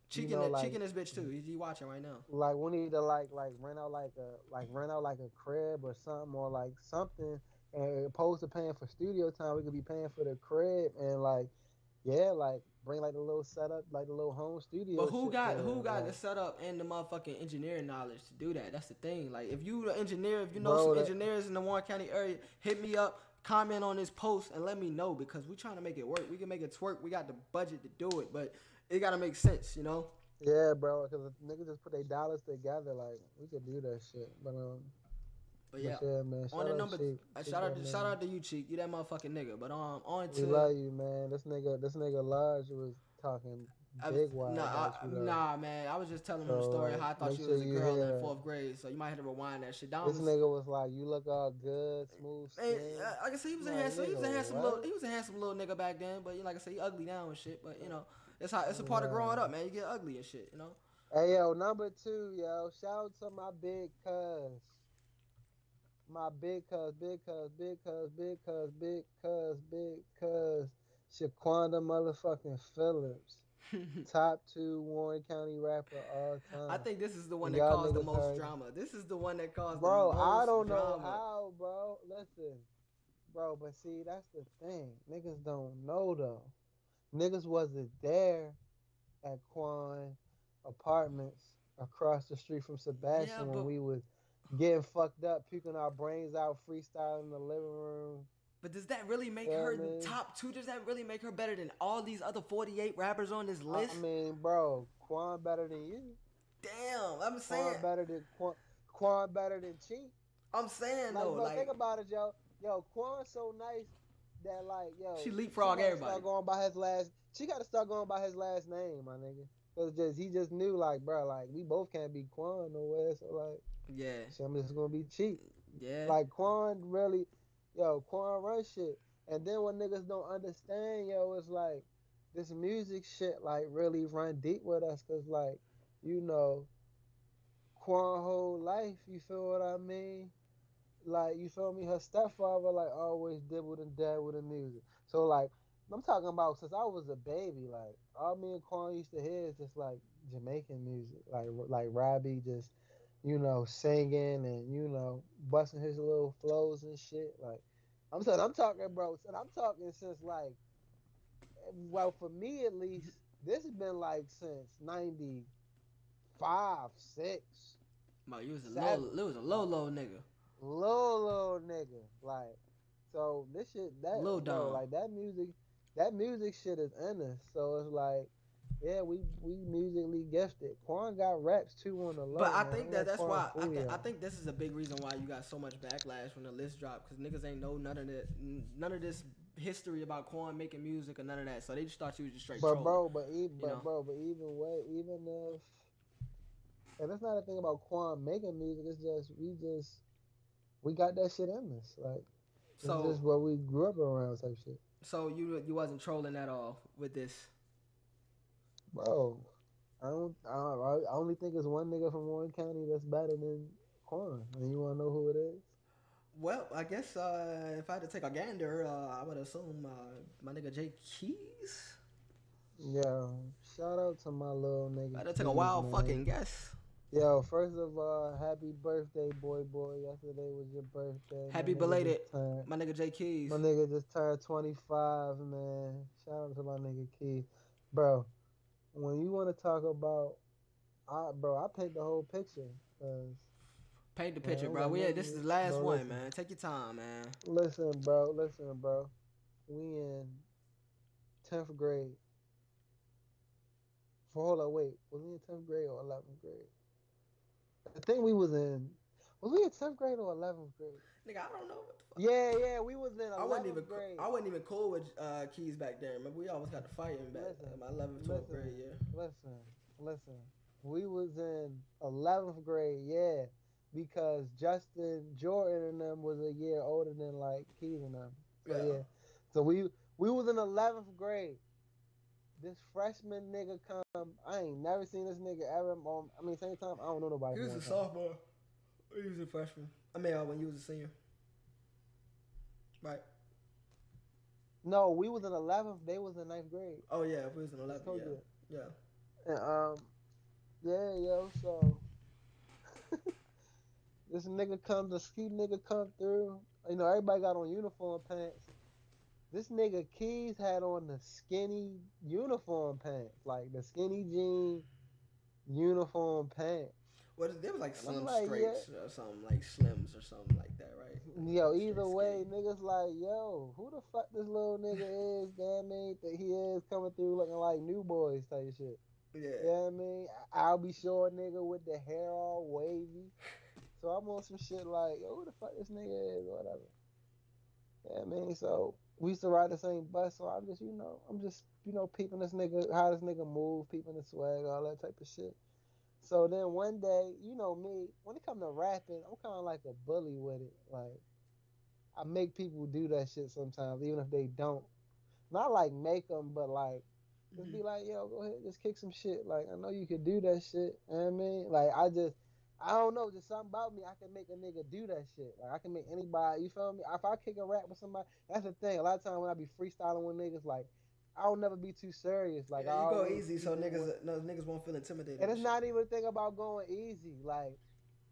cheeking know, like- cheeking this bitch too. He, he watching right now. like we need to like like rent out like a like rent out like a crib or something or like something. And opposed to paying for studio time, we could be paying for the crib and like, yeah, like bring like the little setup, like the little home studio. But who got who got like, the setup and the motherfucking engineering knowledge to do that? That's the thing. Like if you the engineer, if you know Bro, some that- engineers in the Warren County area, hit me up, comment on this post, and let me know because we're trying to make it work. We can make it twerk. We got the budget to do it, but it gotta make sense, you know. Yeah, bro, because niggas just put their dollars together. Like we could do that shit. But um, But yeah, yeah, man. on the number, Cheek. uh, shout out to shout nigga. out to you, Cheek. You that motherfucking nigga. But um, on to We love you, man. This nigga, this nigga Lodge was talking I- big wild nah, I- nah, man. I was just telling him the story how I thought make you sure was a girl in fourth grade, so you might have to rewind that shit. That This was, nigga was like, "You look all good, smooth And, skin." uh, like I said, he was a handsome, he was a handsome what? little, he was a handsome little nigga back then. But you know, like I said, he ugly now and shit. But you know, it's how it's a part of growing up, man. You get ugly and shit, you know. Hey yo, number two, yo. Shout out to my big cuz. My big cuz, big cuz, big cuz, big cuz, big cuz, big cuz. Shaquanda motherfucking Phillips. Top two Warren County rapper all time. I think this is the one that caused the most heard. drama. This is the one that caused Bro, the most I don't know how, bro. Listen, bro, but see, that's the thing. Niggas don't know though. Niggas wasn't there at Quan Apartments across the street from Sebastian Yeah, when we was getting fucked up, puking our brains out, freestyling in the living room. But does that really make Yeah, her man. top two? Does that really make her better than all these other 48 rappers on this list? I mean, bro, Quan better than you. Damn, I'm saying, Quan better than Quan, Quan better than Cheek. I'm saying Like, though, bro, like think about it, yo. Yo, Quan's so nice that like, yo, She leapfrog gotta everybody. Start going by his last. She got to start going by his last name, my nigga. Cause just he just knew like, bro, like we both can't be Quan nowhere. So like, yeah, shit, I'm just gonna be cheap. yeah. Like Quan really, yo, Quan run shit. And then when niggas don't understand, yo, it's like this music shit like really run deep with us. Cause like, you know, Quan whole life, you feel what I mean? Like, you feel me? Her stepfather like always dibbled and dabbled in music. So like, I'm talking about since I was a baby, like all me and Quan used to hear is just like Jamaican music, like like Robbie just, you know, singing and you know busting his little flows and shit. Like I'm saying, I'm talking, bro. And I'm talking since like, well, for me at least, this has been like since '95, six. Bro, you was a Savage. low, you was a low, low nigga. little little nigga. Like, so this shit that Lil bro, Don. like that music, that music shit is in us. So it's like, yeah, we we musically gifted. Quan got raps too on the low. But I man. think that that's Quan why I, think I think this is a big reason why you got so much backlash when the list dropped because niggas ain't know none of that, none of this history about Quan making music or none of that. So they just thought you was just straight But trolling. bro, but even but know? bro, but even way, even if, and it's not a thing about Quan making music. It's just we just we got that shit in us. Like, it's So- just what we grew up around type shit. So you you wasn't trolling at all with this. Bro, I don't. I, I only think it's one nigga from Warren County that's better than corner. And you wanna know who it is? Well, I guess uh, if I had to take a gander, uh, I would assume uh, my nigga Jay Keys. Yo, shout out to my little nigga. I had to take a wild man. fucking guess. Yo, first of all, happy birthday, boy, boy. Yesterday was your birthday. Happy nigga belated. turned- My nigga Jay Keys. My nigga just turned 25, man. Shout out to my nigga Keith. Bro, when you want to talk about, I, bro, I paint the whole picture. Cause, Paint the picture, I'm bro. We make this is the last bro, one, listen. man. Take your time, man. listen, bro, listen, bro. We in 10th grade. For hold on, wait. Was we in 10th grade or 11th grade? I think we was in, was we in 10th grade or 11th grade? Nigga, I don't know what the fuck. Yeah, yeah, we was in 11th I wasn't even grade. I wasn't even cool with uh, Keys back there. Remember, we always got to fighting back Listen, in my 11th, 12th grade Yeah. Listen, listen. We was in eleventh grade, yeah, because Justin Jordan and them was a year older than like Keys and them. So Yeah. yeah. So we we was in eleventh grade. This freshman nigga come. I ain't never seen this nigga ever. On, I mean, same time I don't know nobody. He was a sophomore. He was a freshman. I mean, uh, when you was a senior. Right. No, we was in eleventh. They was in ninth grade. Oh yeah, we was in 11th. Yeah. Yeah. And um, yeah, yo, so this nigga come, the ski nigga come through. You know, everybody got on uniform pants. This nigga Keys had on the skinny uniform pants, like the skinny jean uniform pants. What is, there was like I'm slim like, straights or something like slims or something like that, right? Yo, Straight either skinny. way, niggas like, yo, who the fuck this little nigga is? Damn it, that he is coming through looking like new boys type shit. Yeah. You know what I mean? I'll be sure nigga with the hair all wavy. So I'm on some shit like, yo, who the fuck this nigga is, or whatever. Yeah, I mean, so we used to ride the same bus, so I'm just, you know, I'm just, you know, peeping this nigga, how this nigga move, peeping the swag, all that type of shit. So then one day, you know me, when it come to rapping, I'm kind of like a bully with it. Like, I make people do that shit sometimes, even if they don't. Not like make them, but like, just Mm-hmm. be like, yo, go ahead, just kick some shit. Like, I know you could do that shit. You know what I mean? Like, I just, I don't know, just something about me. I can make a nigga do that shit. Like, I can make anybody, you feel me? If I kick a rap with somebody, that's the thing. A lot of times when I be freestyling with niggas, like, I'll never be too serious. Like, yeah, I you go easy so niggas no niggas won't feel intimidated. and it's not even a thing about going easy. Like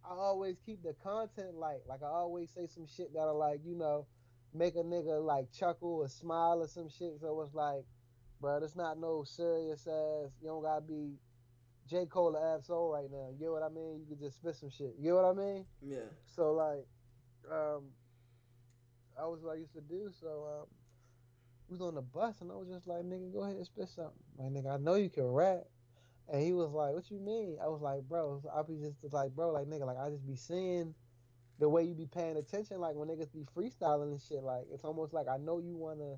I always keep the content light. Like I always say some shit that'll like, you know, make a nigga like chuckle or smile or some shit. So it's like, bro, it's not no serious ass. You don't gotta be J. Cole Ab Soul right now. You get what I mean? You can just spit some shit. You get what I mean? Yeah. So like, um, I was what I used to do. So um, we was on the bus and I was just like, nigga, go ahead and spit something. Like, nigga, I know you can rap. And he was like, what you mean? I was like, bro, I be just like, bro, like nigga, like I just be seeing the way you be paying attention, like when niggas be freestyling and shit. Like it's almost like I know you wanna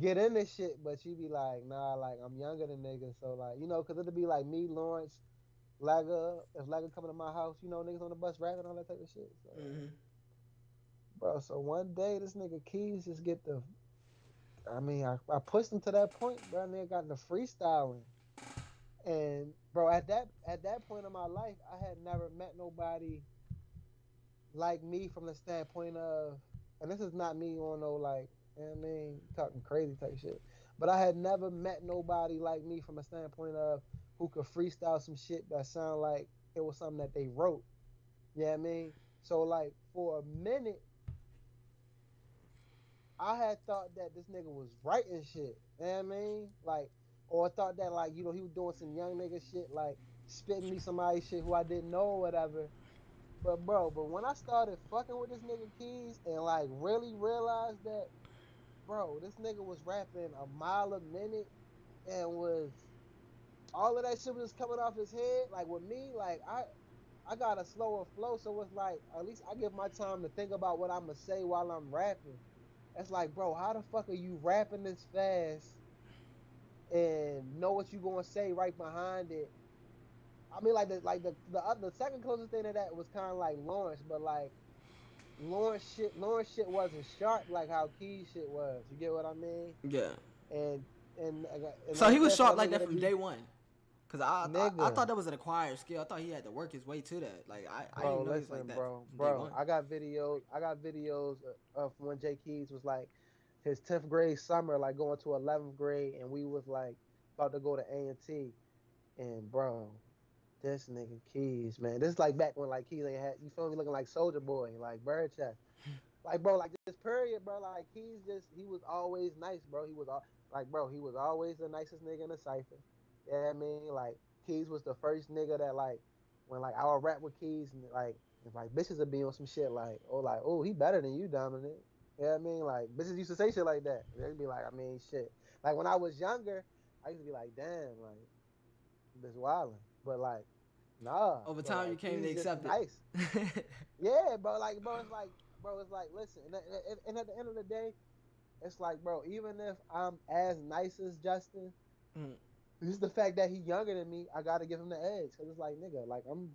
get in this shit, but you be like, nah, like I'm younger than niggas, so like you know, cause it'll be like me, Lawrence, Lagger, if Lagger coming to my house, you know, niggas on the bus rapping all that type of shit. So, Mm-hmm. bro. So one day this nigga Keys just get the. I mean, I, I pushed him to that point, bro. Nigga got the freestyling, and bro, at that at that point in my life, I had never met nobody like me from the standpoint of, and this is not me on no like, you know I mean, talking crazy type shit. But I had never met nobody like me from a standpoint of who could freestyle some shit that sound like it was something that they wrote. Yeah, you know what I mean. So like for a minute, I had thought that this nigga was writing shit. You know what I mean? Like, or I thought that like you know he was doing some young nigga shit, like spitting me somebody shit who I didn't know or whatever. But bro, but when I started fucking with this nigga Keys and like really realized that, bro, this nigga was rapping a mile a minute and was all of that shit was just coming off his head. Like with me, like I I got a slower flow, so it's like at least I give my time to think about what I'ma say while I'm rapping. It's like, bro, how the fuck are you rapping this fast and know what you gonna say right behind it? I mean, like the like the the, other, the second closest thing to that was kind of like Lawrence, but like Lawrence shit, Lawrence shit wasn't sharp like how Key shit was. You get what I mean? Yeah. And and, uh, and So I he was sharp like that from be- day one. Cause I, I, I thought that was an acquired skill. I thought he had to work his way to that. Like I, I didn't know he was listen, like that. bro, bro. I got videos. I got videos of when Jay Keys was like his tenth grade summer, like going to eleventh grade, and we was like about to go to A and T, and bro, this nigga Keys, man, this is like back when like Keys had you feel me looking like Soulja Boy, like Bird Chest, like bro, like this period, bro, like he's just he was always nice, bro. He was all like, bro, he was always the nicest nigga in the cipher. Yeah, I mean, like Keys was the first nigga that like when like I would rap with Keys and like if like bitches would be on some shit like oh like oh he better than you Dominic. Yeah, I mean like bitches used to say shit like that. They'd be like I mean shit. Like when I was younger, I used to be like damn like bitch wildin', but like nah. Over time, you came to accept it. nice. Yeah, bro. Like, bro, it's like, bro, it's like, listen, and, and- and at the end of the day, it's like, bro, even if I'm as nice as Justin, Mm. just the fact that he's younger than me, I gotta give him the edge. Cause it's like, nigga, like I'm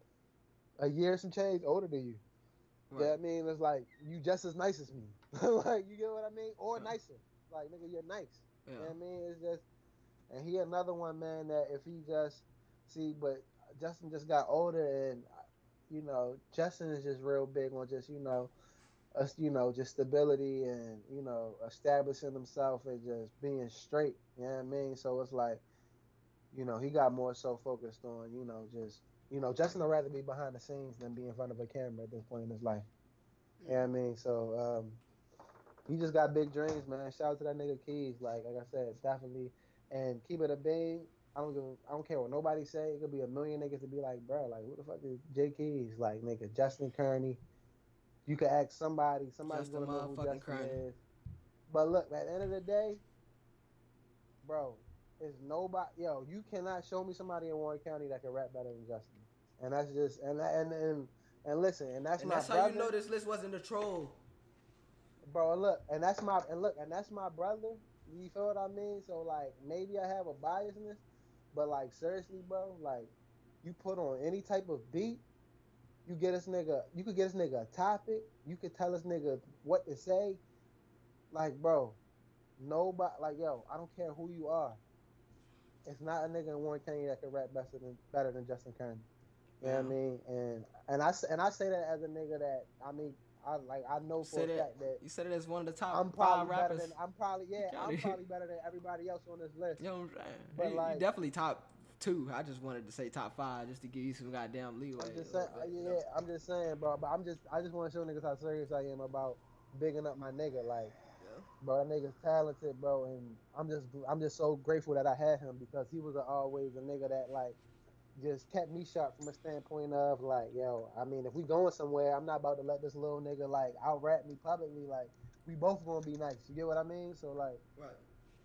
a year some change older than you. Yeah, I mean, it's like you just as nice as me. like, you get what I mean? Or nicer. Like, nigga, you're nice. Yeah. You know what I mean? It's just, and he another one, man, that if he just, see, but Justin just got older and, you know, Justin is just real big on just, you know, us, you know, just stability and, you know, establishing himself and just being straight. You know what I mean? So it's like, you know, he got more so focused on, you know, just, you know, Justin would rather be behind the scenes than be in front of a camera at this point in his life. You know what I mean? So, um, he just got big dreams, man. Shout out to that nigga Keys. Like, like I said, definitely. And keep it a bean. I don't give. A, I don't care what nobody say. It could be a million niggas to be like, bro, like, who the fuck is J Keys? Like, nigga, Justin Kearney. You could ask somebody. Somebody's Justin gonna know who Justin Kearney. is. But look, at the end of the day, bro, it's nobody. Yo, you cannot show me somebody in Warren County that can rap better than Justin. And that's just and and and and listen, and that's And my that's how you know this list wasn't a troll. bro. Look, and that's my and look, and that's my brother. You feel what I mean? So like, maybe I have a biasness, but like seriously, bro, like you put on any type of beat, you get this nigga, you could get this nigga a topic, you could tell this nigga what to say. Like, bro, nobody, like, yo, I don't care who you are. It's not a nigga in Warren County that can rap better than better than Justin Kearney. You know what I mean? And and I and I say that as a nigga that I mean I like I know for Say a that fact that you said it as one of the top I'm five probably better rappers. than I'm probably yeah I'm probably better than everybody else on this list. You know what I'm saying? But, You- you definitely top two. I just wanted to say top five just to give you some goddamn leeway. I'm just saying, bit, yeah, know? I'm just saying, bro. But I'm just, I just want to show niggas how serious I am about bigging up my nigga. Like, Yeah. bro, that nigga's talented, bro, and I'm just, I'm just so grateful that I had him because he was always a nigga that like just kept me sharp from a standpoint of like, yo, I mean, if we going somewhere, I'm not about to let this little nigga like out rap me publicly. Like, we both gonna be nice. You get what I mean? So like. Right.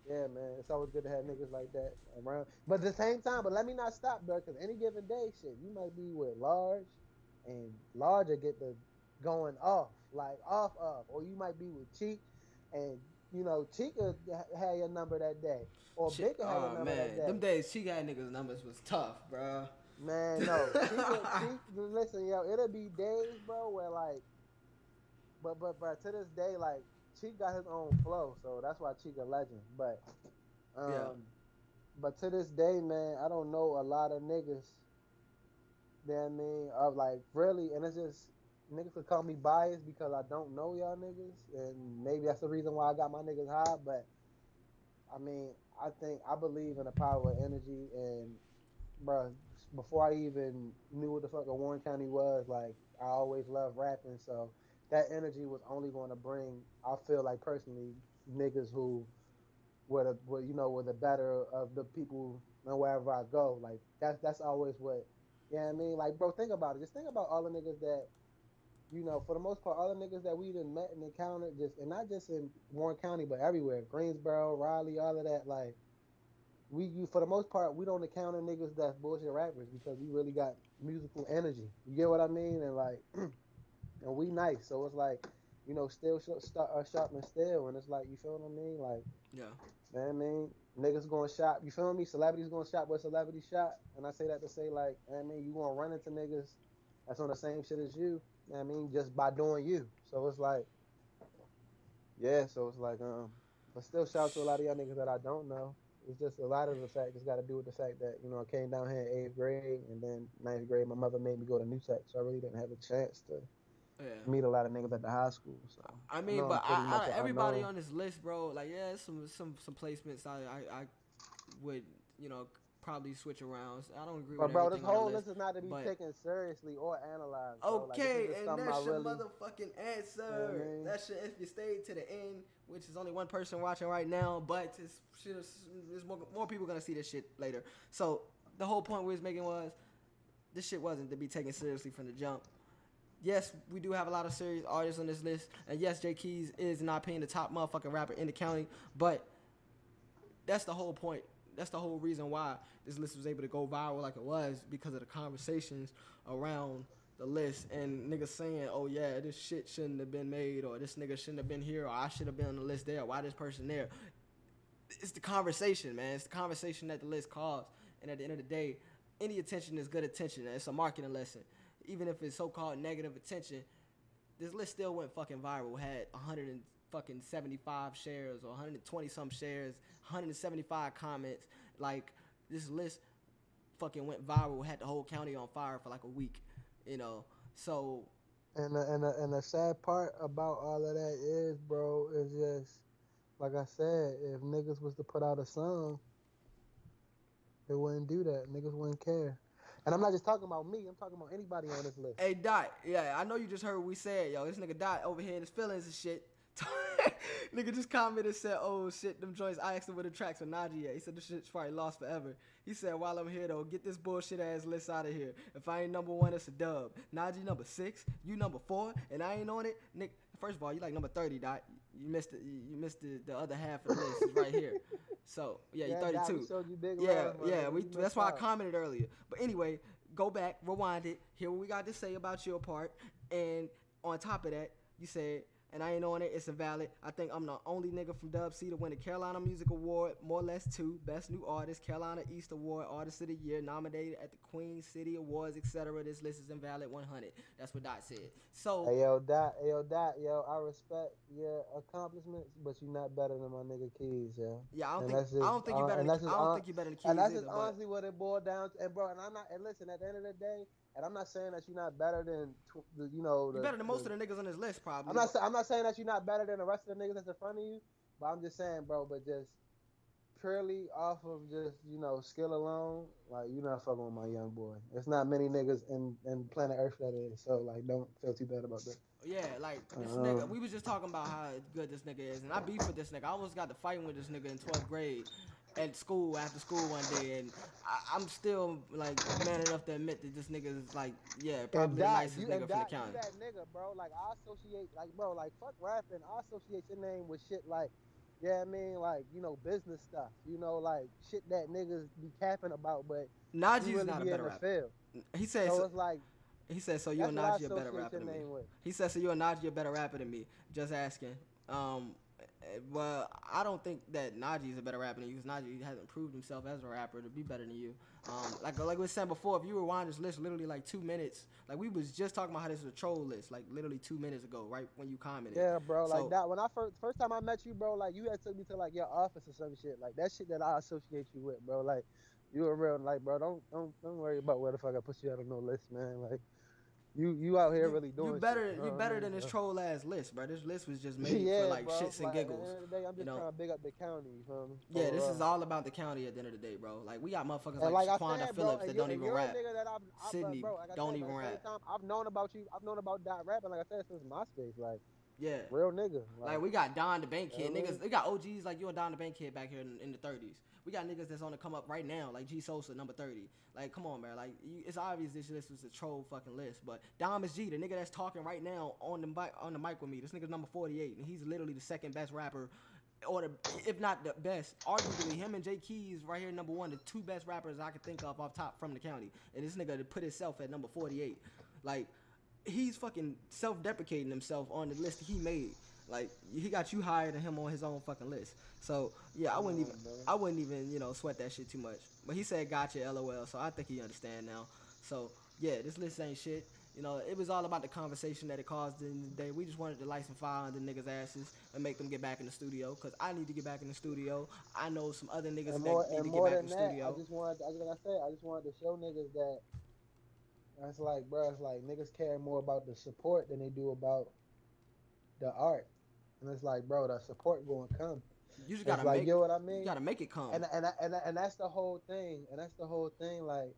Yeah, man, it's always good to have niggas like that around. But at the same time, but let me not stop, bro, because any given day, shit, you might be with large, and large will get the going off, like off, off, or you might be with cheek, and you know, cheek had ha- your number that day, or big will have your oh number man, that day. them days she got niggas numbers was tough, bro. Man, no. Will- cheek, listen, yo, it'll be days, bro, where like, but but but to this day, like, Cheek got his own flow, so that's why Cheek a legend. But, um, Yeah. but to this day, man, I don't know a lot of niggas. What I mean? Of like really, and it's just niggas could call me biased because I don't know y'all niggas, and maybe that's the reason why I got my niggas high. But I mean, I think I believe in the power of energy, and bro, before I even knew what the fuck a Warren County was, like I always loved rapping, so that energy was only going to bring. I feel like personally, niggas who were the, were, you know, were the better of the people and wherever I go. Like that's that's always what. You know I mean? Like, bro, think about it. Just think about all the niggas that, you know, for the most part, all the niggas that we done met and encountered, just and not just in Warren County, but everywhere, Greensboro, Raleigh, all of that. Like, we, you for the most part, we don't encounter niggas that's bullshit rappers because we really got musical energy. You get what I mean? And like, and we nice, so it's like, you know, still sh- st- uh, sharp and still, and it's like, you feel what I mean? Like. Yeah. Man, I mean, niggas going shop. You feel me? Celebrities going shop where celebrity shop. And I say that to say like, I mean, you gonna run into niggas that's on the same shit as you. I mean, just by doing you. So it's like, yeah. So it's like, um, but still shout out to a lot of y'all niggas that I don't know. It's just a lot of the fact. It's got to do with the fact that you know I came down here in eighth grade, and then ninth grade, my mother made me go to New Tech, so I really didn't have a chance to Yeah. meet a lot of niggas at the high school. So I mean, but I, much I, a everybody unknown. on this list, bro, like yeah, some some some placements I I, I would you know probably switch around. So I don't agree But with bro, this everything on the whole list. is not to be but- taken seriously or analyzed. bro. Okay, just and that's your really- motherfucking answer. You know I mean? That's your, if you stayed to the end, which is only one person watching right now, but it's, there's more, more people gonna see this shit later. So the whole point we was making was this shit wasn't to be taken seriously from the jump. Yes, we do have a lot of serious artists on this list, and yes, J Keys is not paying the top motherfucking rapper in the county, but that's the whole point. That's the whole reason why this list was able to go viral like it was because of the conversations around the list and niggas saying, "Oh yeah, this shit shouldn't have been made," or "This nigga shouldn't have been here," or "I should have been on the list there." Why this person there? It's the conversation, man. It's the conversation that the list caused. And at the end of the day, any attention is good attention. It's a marketing lesson. Even if it's so-called negative attention, this list still went fucking viral. Had 100 and fucking 75 shares or 120 some shares, 175 comments. Like this list fucking went viral. Had the whole county on fire for like a week. You know. So And the, and the, and the sad part about all of that is, bro, is just like I said, if niggas was to put out a song, they wouldn't do that. Niggas wouldn't care. And I'm not just talking about me. I'm talking about anybody on this list. Hey Dot, yeah, I know you just heard what we said, yo. This nigga Dot over here in his feelings and shit. Nigga just commented and said, "Oh shit, them joints." I asked him where the tracks for Najee at. He said the shit's probably lost forever. He said, "While I'm here though, get this bullshit ass list out of here. If I ain't number one, it's a dub. Najee number six, you number four, and I ain't on it, Nick. First of all, you like number thirty, Dot. You missed it. You missed the, the other half of the list. It's right here. So yeah, you're 32. you Yeah, love, yeah. We, that's why I commented earlier. But anyway, go back, rewind it, hear what we got to say about your part, and on top of that, you said, and I ain't on it. It's invalid. I think I'm the only nigga from Dub C to win the Carolina Music Award, more or less two, Best New Artist, Carolina East Award, Artist of the Year, nominated at the Queen City Awards, etc. This list is invalid 100. That's what Dot said. So Hey yo, Dot, hey yo, Dot, yo, I respect your accomplishments, but you're not better than my nigga Keys, yo. yeah, I don't and think that's I don't think you uh, better. and Than, I don't think you better than Keys And that's either. just honestly what it boiled down to. And bro, and I'm not. And listen, at the end of the day, and I'm not saying that you're not better than, tw- the, you know, the, better than most the- of the niggas on this list, probably. I'm not. I'm not saying that you're not better than the rest of the niggas that's in front of you, but I'm just saying, bro. But just purely off of just you know skill alone, like you're not fucking with my young boy. It's not many niggas in in planet Earth that is. So like, don't feel too bad about that. Yeah, like this Um, nigga. We was just talking about how good this nigga is, and I beef with this nigga. I almost got to fighting with this nigga in 12th grade at school after school one day, and I, I'm still like man enough to admit that this nigga is like, yeah, probably the nicest you- nigga from the county. that nigga, bro. Like I associate, like bro, like fuck rapping. I associate your name with shit like, yeah, I mean, like you know, business stuff. You know, like shit that niggas be capping about, but Najee's really not a better rapper. field. He says So it's like he said, so you and Najee a better rapper than me. with. He said, so you and Najee a better rapper than me. Just asking. Um, well, I don't think that Najee is a better rapper than you because Najee hasn't proved himself as a rapper to be better than you. Um, like like we was saying before, if you rewind this list literally like two minutes, like we was just talking about how this is a troll list, like literally two minutes ago, right when you commented. Yeah, bro. So- Like that. When I first first time I met you, bro, like you had took me to like your office or some shit. Like that shit that I associate you with, bro. Like you were real. Like, bro, don't don't don't worry about where the fuck I put you out on no list, man. Like you you out here really doing. You better shit, you know what I better mean? than this troll ass list, bro. This list was just made yeah, for like bro. shits and Like, giggles. the end of the day, I'm just you know? trying to big up the county. You feel me? Yeah, this is all about the county at the end of the day, bro. Like we got motherfuckers And like, like Shaquanda bro, Phillips that don't even rap. that I've, I've, Sydney bro, like don't said, even but at the same rap. Time, I've known about you. I've known about dot rapping. Like I said, since MySpace. Like Yeah. real nigga. Like we got Don the Bank Kid, niggas. We got OGs like you and Don the Bank Kid back here in, in the thirties. We got niggas that's on the come up right now, like G Sosa number thirty. Like, come on, man. Like, you, it's obvious this list was a troll fucking list. But Dom is G, the nigga that's talking right now on the mic on the mic with me. This nigga's number forty eight, and he's literally the second best rapper, or the if not the best. Arguably, him and Jay Keys right here number one, the two best rappers I could think of off top from the county. And this nigga to put himself at number forty eight, like. He's fucking self-deprecating himself on the list he made. Like he got you higher than him on his own fucking list. So yeah, I wouldn't even I wouldn't even, you know, sweat that shit too much. But he said gotcha LOL, so I think he understand now. So yeah, this list ain't shit. You know, it was all about the conversation that it caused in the day. We just wanted to light some fire under niggas' asses and make them get back in the studio. Cause I need to get back in the studio. I know some other niggas and that more, need to get back in the that, studio. I just wanted, I, like I said, I just wanted to show niggas that it's like, bro, it's like niggas care more about the support than they do about the art. And it's like, bro, the support going to come. you just gotta like, make. you know what I mean? You gotta make it come. and and and and that's the whole thing. And that's the whole thing. Like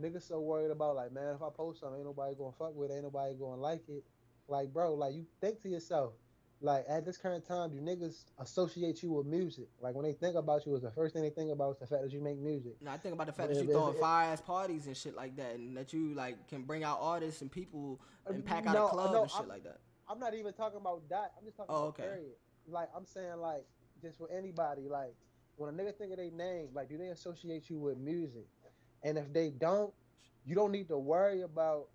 niggas so worried about like, man, if I post something, ain't nobody gonna fuck with it, ain't nobody gonna like it. Like, bro, like you think to yourself, like at this current time, do niggas associate you with music? Like when they think about you, is the first thing they think about is the fact that you make music. No, I think about the fact But that you throwing fire ass parties and shit like that, and that you like can bring out artists and people and pack out Uh, No, a club no, and shit I'm- like that. I'm not even talking about that. I'm just talking Oh, about okay. period. Like I'm saying, like just for anybody, like when a nigga think of their name, like do they associate you with music? And if they don't, you don't need to worry about.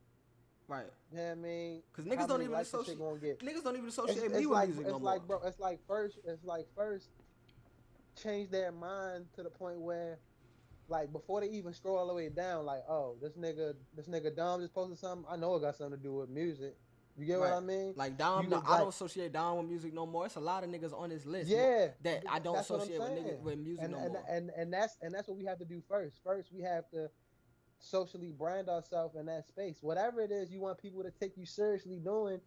Right. You know what I mean? 'Cause niggas don't even associate- Niggas don't even associate it's me with like music it's no like more. bro. It's like first. It's like first. Change their mind to the point where, like before they even scroll all the way down, like oh this nigga this nigga Dom just posted something. I know it got something to do with music. You get what I mean? Like Dom, no, look I don't associate Dom with music no more. It's a lot of niggas on this list. Yeah, that I don't that's what I'm associate with niggas with music and, no and, more. and and that's and that's what we have to do first. First, we have to socially brand ourselves in that space. Whatever it is you want people to take you seriously doing,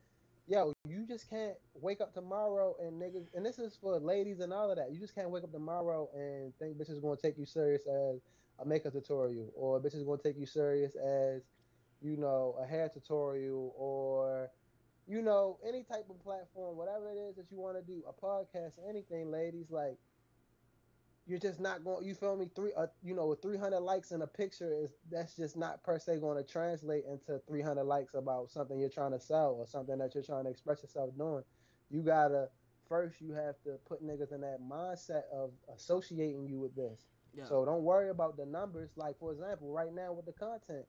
yo, you just can't wake up tomorrow and niggas. And this is for ladies and all of that. You just can't wake up tomorrow and think bitch is gonna take you serious as a makeup tutorial, or bitch is gonna take you serious as, you know, a hair tutorial, or you know, any type of platform, whatever it is that you want to do, a podcast, anything, ladies, like you're just not going. You feel me? Three, uh, you know, with 300 likes in a picture is that's just not per se going to translate into 300 likes about something you're trying to sell or something that you're trying to express yourself doing. You gotta first, you have to put niggas in that mindset of associating you with this. yeah. So don't worry about the numbers. Like for example, right now with the content,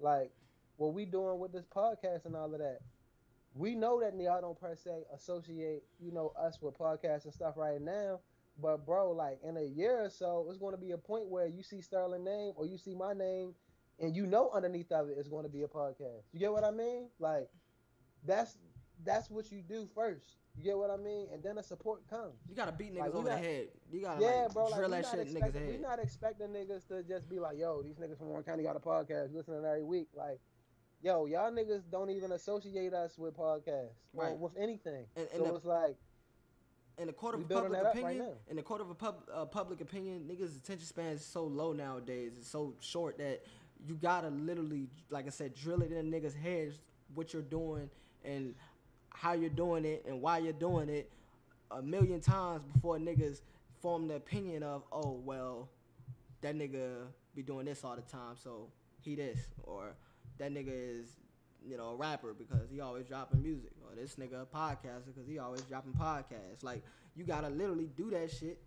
like what we doing with this podcast and all of that, we know that y'all don't per se associate, you know, us with podcasts and stuff right now. But bro, like in a year or so, it's going to be a point where you see Sterling name or you see my name, and you know underneath of it is going to be a podcast. You get what I mean? Like that's that's what you do first. You get what I mean? And then the support comes. you gotta beat niggas like, over not- the head. You gotta Yeah, like, bro. Like, drill we that shit in niggas' expecting, we head. not expecting niggas to just be like, yo, these niggas from Warren County got a podcast, listening every week. Like, yo, y'all niggas don't even associate us with podcasts or with anything. And- and so the- it's like, in the court of public up right opinion, in the court of a pub, uh, public opinion, niggas' attention span is so low nowadays. It's so short that you gotta literally, like I said, drill it in niggas' heads what you're doing and how you're doing it and why you're doing it a million times before niggas form the opinion of, oh well, that nigga be doing this all the time, so he this, or that nigga is you know, a rapper because he always dropping music, or this nigga a podcaster because he always dropping podcasts. Like you gotta literally do that shit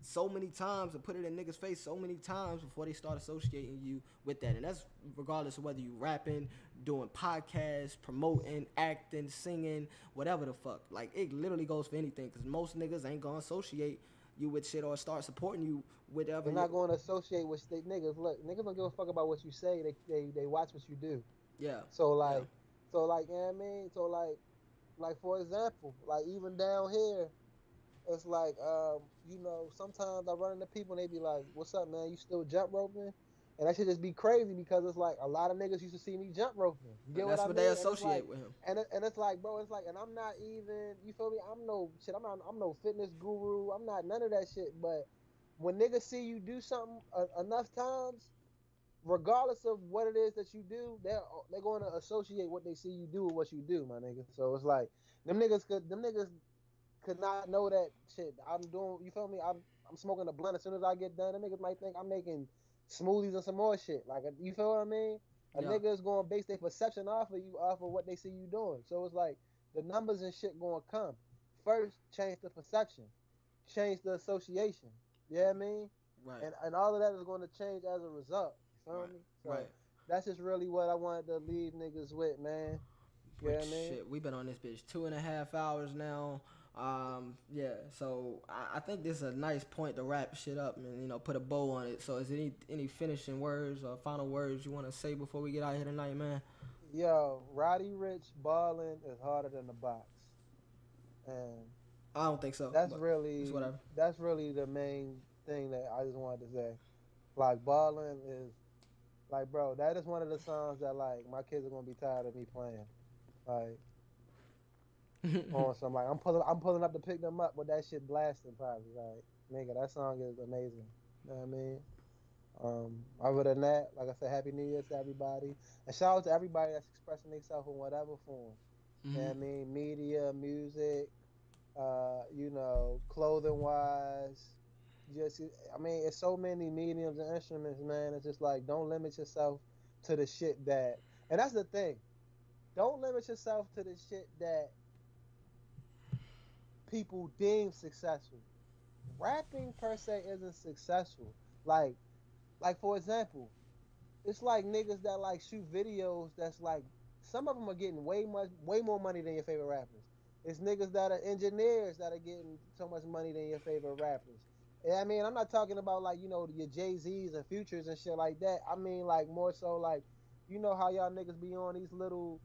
so many times and put it in niggas' face so many times before they start associating you with that. And that's regardless of whether you rapping, doing podcasts, promoting, acting, singing, whatever the fuck. Like it literally goes for anything because most niggas ain't gonna associate you with shit or start supporting you with whatever. they're not going to associate with they, niggas. Look, niggas don't give a fuck about what you say. They they, they watch what you do. Yeah. So like, so like, you know what I mean? So like, like for example, like even down here, it's like, um, you know, sometimes I run into people and they be like, "What's up, man? You still jump roping?" And that should just be crazy because it's like a lot of niggas used to see me jump roping. You get And what that's I what mean? they associate like- with him. and it, and it's like, bro, it's like, and I'm not even, you feel me? I'm no shit. I'm not. I'm no fitness guru. I'm not none of that shit. But when niggas see you do something uh, enough times, regardless of what it is that you do, they're they're going to associate what they see you do with what you do, my nigga. So it's like them niggas could them niggas could not know that shit. I'm doing. You feel me? I'm I'm smoking a blunt as soon as I get done. The niggas might think I'm making smoothies and some more shit. Like you feel what I mean? A Yeah. nigga is going to base their perception off of you, off of what they see you doing. So it's like the numbers and shit going to come. First, change the perception, change the association. You know I mean? Right. And and all of that is going to change as a result. Feel Right. me? So right. that's just really what I wanted to leave niggas with, man. You know what I mean? Shit, we've been on this bitch two and a half hours now. Um, yeah, so I, I think this is a nice point to wrap shit up and you know put a bow on it. So, is there any any finishing words or final words you want to say before we get out here tonight, man? Yo, Roddy Ricch balling is harder than the box, and I don't think so. that's really whatever. that's really the main thing that I just wanted to say. Like balling is like, bro, that is one of the songs that like my kids are gonna be tired of me playing. Like on some like I'm pulling I'm pulling up to pick them up but that shit blasting probably. Like, nigga, that song is amazing. You know what I mean? Um, other than that, like I said, Happy New Year to everybody. And shout out to everybody that's expressing themselves in whatever form. You know what I Mhm. mean? Media, music, uh, you know, clothing wise. Just I mean, it's so many mediums and instruments, man. It's just like don't limit yourself to the shit that and that's the thing. Don't limit yourself to the shit that people deem successful. Rapping per se isn't successful. Like like for example, it's like niggas that like shoot videos that's like some of them are getting way much way more money than your favorite rappers. It's niggas that are engineers that are getting so much money than your favorite rappers. Yeah, I mean, I'm not talking about like you know your Jay Z's and Futures and shit like that. I mean, like more so like, you know how y'all niggas be on these little.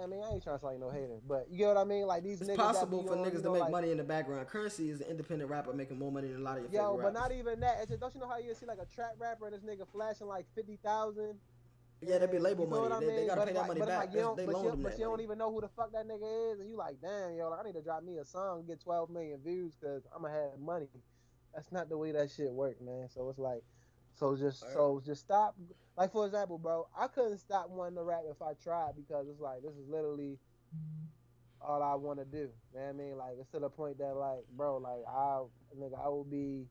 I mean, I ain't trying to sound like no hater, but you get what I mean. Like these It's niggas possible for on, niggas you to make like, money in the background. Curren$y is an independent rapper making more money than a lot of your Yo, but not even that. It's just, don't you know how you see like a trap rapper and this nigga flashing like fifty thousand? yeah, that'd be label You know money. I They, they gotta But pay that like- money back. like they but loaned you, them but you don't even know who the fuck that nigga is, and you like, damn, yo, like I need to drop me a song, and get twelve million views, cause I'ma have money. That's not the way that shit work, man. So it's like, so just so just stop. Like for example, bro, I couldn't stop wanting to rap if I tried because it's like this is literally all I want to do. You know what I mean? Like it's to the point that like, bro, like I nigga, I will be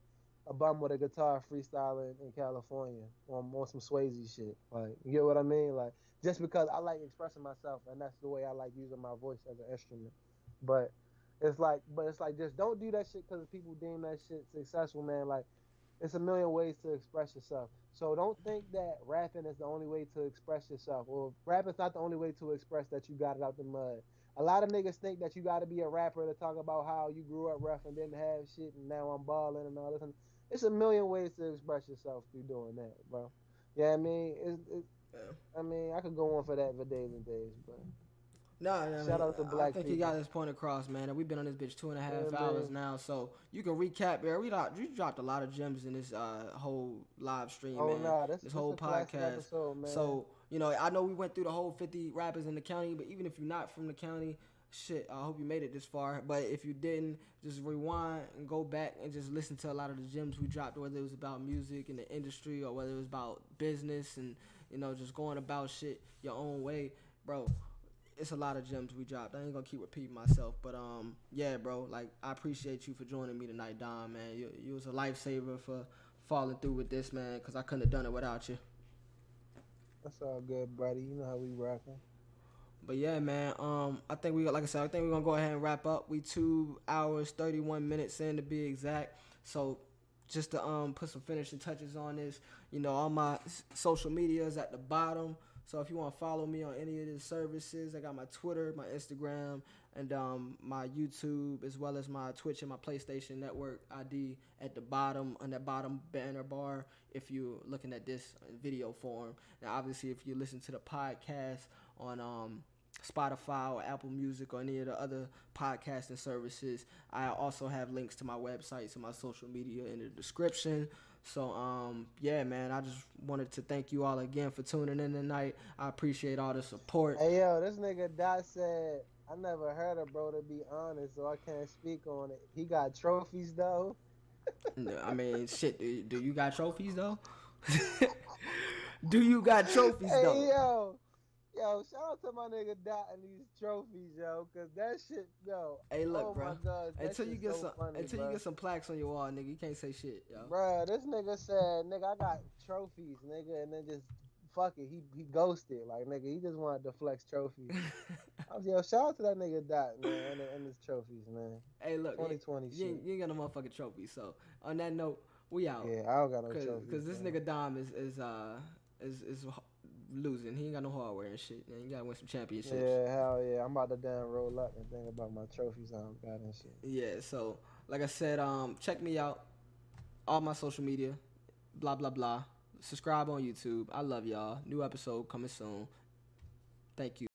a bum with a guitar freestyling in California on, on some Swayze shit. Like, you get what I mean? Like, just because I like expressing myself and that's the way I like using my voice as an instrument. But it's like, but it's like, just don't do that shit because people deem that shit successful, man. Like, it's a million ways to express yourself. So don't think that rapping is the only way to express yourself, or rapping's not the only way to express that you got it out the mud. A lot of niggas think that you got to be a rapper to talk about how you grew up rough and didn't have shit, and now I'm balling and all this. And it's a million ways to express yourself through doing that, bro. Yeah, I mean, it's, it's, Yeah. I mean, I could go on for that for days and days, but No, I mean, Shout out to Black. I think you got this point across, man. And we've been on this bitch two and a half Yeah, hours man. now, so you can recap. Man, we dropped, you dropped a lot of gems in this uh, whole live stream, oh man. nah, this, this whole podcast. episode, man. So you know, I know we went through the whole 50 rappers in the county, but even if you're not from the county, shit, I hope you made it this far. But if you didn't, just rewind and go back and just listen to a lot of the gems we dropped, whether it was about music and the industry or whether it was about business and you know just going about shit your own way, bro. It's a lot of gems we dropped. I ain't gonna keep repeating myself, but um, yeah, bro. Like I appreciate you for joining me tonight, Don. Man, you you was a lifesaver for falling through with this, man. Cause I couldn't have done it without you. that's all good, buddy. You know how we rocking. But yeah, man. Um, I think we like I said, I think we're gonna go ahead and wrap up. We two hours thirty one minutes in to be exact. So just to um put some finishing touches on this, you know, all my social media is at the bottom. So if you want to follow me on any of the services, I got my Twitter, my Instagram, and um my YouTube as well as my Twitch and my PlayStation Network ID at the bottom on that bottom banner bar. If you're looking at this video form, now obviously if you listen to the podcast on um Spotify or Apple Music or any of the other podcasting services. I also have links to my websites and my social media in the description. So um yeah man, I just wanted to thank you all again for tuning in tonight. I appreciate all the support. Hey yo, this nigga Dot said I never heard of bro to be honest, so I can't speak on it. He got trophies though. I mean shit, do, do you got trophies though? do you got trophies Hey though? yo, yo, shout out to my nigga Dot and these trophies, yo, cause that shit, yo. Hey look, oh bro. God, Until you get so some funny, until bro. you get some plaques on your wall, nigga, you can't say shit, yo. Bruh, this nigga said, nigga, I got trophies, nigga, and then just fuck it, he he ghosted, like nigga, he just wanted to flex trophies. I was yo, shout out to that nigga Dot, man, and, and his trophies, man. hey look, you, 2020 you, shit. you ain't got no motherfucking trophy. So on that note, we out. Yeah, I don't got no Cause, trophies. 'cause this man. nigga Dom is is uh is is losing. He ain't got no hardware and shit. Man, you gotta win some championships. Yeah, hell yeah. I'm about to damn roll up and think about my trophies I don't got and shit. Yeah, so like I said, um, check me out, all my social media, blah blah blah. Subscribe on YouTube. I love y'all. New episode coming soon. Thank you.